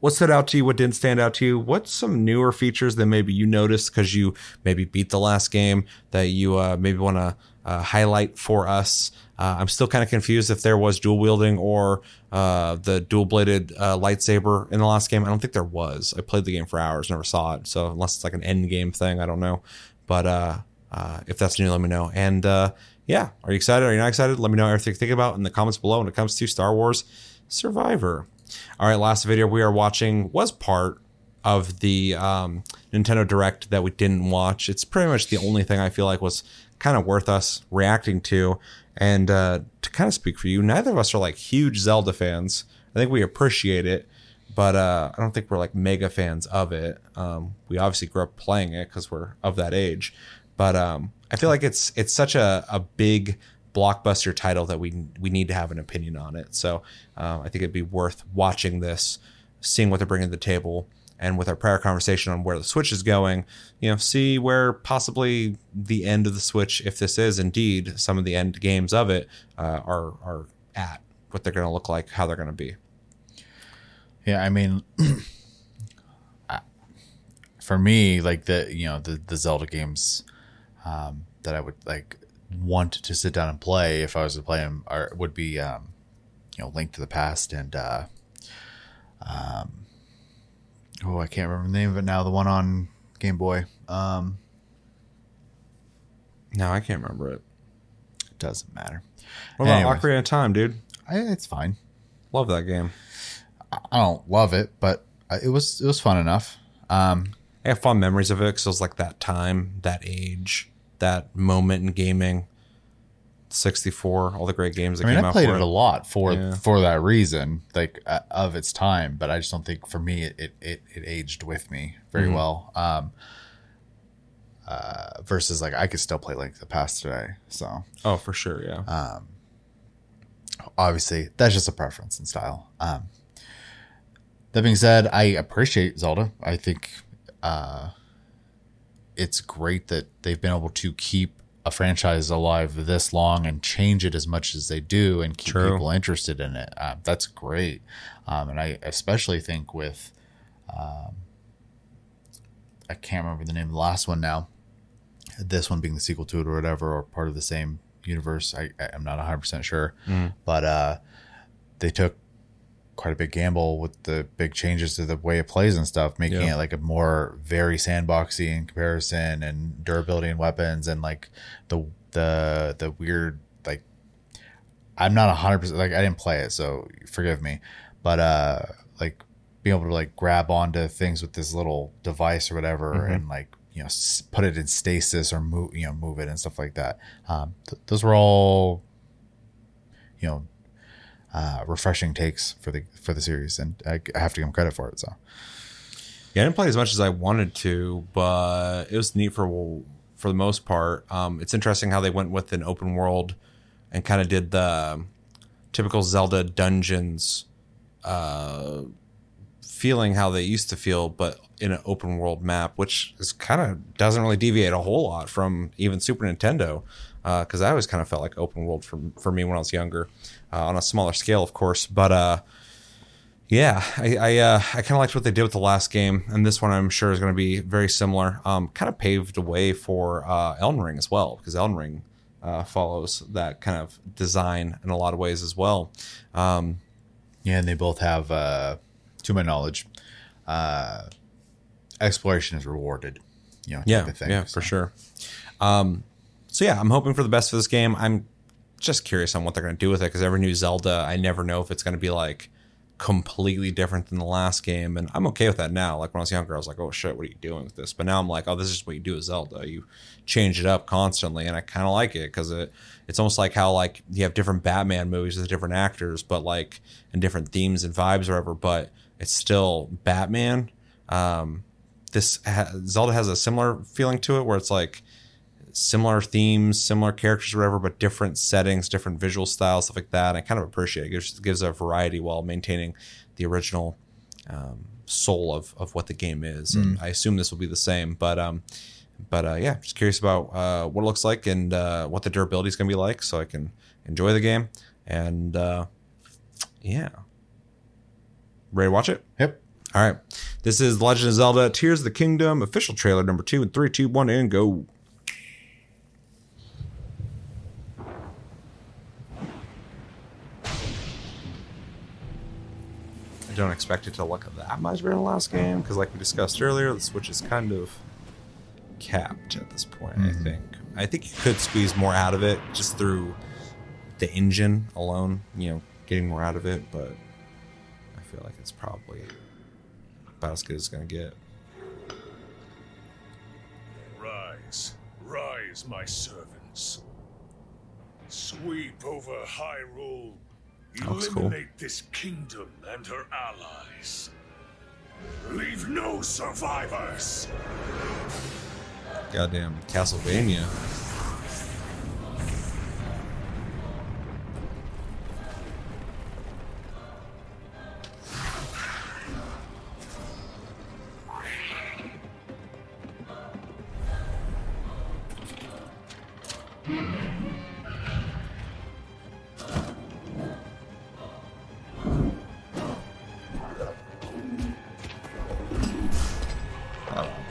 what stood out to you? What didn't stand out to you? What's some newer features that maybe you noticed because you maybe beat the last game that you uh, maybe want to uh, highlight for us? Uh, I'm still kind of confused if there was dual wielding or uh, the dual bladed uh, lightsaber in the last game. I don't think there was. I played the game for hours, never saw it. So unless it's like an end game thing, I don't know. But uh, uh, if that's new, let me know. And uh, yeah, are you excited? Are you not excited? Let me know everything you think about in the comments below when it comes to Star Wars Survivor. All right, last video we are watching was part of the um, Nintendo Direct that we didn't watch. It's pretty much the only thing I feel like was kind of worth us reacting to. And uh, to kind of speak for you, neither of us are like huge Zelda fans. I think we appreciate it, but uh, I don't think we're like mega fans of it. Um, we obviously grew up playing it because we're of that age, but um, I feel like it's it's such a, a big blockbuster title that we we need to have an opinion on it. So uh, I think it'd be worth watching this, seeing what they're bringing to the table, and with our prior conversation on where the Switch is going, you know, see where possibly the end of the Switch, if this is indeed some of the end games of it, uh, are are at, what they're going to look like, how they're going to be. Yeah, I mean, for me, like the you know the the Zelda games um, that I would like want to sit down and play if I was to play them are would be um, you know Link to the Past and uh, um, oh I can't remember the name of it now. The one on Game Boy. Um, No, I can't remember it. doesn't matter. What about Anyways. Ocarina of Time, dude? I, it's fine. Love that game. I don't love it, but it was it was fun enough. Um, I have fond memories of it because it was like that time, that age, that moment in gaming. 64, all the great games that I mean, came I out played it a lot for Yeah. for that reason, like uh, of its time. But I just don't think for me it it, it, aged with me very Mm-hmm. well. Um, uh, versus like I could still play Link to the Past today. So Oh, for sure, yeah. Uh, obviously that's just a preference and style. Um, that being said, I appreciate Zelda. I think uh, it's great that they've been able to keep a franchise alive this long and change it as much as they do and keep True. people interested in it. Uh, that's great. Um, and I especially think with, um, I can't remember the name of the last one now. This one being the sequel to it or whatever, or part of the same universe. I, I'm not 100% sure. But uh, they took quite a big gamble with the big changes to the way it plays and stuff, making Yeah. it like a more very sandboxy in comparison and durability and weapons and like the the the weird like I'm not hundred percent like I didn't play it, so forgive me. But uh like being able to like grab onto things with this little device or whatever and like you know s- put it in stasis or move you know move it and stuff like that. Um, th- those were all you know uh, refreshing takes for the for the series, and I, have to give them credit for it. So Yeah, I didn't play as much as I wanted to, but it was neat for for the most part. Um, it's interesting how they went with an open world and kind of did the typical Zelda dungeons uh, feeling how they used to feel, but in an open world map, which is kind of doesn't really deviate a whole lot from even Super Nintendo. Because I always kind of felt like open world for for me when I was younger, uh, on a smaller scale, of course. But uh, yeah, I I, uh, I kind of liked what they did with the last game, and this one I'm sure is going to be very similar. Um, kind of paved the way for uh, Elden Ring as well, because Elden Ring uh, follows that kind of design in a lot of ways as well. Um, yeah, and they both have, uh, to my knowledge, uh, exploration is rewarded. You know, yeah, thing. yeah, So- for sure. Um, so yeah, I'm hoping for the best for this game. I'm just curious on what they're going to do with it because every new Zelda, I never know if it's going to be like completely different than the last game, and I'm okay with that now. Like when I was younger, I was like, "Oh shit, what are you doing with this?" But now I'm like, "Oh, this is what you do with Zelda. You change it up constantly," and I kind of like it because it it's almost like how like you have different Batman movies with different actors, but like and different themes and vibes or whatever, but it's still Batman. Um, this ha- Zelda has a similar feeling to it where it's like similar themes, similar characters, whatever, but different settings, different visual styles, stuff like that. And I kind of appreciate it. It gives, gives a variety while maintaining the original um, soul of, of what the game is. And I assume this will be the same, but um, but uh, yeah, just curious about uh, what it looks like and uh, what the durability is going to be like, so I can enjoy the game. And uh, yeah, ready to watch it? Yep. All right. This is Legend of Zelda Tears of the Kingdom official trailer number two and three, two, one, and go. Don't expect it to look that much better than the last mm-hmm. game because, like we discussed earlier, the Switch is kind of capped at this point. I mm-hmm. think. I think you could squeeze more out of it just through the engine alone. You know, getting more out of it, but I feel like it's probably about as good as it's gonna get. Rise, rise, my servants. Sweep over Hyrule. Looks cool. Eliminate this kingdom and her allies. Leave no survivors. Goddamn Castlevania.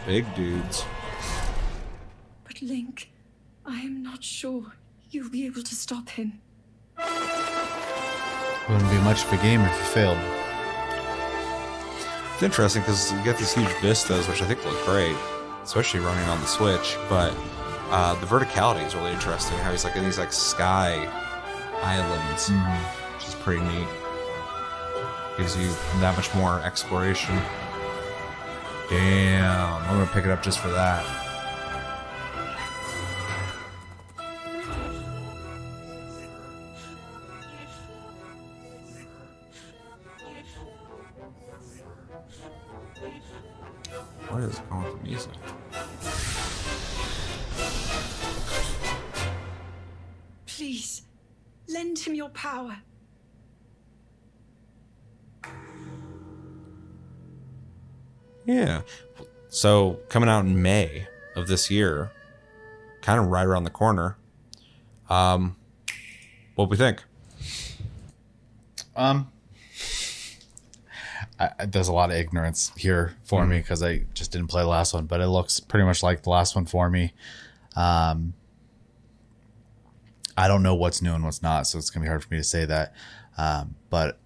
Big dudes. But Link, I am not sure you'll be able to stop him. Wouldn't be much of a game if you failed. It's interesting because you get these huge vistas, which I think look great, especially running on the Switch. But uh, the verticality is really interesting. How he's like in these like sky islands, which is pretty neat. Gives you that much more exploration. Damn, I'm gonna pick it up just for that. So coming out in May of this year, kind of right around the corner. Um, what we think? Um, I, there's a lot of ignorance here for Mm-hmm. me because I just didn't play the last one, but it looks pretty much like the last one for me. Um, I don't know what's new and what's not, so it's gonna be hard for me to say that. Um, but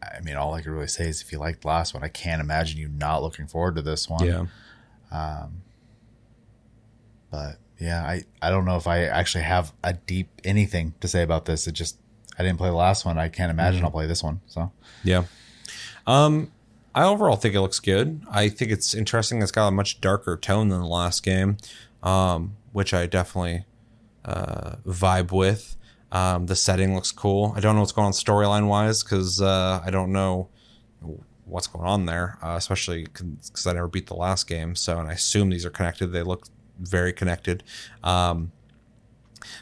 I mean, all I can really say is if you liked the last one, I can't imagine you not looking forward to this one. Yeah. But yeah, I, I don't know if I actually have a deep anything to say about this. It just I didn't play the last one. I can't imagine I'll play this one. So Yeah. Um, I overall think it looks good. I think it's interesting. It's got a much darker tone than the last game, um, which I definitely uh, vibe with. Um, the setting looks cool. I don't know what's going on storyline wise because uh, I don't know what's going on there, uh, especially because I never beat the last game. So, and I assume these are connected. They look very connected. Um,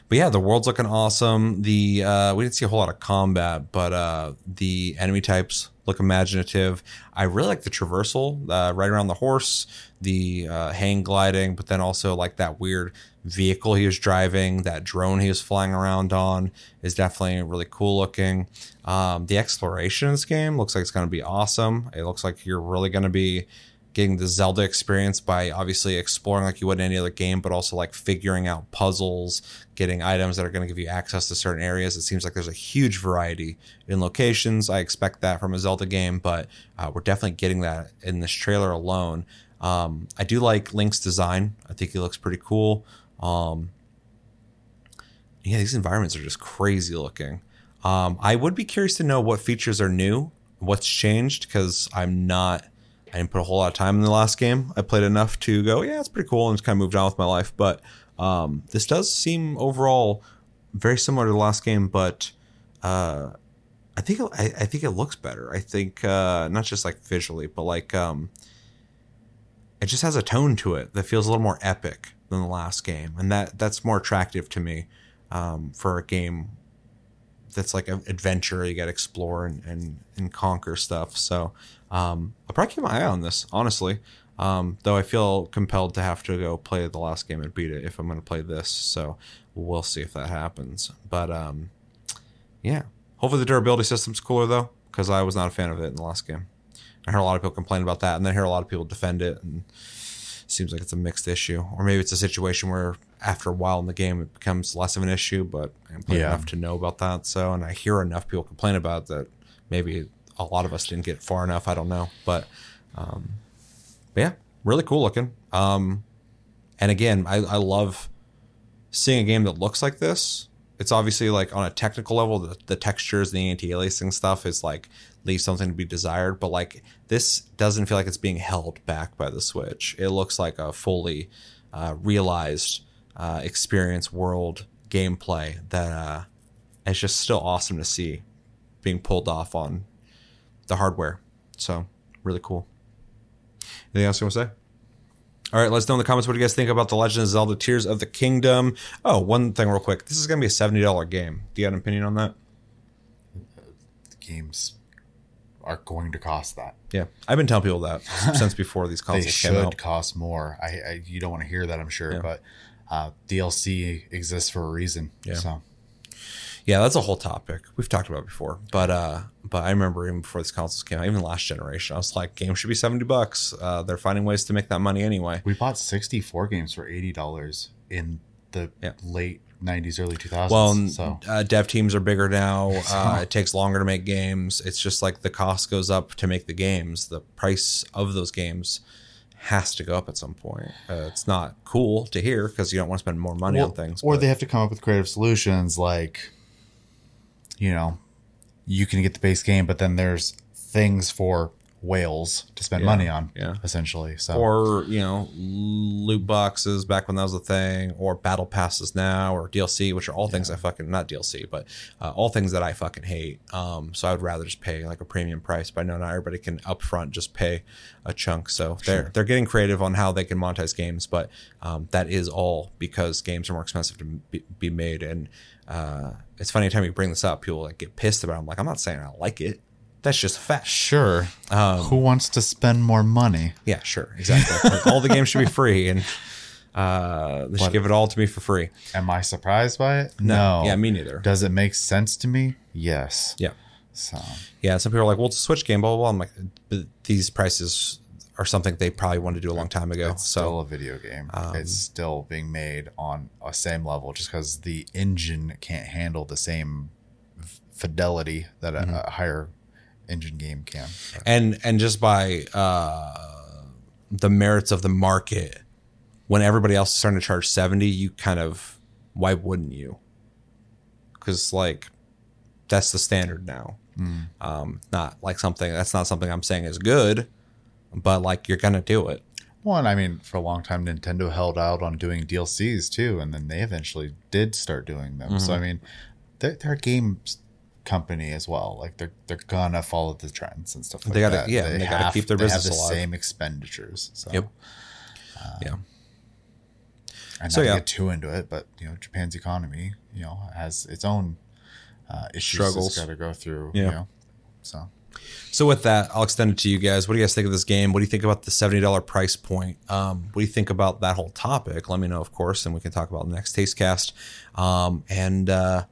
but yeah, the world's looking awesome. The uh, we didn't see a whole lot of combat, but uh, the enemy types look imaginative. I really like the traversal uh, right around the horse, the uh, hang gliding, but then also like that weird vehicle he was driving, that drone he was flying around on is definitely really cool looking. Um, the exploration in this game looks like it's going to be awesome. It looks like you're really going to be getting the Zelda experience by obviously exploring like you would in any other game, but also like figuring out puzzles, getting items that are going to give you access to certain areas. It seems like there's a huge variety in locations. I expect that from a Zelda game, but uh, we're definitely getting that in this trailer alone. Um, I do like Link's design. I think he looks pretty cool. Um, yeah, these environments are just crazy looking. Um, I would be curious to know what features are new, what's changed, because I'm not. I didn't put a whole lot of time in the last game. I played enough to go, yeah, it's pretty cool, and just kind of moved on with my life. But um, this does seem overall very similar to the last game, but uh, I think it, I, I think it looks better. I think uh, not just like visually, but like um, it just has a tone to it that feels a little more epic than the last game, and that that's more attractive to me um, for a game that's like an adventure. You got to explore and, and and conquer stuff. So um, I'll probably keep my eye on this, honestly. Um, though I feel compelled to have to go play the last game and beat it if I'm going to play this. So we'll see if that happens. But um, yeah, hopefully the durability system's cooler though, because I was not a fan of it in the last game. I heard a lot of people complain about that, and then I hear a lot of people defend it, and seems like it's a mixed issue, or maybe it's a situation where after a while in the game it becomes less of an issue. But I'm Yeah. enough to know about that. So, and I hear enough people complain about it that maybe a lot of us didn't get far enough. I don't know, but um, but yeah, really cool looking. Um, and again, I, I love seeing a game that looks like this. It's obviously like on a technical level, the, the textures, the anti-aliasing stuff is like leaves something to be desired. But like this doesn't feel like it's being held back by the Switch. It looks like a fully uh, realized uh, experience world gameplay that uh, it's just still awesome to see being pulled off on the hardware. So really cool. Anything else you want to say? All right, let us know in the comments what you guys think about The Legend of Zelda Tears of the Kingdom. Oh, one thing real quick. This is going to be a $70 game. Do you have an opinion on that? games are going to cost that. Yeah. I've been telling people that since before these They consoles came should out. cost more. I, I you don't want to hear that, I'm sure, Yeah. but uh, DLC exists for a reason. Yeah. So Yeah, that's a whole topic we've talked about before. But uh, but I remember even before these consoles came out, even last generation, I was like, games should be seventy bucks. Uh, they're finding ways to make that money anyway. we bought 64 games for eighty dollars in the Yeah. late 90s, early 2000s. Well, so uh, dev teams are bigger now. Uh, it takes longer to make games. It's just like the cost goes up to make the games. The price of those games has to go up at some point. Uh, it's not cool to hear because you don't want to spend more money or, on things. or but- they have to come up with creative solutions like you know you can get the base game but then there's things for whales to spend Yeah, money on yeah. essentially. So or you know loot boxes back when that was a thing or battle passes now or dlc which are all things i fucking not dlc but uh, all things that i fucking hate. Um so i would rather just pay like a premium price but i know not everybody can upfront just pay a chunk. So they're they're getting creative on how they can monetize games but um, that is all because games are more expensive to be, be made. And uh, it's funny anytime you bring this up people like get pissed about it. i'm like i'm not saying i like it That's just a fact. Sure. Um, Who wants to spend more money? Yeah, sure, exactly. Like, all the games should be free, and uh, they should What- give it all to me for free. Am I surprised by it? No. No. Yeah, me neither. Does it make sense to me? Yes. Yeah, So yeah. Some people are like, "Well, it's a Switch game." Blah blah. blah. I'm like, but these prices are something they probably wanted to do a long time ago. it's so still a video game. um, it's still being made on a same level, just because the engine can't handle the same fidelity that a, Mm-hmm. a higher engine game can. And and just by uh, the merits of the market, when everybody else is starting to charge seventy, you kind of why wouldn't you? Because like that's the standard now. Um, not like something that's not something I'm saying is good, but like you're gonna do it. One, I mean, for a long time, Nintendo held out on doing DLCs too, and then they eventually did start doing them. Mm-hmm. So I mean, they're, they're a games company as well. Like they're they're gonna follow the trends and stuff. Like They gotta- that. yeah, they gotta keep their they business have the alive. same expenditures. So Yep. yeah. and So, not yeah. to get too into it, but you know, Japan's economy, you know, has its own uh, issues Struggles. it's got to go through. Yeah. You know, so So with that, I'll extend it to you guys. What do you guys think of this game? What do you think about the seventy dollar price point? Um, what do you think about that whole topic? Let me know, of course, and we can talk about the next Tastecast. Um, and uh,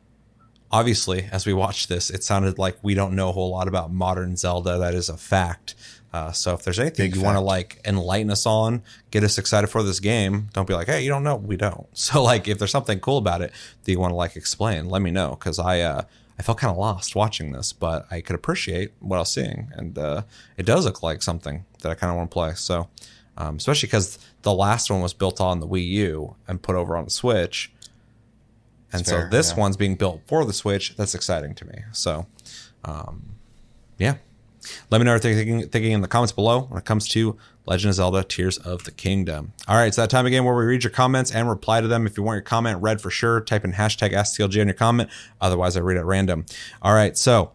obviously, as we watch this, it sounded like we don't know a whole lot about modern Zelda. That is a fact. Uh, so if there's anything Big you want to like enlighten us on, get us excited for this game, don't be like, hey, you don't know. We don't. So like, if there's something cool about it that you want to like explain, let me know because I uh, I felt kind of lost watching this, but I could appreciate what I was seeing, and uh, it does look like something that I kind of want to play. So, um, especially because the last one was built on the Wii U and put over on the Switch, and It's so fair, this yeah. one's being built for the Switch. That's exciting to me. So, um, yeah. Let me know what you're thinking, thinking in the comments below when it comes to Legend of Zelda Tears of the Kingdom. All right, it's that time again where we read your comments and reply to them. If you want your comment read for sure, type in hashtag AskTLG on your comment. Otherwise, I read at random. All right, so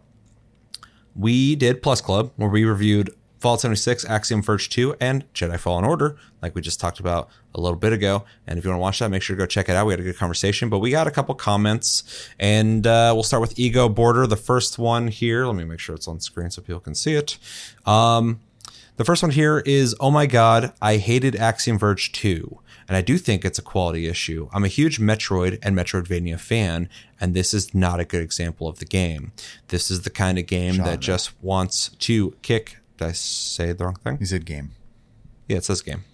we did Plus Club where we reviewed Fallout 76, Axiom Verge 2, and Jedi Fallen Order, like we just talked about a little bit ago. And if you want to watch that, make sure to go check it out. We had a good conversation, but we got a couple comments, and uh, we'll start with Ego Border, the first one here. Let me make sure it's on screen so people can see it. Um, the first one here is Oh my god, I hated Axiom Verge 2. And I do think it's a quality issue. I'm a huge Metroid and Metroidvania fan, and this is not a good example of the game. This is the kind of game Genre. that just wants to kick. Did I say the wrong thing? he said game. Yeah, it says game.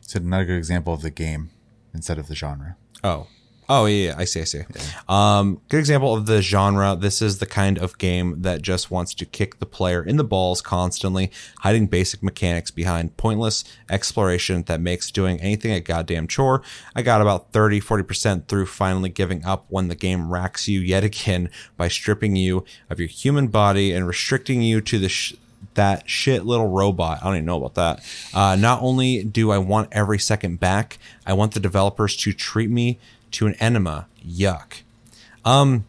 He said not a good example of the game instead of the genre. Oh. Oh yeah, yeah, I see, I see. Um, good example of the genre. This is the kind of game that just wants to kick the player in the balls constantly, hiding basic mechanics behind pointless exploration that makes doing anything a goddamn chore. I got about 30, 40% through finally giving up when the game racks you yet again by stripping you of your human body and restricting you to the sh- that shit little robot. I don't even know about that. Uh, not only do I want every second back, I want the developers to treat me to an enema. Yuck. Um,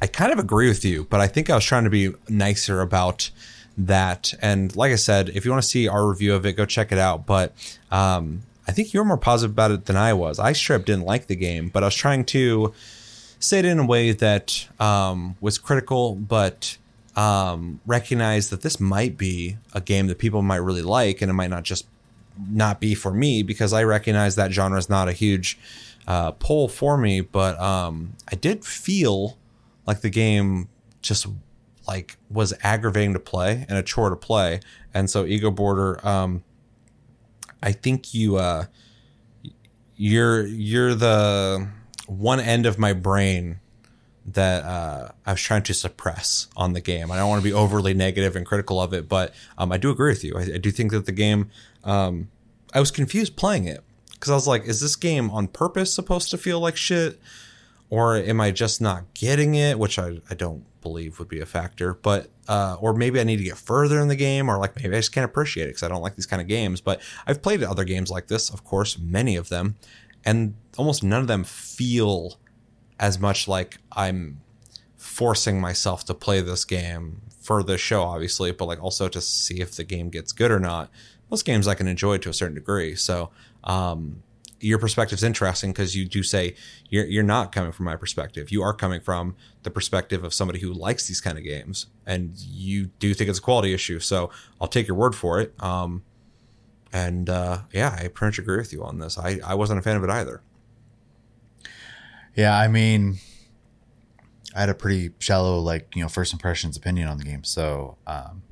I kind of agree with you, but I think I was trying to be nicer about that. And like I said, if you want to see our review of it, go check it out. But um, I think you were more positive about it than I was. I straight up didn't like the game, but I was trying to say it in a way that um, was critical, but um, recognize that this might be a game that people might really like, and it might not just not be for me because I recognize that genre is not a huge uh, pull for me. But um, I did feel like the game just like was aggravating to play and a chore to play, and so Ego Border. Um, I think you uh, you're you're the one end of my brain that uh, I was trying to suppress on the game. I don't want to be overly negative and critical of it, but um, I do agree with you. I, I do think that the game, um, I was confused playing it because I was like, is this game on purpose supposed to feel like shit? Or am I just not getting it? Which I, I don't believe would be a factor, but, uh, or maybe I need to get further in the game, or like maybe I just can't appreciate it because I don't like these kind of games. But I've played other games like this, of course, many of them, and almost none of them feel as much like I'm forcing myself to play this game for the show, obviously, but like also to see if the game gets good or not. Most games I can enjoy to a certain degree. So, um, your perspective's interesting because you do say you're you're not coming from my perspective. You are coming from the perspective of somebody who likes these kind of games, and you do think it's a quality issue. So I'll take your word for it. Um, and uh, yeah, I pretty much agree with you on this. I I wasn't a fan of it either. Yeah, I mean, I had a pretty shallow, like you know, first impressions opinion on the game. So, um,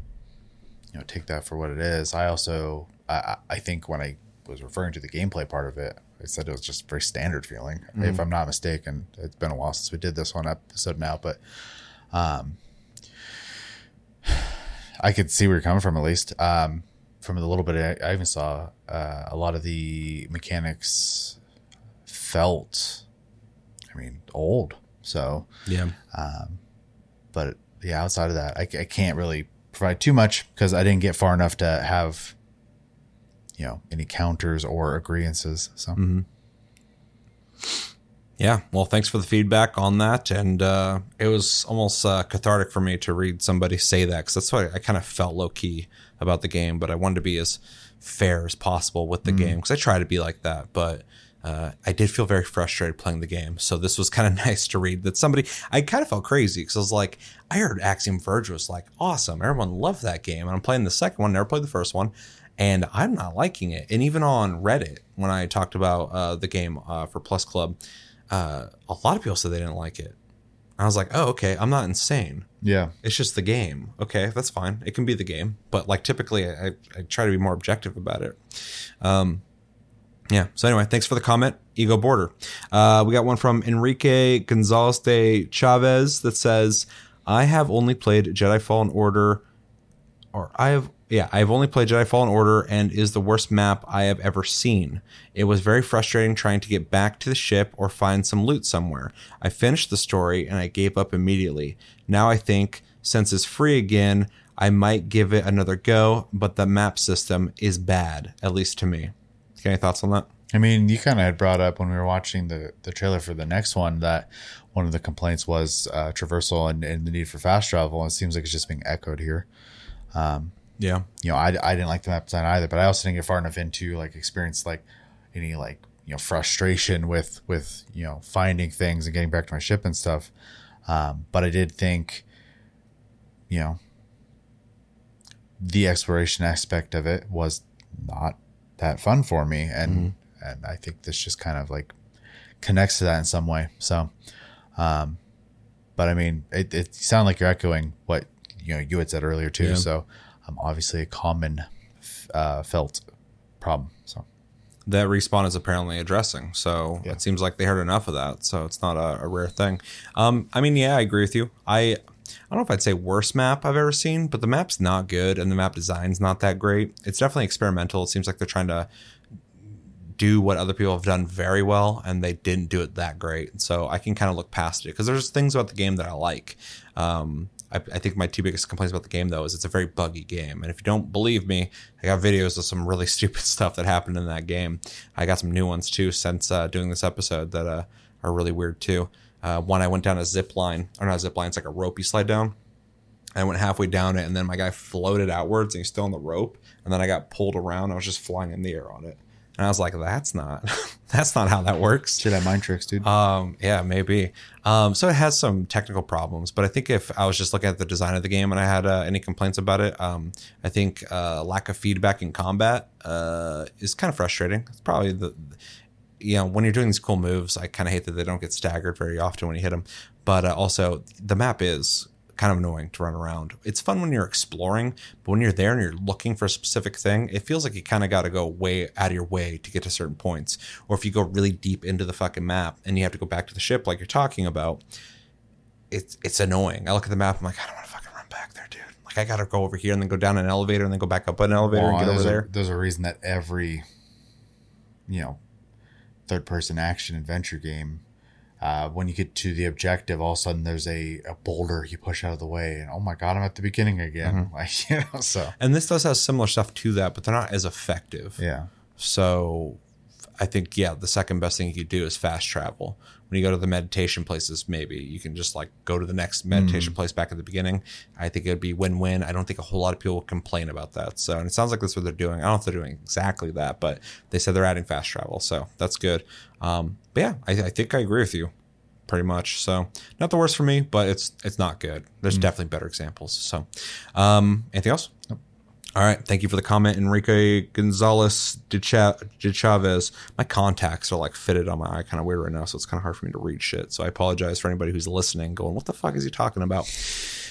you know, take that for what it is. I also, I, I think when I was referring to the gameplay part of it, I said it was just very standard feeling. Mhm. If I'm not mistaken, it's been a while since we did this one episode now, but um, I could see where you're coming from at least. Um, from the little bit I, I even saw, uh, a lot of the mechanics felt, I mean, old. So Yeah. um, but yeah, outside of that, I, I can't really provide too much because I didn't get far enough to have, you know, any counters or agreeances. So Mhm. Yeah, well, thanks for the feedback on that, and uh, it was almost uh, cathartic for me to read somebody say that because that's what I kind of felt low key about the game. But I wanted to be as fair as possible with the Mhm. game because I try to be like that. But uh, I did feel very frustrated playing the game, so this was kind of nice to read that somebody. I kind of felt crazy because I was like, I heard Axiom Verge was like awesome, everyone loved that game, and I'm playing the second one, never played the first one. And I'm not liking it. And even on Reddit, when I talked about uh, the game uh, for Plus Club, uh, a lot of people said they didn't like it. I was like, oh, okay, I'm not insane. Yeah. It's just the game. Okay, that's fine. It can be the game. But like typically I, I try to be more objective about it. Um yeah. So anyway, thanks for the comment, Ego Border. Uh, we got one from Enrique Gonzalez de Chavez that says, I have only played Jedi Fallen Order or I have yeah, I've only played Jedi Fallen Order and is the worst map I have ever seen. It was very frustrating trying to get back to the ship or find some loot somewhere. I finished the story and I gave up immediately. Now I think since it's free again, I might give it another go, but the map system is bad, at least to me. Any thoughts on that? I mean, you kind of had brought up when we were watching the, the trailer for the next one that one of the complaints was uh, traversal and, and the need for fast travel. And it seems like it's just being echoed here. Um, Yeah. You know, I, I didn't like the map design either, but I also didn't get far enough into like experience like any like you know frustration with with you know finding things and getting back to my ship and stuff. Um, but I did think, you know, the exploration aspect of it was not that fun for me, and and I think this just kind of like connects to that in some way. So, um, but I mean, it, it sounded like you're echoing what you know you had said earlier too. Yeah. So, um, obviously a common uh, felt problem. So, that respawn is apparently addressing. So it seems like they heard enough of that. So it's not a, a rare thing. Um, I mean, yeah, I agree with you. I I don't know if I'd say worst map I've ever seen, but the map's not good and the map design's not that great. It's definitely experimental. It seems like they're trying to do what other people have done very well and they didn't do it that great. So I can kind of look past it because there's things about the game that I like. Um, I, I think my two biggest complaints about the game though is it's a very buggy game. And if you don't believe me, I got videos of some really stupid stuff that happened in that game. I got some new ones too since uh, doing this episode that uh, are really weird too. Uh, one I went down a zip line, or not a zip line, it's like a rope you slide down. I went halfway down it, and then my guy floated outwards, and he's still on the rope. And then I got pulled around. I was just flying in the air on it, and I was like, "That's not, that's not how that works." Jedi mind tricks, dude. Um, yeah, maybe. Um, so it has some technical problems, but I think if I was just looking at the design of the game and I had uh, any complaints about it, um, I think uh, lack of feedback in combat uh, is kind of frustrating. It's probably the, you know, when you're doing these cool moves, I kind of hate that they don't get staggered very often when you hit them. But uh, also, the map is kind of annoying to run around. It's fun when you're exploring, but when you're there and you're looking for a specific thing, it feels like you kind of got to go way out of your way to get to certain points. Or if you go really deep into the fucking map and you have to go back to the ship like you're talking about, it's it's annoying. I look at the map, I'm like, I don't want to fucking run back there, dude. Like I got to go over here and then go down an elevator and then go back up an elevator Well, and get over a- there. there's a reason that every, you know, third person action adventure game, uh, when you get to the objective, all of a sudden there's a, a boulder you push out of the way, and oh my god, I'm at the beginning again. Mhm. Like you know, so And this does have similar stuff to that, but they're not as effective. Yeah. So I think yeah, the second best thing you could do is fast travel. When you go to the meditation places, maybe you can just like go to the next meditation place back at the beginning. I think it'd be win-win. I don't think a whole lot of people will complain about that. So, and it sounds like that's what they're doing. I don't know if they're doing exactly that, but they said they're adding fast travel, so that's good. Um, but yeah, I, I think I agree with you pretty much. So not the worst for me, but it's it's not good. There's definitely better examples. So um, anything else? All right. Thank you for the comment, Enrique Gonzalez de, Cha- de Chavez. My contacts are like fitted on my eye kind of weird right now, so it's kind of hard for me to read shit. So I apologize for anybody who's listening, going, "What the fuck is he talking about?"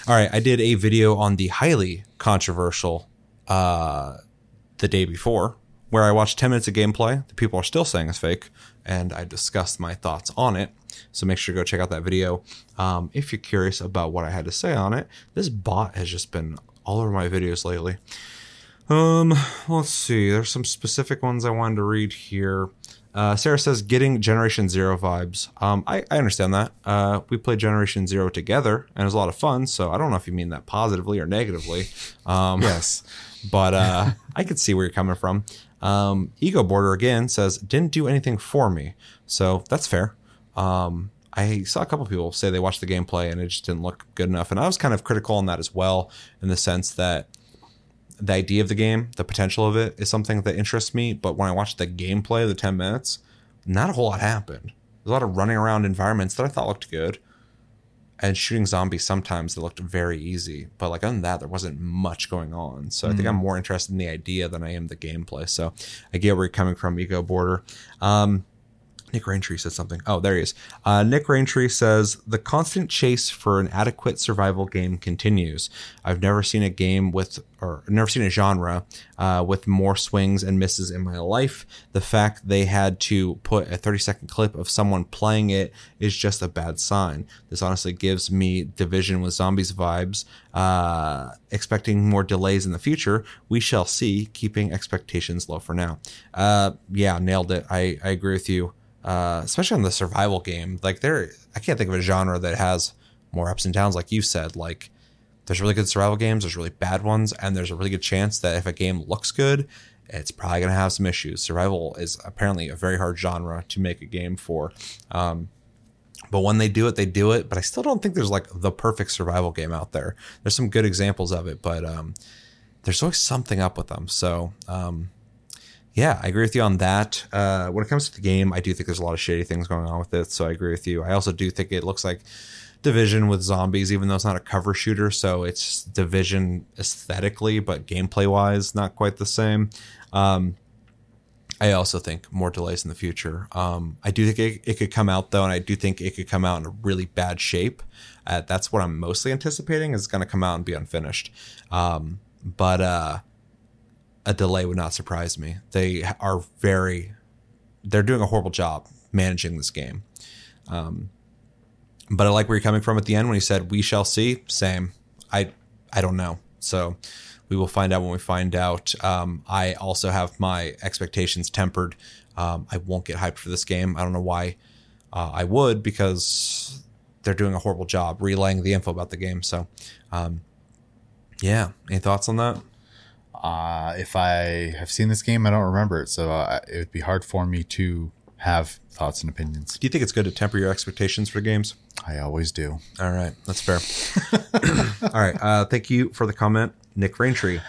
All right. I did a video on the highly controversial uh, the day before, where I watched 10 minutes of gameplay. The people are still saying it's fake, and I discussed my thoughts on it. So make sure to go check out that video. Um, if you're curious about what I had to say on it, this bot has just been all over my videos lately. Um, let's see. There's some specific ones I wanted to read here. Uh, Sarah says, getting Generation Zero vibes. Um, I, I understand that. Uh, we played Generation Zero together, and it was a lot of fun. So I don't know if you mean that positively or negatively. Um, Yes. but uh, I could see where you're coming from. Um, Ego Border again says didn't do anything for me, so that's fair. Um, I saw a couple people say they watched the gameplay and it just didn't look good enough, and I was kind of critical on that as well, in the sense that the idea of the game, the potential of it, is something that interests me. But when I watched the gameplay, the ten minutes, not a whole lot happened. There's a lot of running around environments that I thought looked good and shooting zombies sometimes they looked very easy but like other than that there wasn't much going on. So i think i'm more interested in the idea than i am the gameplay. So i get where you're coming from ego border. Um Nick Raintree said something. Oh, there he is. Uh, Nick Raintree says the constant chase for an adequate survival game continues. I've never seen a game with, or never seen a genre uh, with more swings and misses in my life. The fact they had to put a 30 second clip of someone playing it is just a bad sign. This honestly gives me Division with Zombies vibes. Uh, expecting more delays in the future. We shall see. Keeping expectations low for now. Uh, yeah, nailed it. I, I agree with you uh, especially on the survival game. Like there, I can't think of a genre that has more ups and downs. Like you said, like there's really good survival games, there's really bad ones, and there's a really good chance that if a game looks good, it's probably going to have some issues. Survival is apparently a very hard genre to make a game for. Um, but when they do it, they do it. But I still don't think there's like the perfect survival game out there. There's some good examples of it, but um, there's always something up with them. So um, yeah, I agree with you on that. Uh, when it comes to the game, I do think there's a lot of shady things going on with it. So I agree with you. I also do think it looks like Division with zombies, even though it's not a cover shooter. So it's Division aesthetically, but gameplay wise, not quite the same. Um, I also think more delays in the future. Um, I do think it, it could come out though, and I do think it could come out in a really bad shape. Uh, that's what I'm mostly anticipating is going to come out and be unfinished. Um, but uh, a delay would not surprise me. They are very, they're doing a horrible job managing this game. Um, but I like where you're coming from at the end when he said, "We shall see." Same. I I don't know. So we will find out when we find out. Um, I also have my expectations tempered. Um, I won't get hyped for this game. I don't know why. Uh, I would because they're doing a horrible job relaying the info about the game. So, um, yeah. Any thoughts on that? Uh, if I have seen this game, I don't remember it, so uh, it would be hard for me to have thoughts and opinions. Do you think it's good to temper your expectations for games? I always do. All right, that's fair. All right, uh, thank you for the comment, Nick Raintree.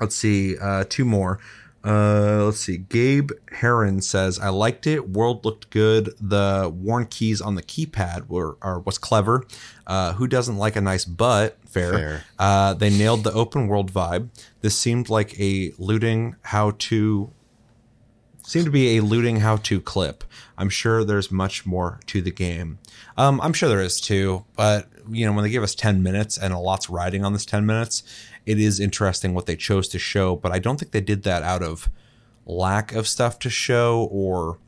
Let's see, uh, two more. Uh, let's see. Gabe Heron says, "I liked it. World looked good. The worn keys on the keypad were are was clever. Uh, who doesn't like a nice butt? Fair. Fair. Uh, they nailed the open world vibe. This seemed like a looting how to seemed to be a looting how to clip. I'm sure there's much more to the game. Um, I'm sure there is too, but you know, when they give us 10 minutes and a lot's riding on this 10 minutes, it is interesting what they chose to show, but I don't think they did that out of lack of stuff to show or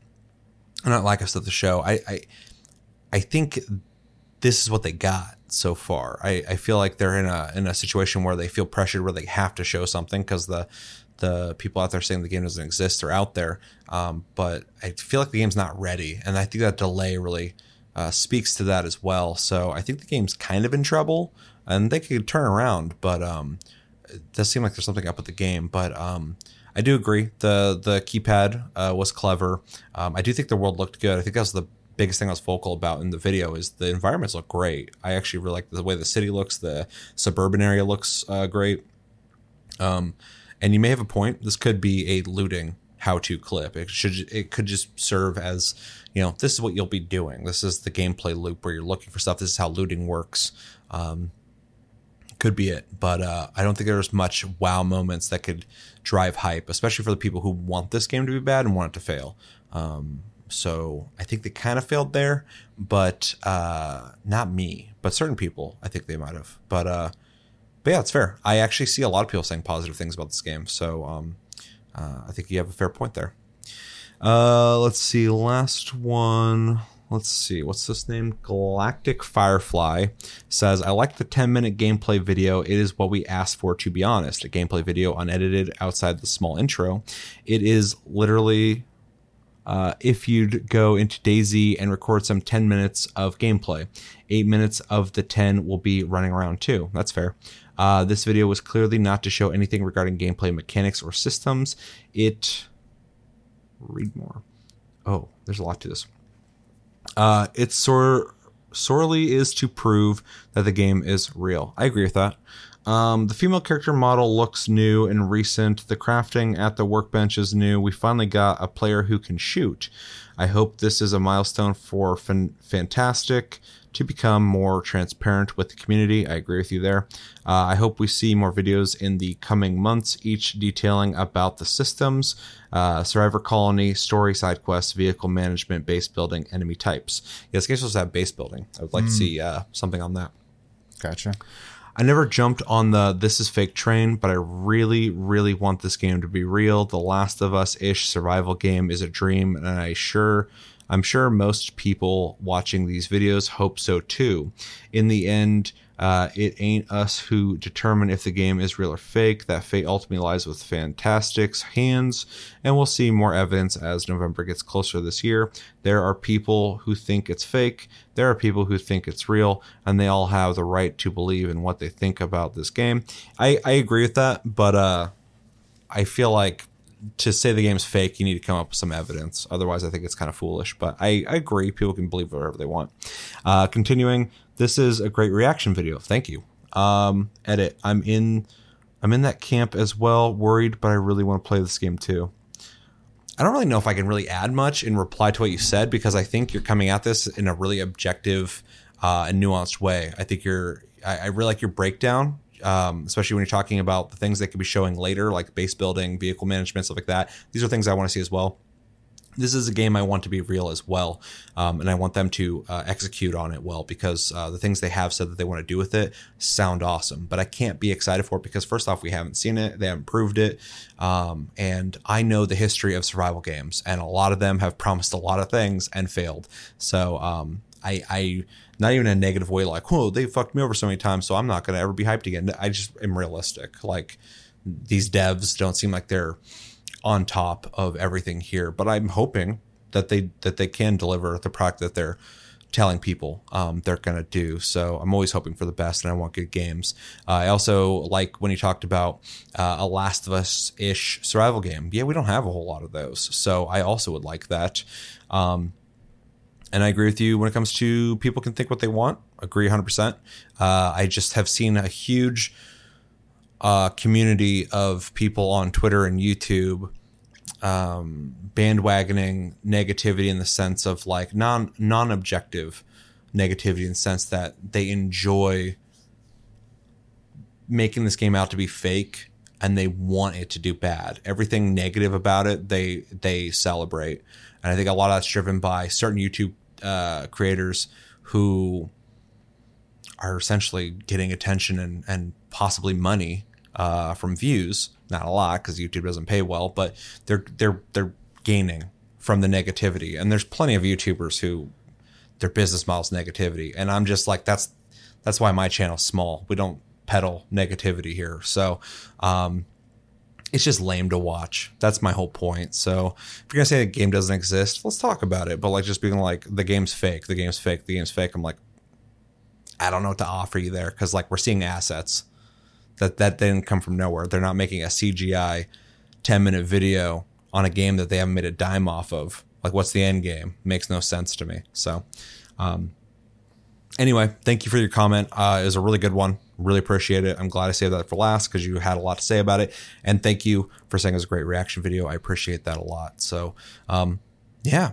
not lack of stuff to show. I, I, I think this is what they got so far. I, I feel like they're in a in a situation where they feel pressured where they have to show something because the the people out there saying the game doesn't exist are out there. Um, but I feel like the game's not ready, and I think that delay really uh, speaks to that as well. So I think the game's kind of in trouble, and they could turn around, but um, it does seem like there's something up with the game. But um, I do agree. the The keypad uh, was clever. Um, I do think the world looked good. I think that was the biggest thing I was vocal about in the video is the environments look great. I actually really like the way the city looks. The suburban area looks uh, great. Um, and you may have a point. This could be a looting how-to clip. It should it could just serve as you know this is what you'll be doing. This is the gameplay loop where you're looking for stuff. This is how looting works. Um, could be it, but uh, I don't think there's much wow moments that could drive hype, especially for the people who want this game to be bad and want it to fail. Um, so I think they kind of failed there, but uh, not me, but certain people. I think they might have, but uh, but yeah, it's fair. I actually see a lot of people saying positive things about this game, so um, uh, I think you have a fair point there. Uh, let's see, last one. Let's see, what's this name? Galactic Firefly says, I like the 10 minute gameplay video. It is what we asked for, to be honest. A gameplay video unedited outside the small intro. It is literally uh, if you'd go into DayZ and record some 10 minutes of gameplay. Eight minutes of the 10 will be running around too. That's fair. Uh, this video was clearly not to show anything regarding gameplay mechanics or systems. It. Read more. Oh, there's a lot to this. Uh, it sor- sorely is to prove that the game is real. I agree with that. Um, the female character model looks new and recent. The crafting at the workbench is new. We finally got a player who can shoot. I hope this is a milestone for fan- Fntastic to become more transparent with the community. I agree with you there. Uh, I hope we see more videos in the coming months, each detailing about the systems, uh, survivor colony, story, side quests, vehicle management, base building, enemy types. Yeah, this game supposed to have base building. I would like to Mm. see uh, something on that. Gotcha. I never jumped on the this is fake train, but I really, really want this game to be real. The Last of Us ish survival game is a dream, and I sure I'm sure most people watching these videos hope so too. In the end, uh, it ain't us who determine if the game is real or fake. That fate ultimately lies with Fntastic's hands, and we'll see more evidence as November gets closer this year. There are people who think it's fake, there are people who think it's real, and they all have the right to believe in what they think about this game. I, I agree with that, but uh, I feel like to say the game's fake, you need to come up with some evidence. Otherwise, I think it's kind of foolish. But I, I agree. People can believe whatever they want. Uh, continuing, this is a great reaction video. Thank you. Um, edit. I'm in. I'm in that camp as well. Worried, but I really want to play this game too. I don't really know if I can really add much in reply to what you said because I think you're coming at this in a really objective uh, and nuanced way. I think you're. I, I really like your breakdown um, especially when you're talking about the things they could be showing later, like base building, vehicle management, stuff like that. These are things I want to see as well. This is a game I want to be real as well, um, and I want them to uh, execute on it well because uh, the things they have said that they want to do with it sound awesome. But I can't be excited for it because first off, we haven't seen it, they haven't proved it, um, and I know the history of survival games, and a lot of them have promised a lot of things and failed. So um, I, I not even in a negative way, like, oh, they fucked me over so many times, so I'm not going to ever be hyped again. I just am realistic. Like, these devs don't seem like they're on top of everything here, but I'm hoping that they that they can deliver the product that they're telling people um, they're going to do. So I'm always hoping for the best, and I want good games. Uh, I also like when you talked about uh, a Last of Us ish survival game. Yeah, we don't have a whole lot of those, so I also would like that. Um, and I agree with you when it comes to people can think what they want. Agree 100%. Uh, I just have seen a huge uh, community of people on Twitter and YouTube um, bandwagoning negativity in the sense of like non non objective negativity in the sense that they enjoy making this game out to be fake and they want it to do bad. Everything negative about it, they they celebrate, and I think a lot of that's driven by certain YouTube uh, creators who are essentially getting attention and and possibly money uh, from views. Not a lot because YouTube doesn't pay well, but they're they're they're gaining from the negativity. And there's plenty of YouTubers who their business model's negativity, and I'm just like that's that's why my channel's small. We don't peddle negativity here, so um, it's just lame to watch. That's my whole point. So if you're gonna say the game doesn't exist, let's talk about it. But like just being like the game's fake, the game's fake, the game's fake. I'm like, I don't know what to offer you there because like we're seeing assets that that didn't come from nowhere. They're not making a CGI 10 minute video on a game that they haven't made a dime off of. Like, what's the end game? Makes no sense to me. So, um, anyway, thank you for your comment. Uh, it was a really good one. Really appreciate it. I'm glad I saved that for last because you had a lot to say about it. And thank you for saying it was a great reaction video. I appreciate that a lot. So, um, yeah.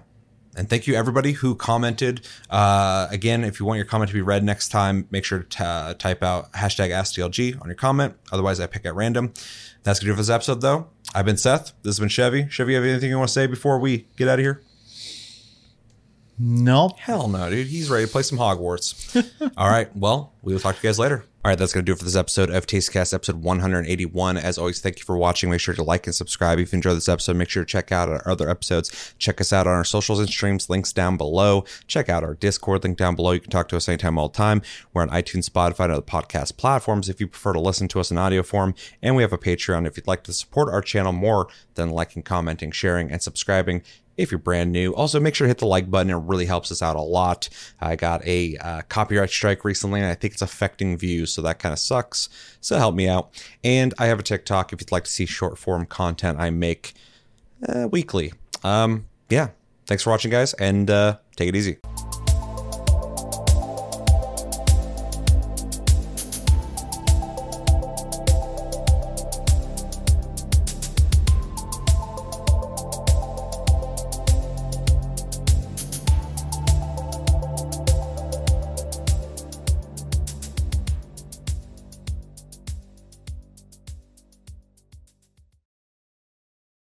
And thank you everybody who commented. Uh, again, if you want your comment to be read next time, make sure to t- uh, type out hashtag AskDLG on your comment. Otherwise, I pick at random. That's going to do for this episode, though. I've been Seth. This has been Chevy. Chevy, have anything you want to say before we get out of here? Nope. Hell no, dude. He's ready to play some Hogwarts. All right. Well, we will talk to you guys later. All right, that's going to do it for this episode of Tastecast, episode 181. As always, thank you for watching. Make sure to like and subscribe if you enjoyed this episode. Make sure to check out our other episodes. Check us out on our socials and streams, links down below. Check out our Discord link down below. You can talk to us anytime, all the time. We're on iTunes, Spotify, and other podcast platforms if you prefer to listen to us in audio form. And we have a Patreon if you'd like to support our channel more than liking, commenting, sharing, and subscribing if you're brand new. Also, make sure to hit the like button. It really helps us out a lot. I got a uh, copyright strike recently, and I think it's affecting views, so that kind of sucks. So help me out. And I have a TikTok if you'd like to see short form content I make uh, weekly. Um, yeah. Thanks for watching, guys, and uh, take it easy.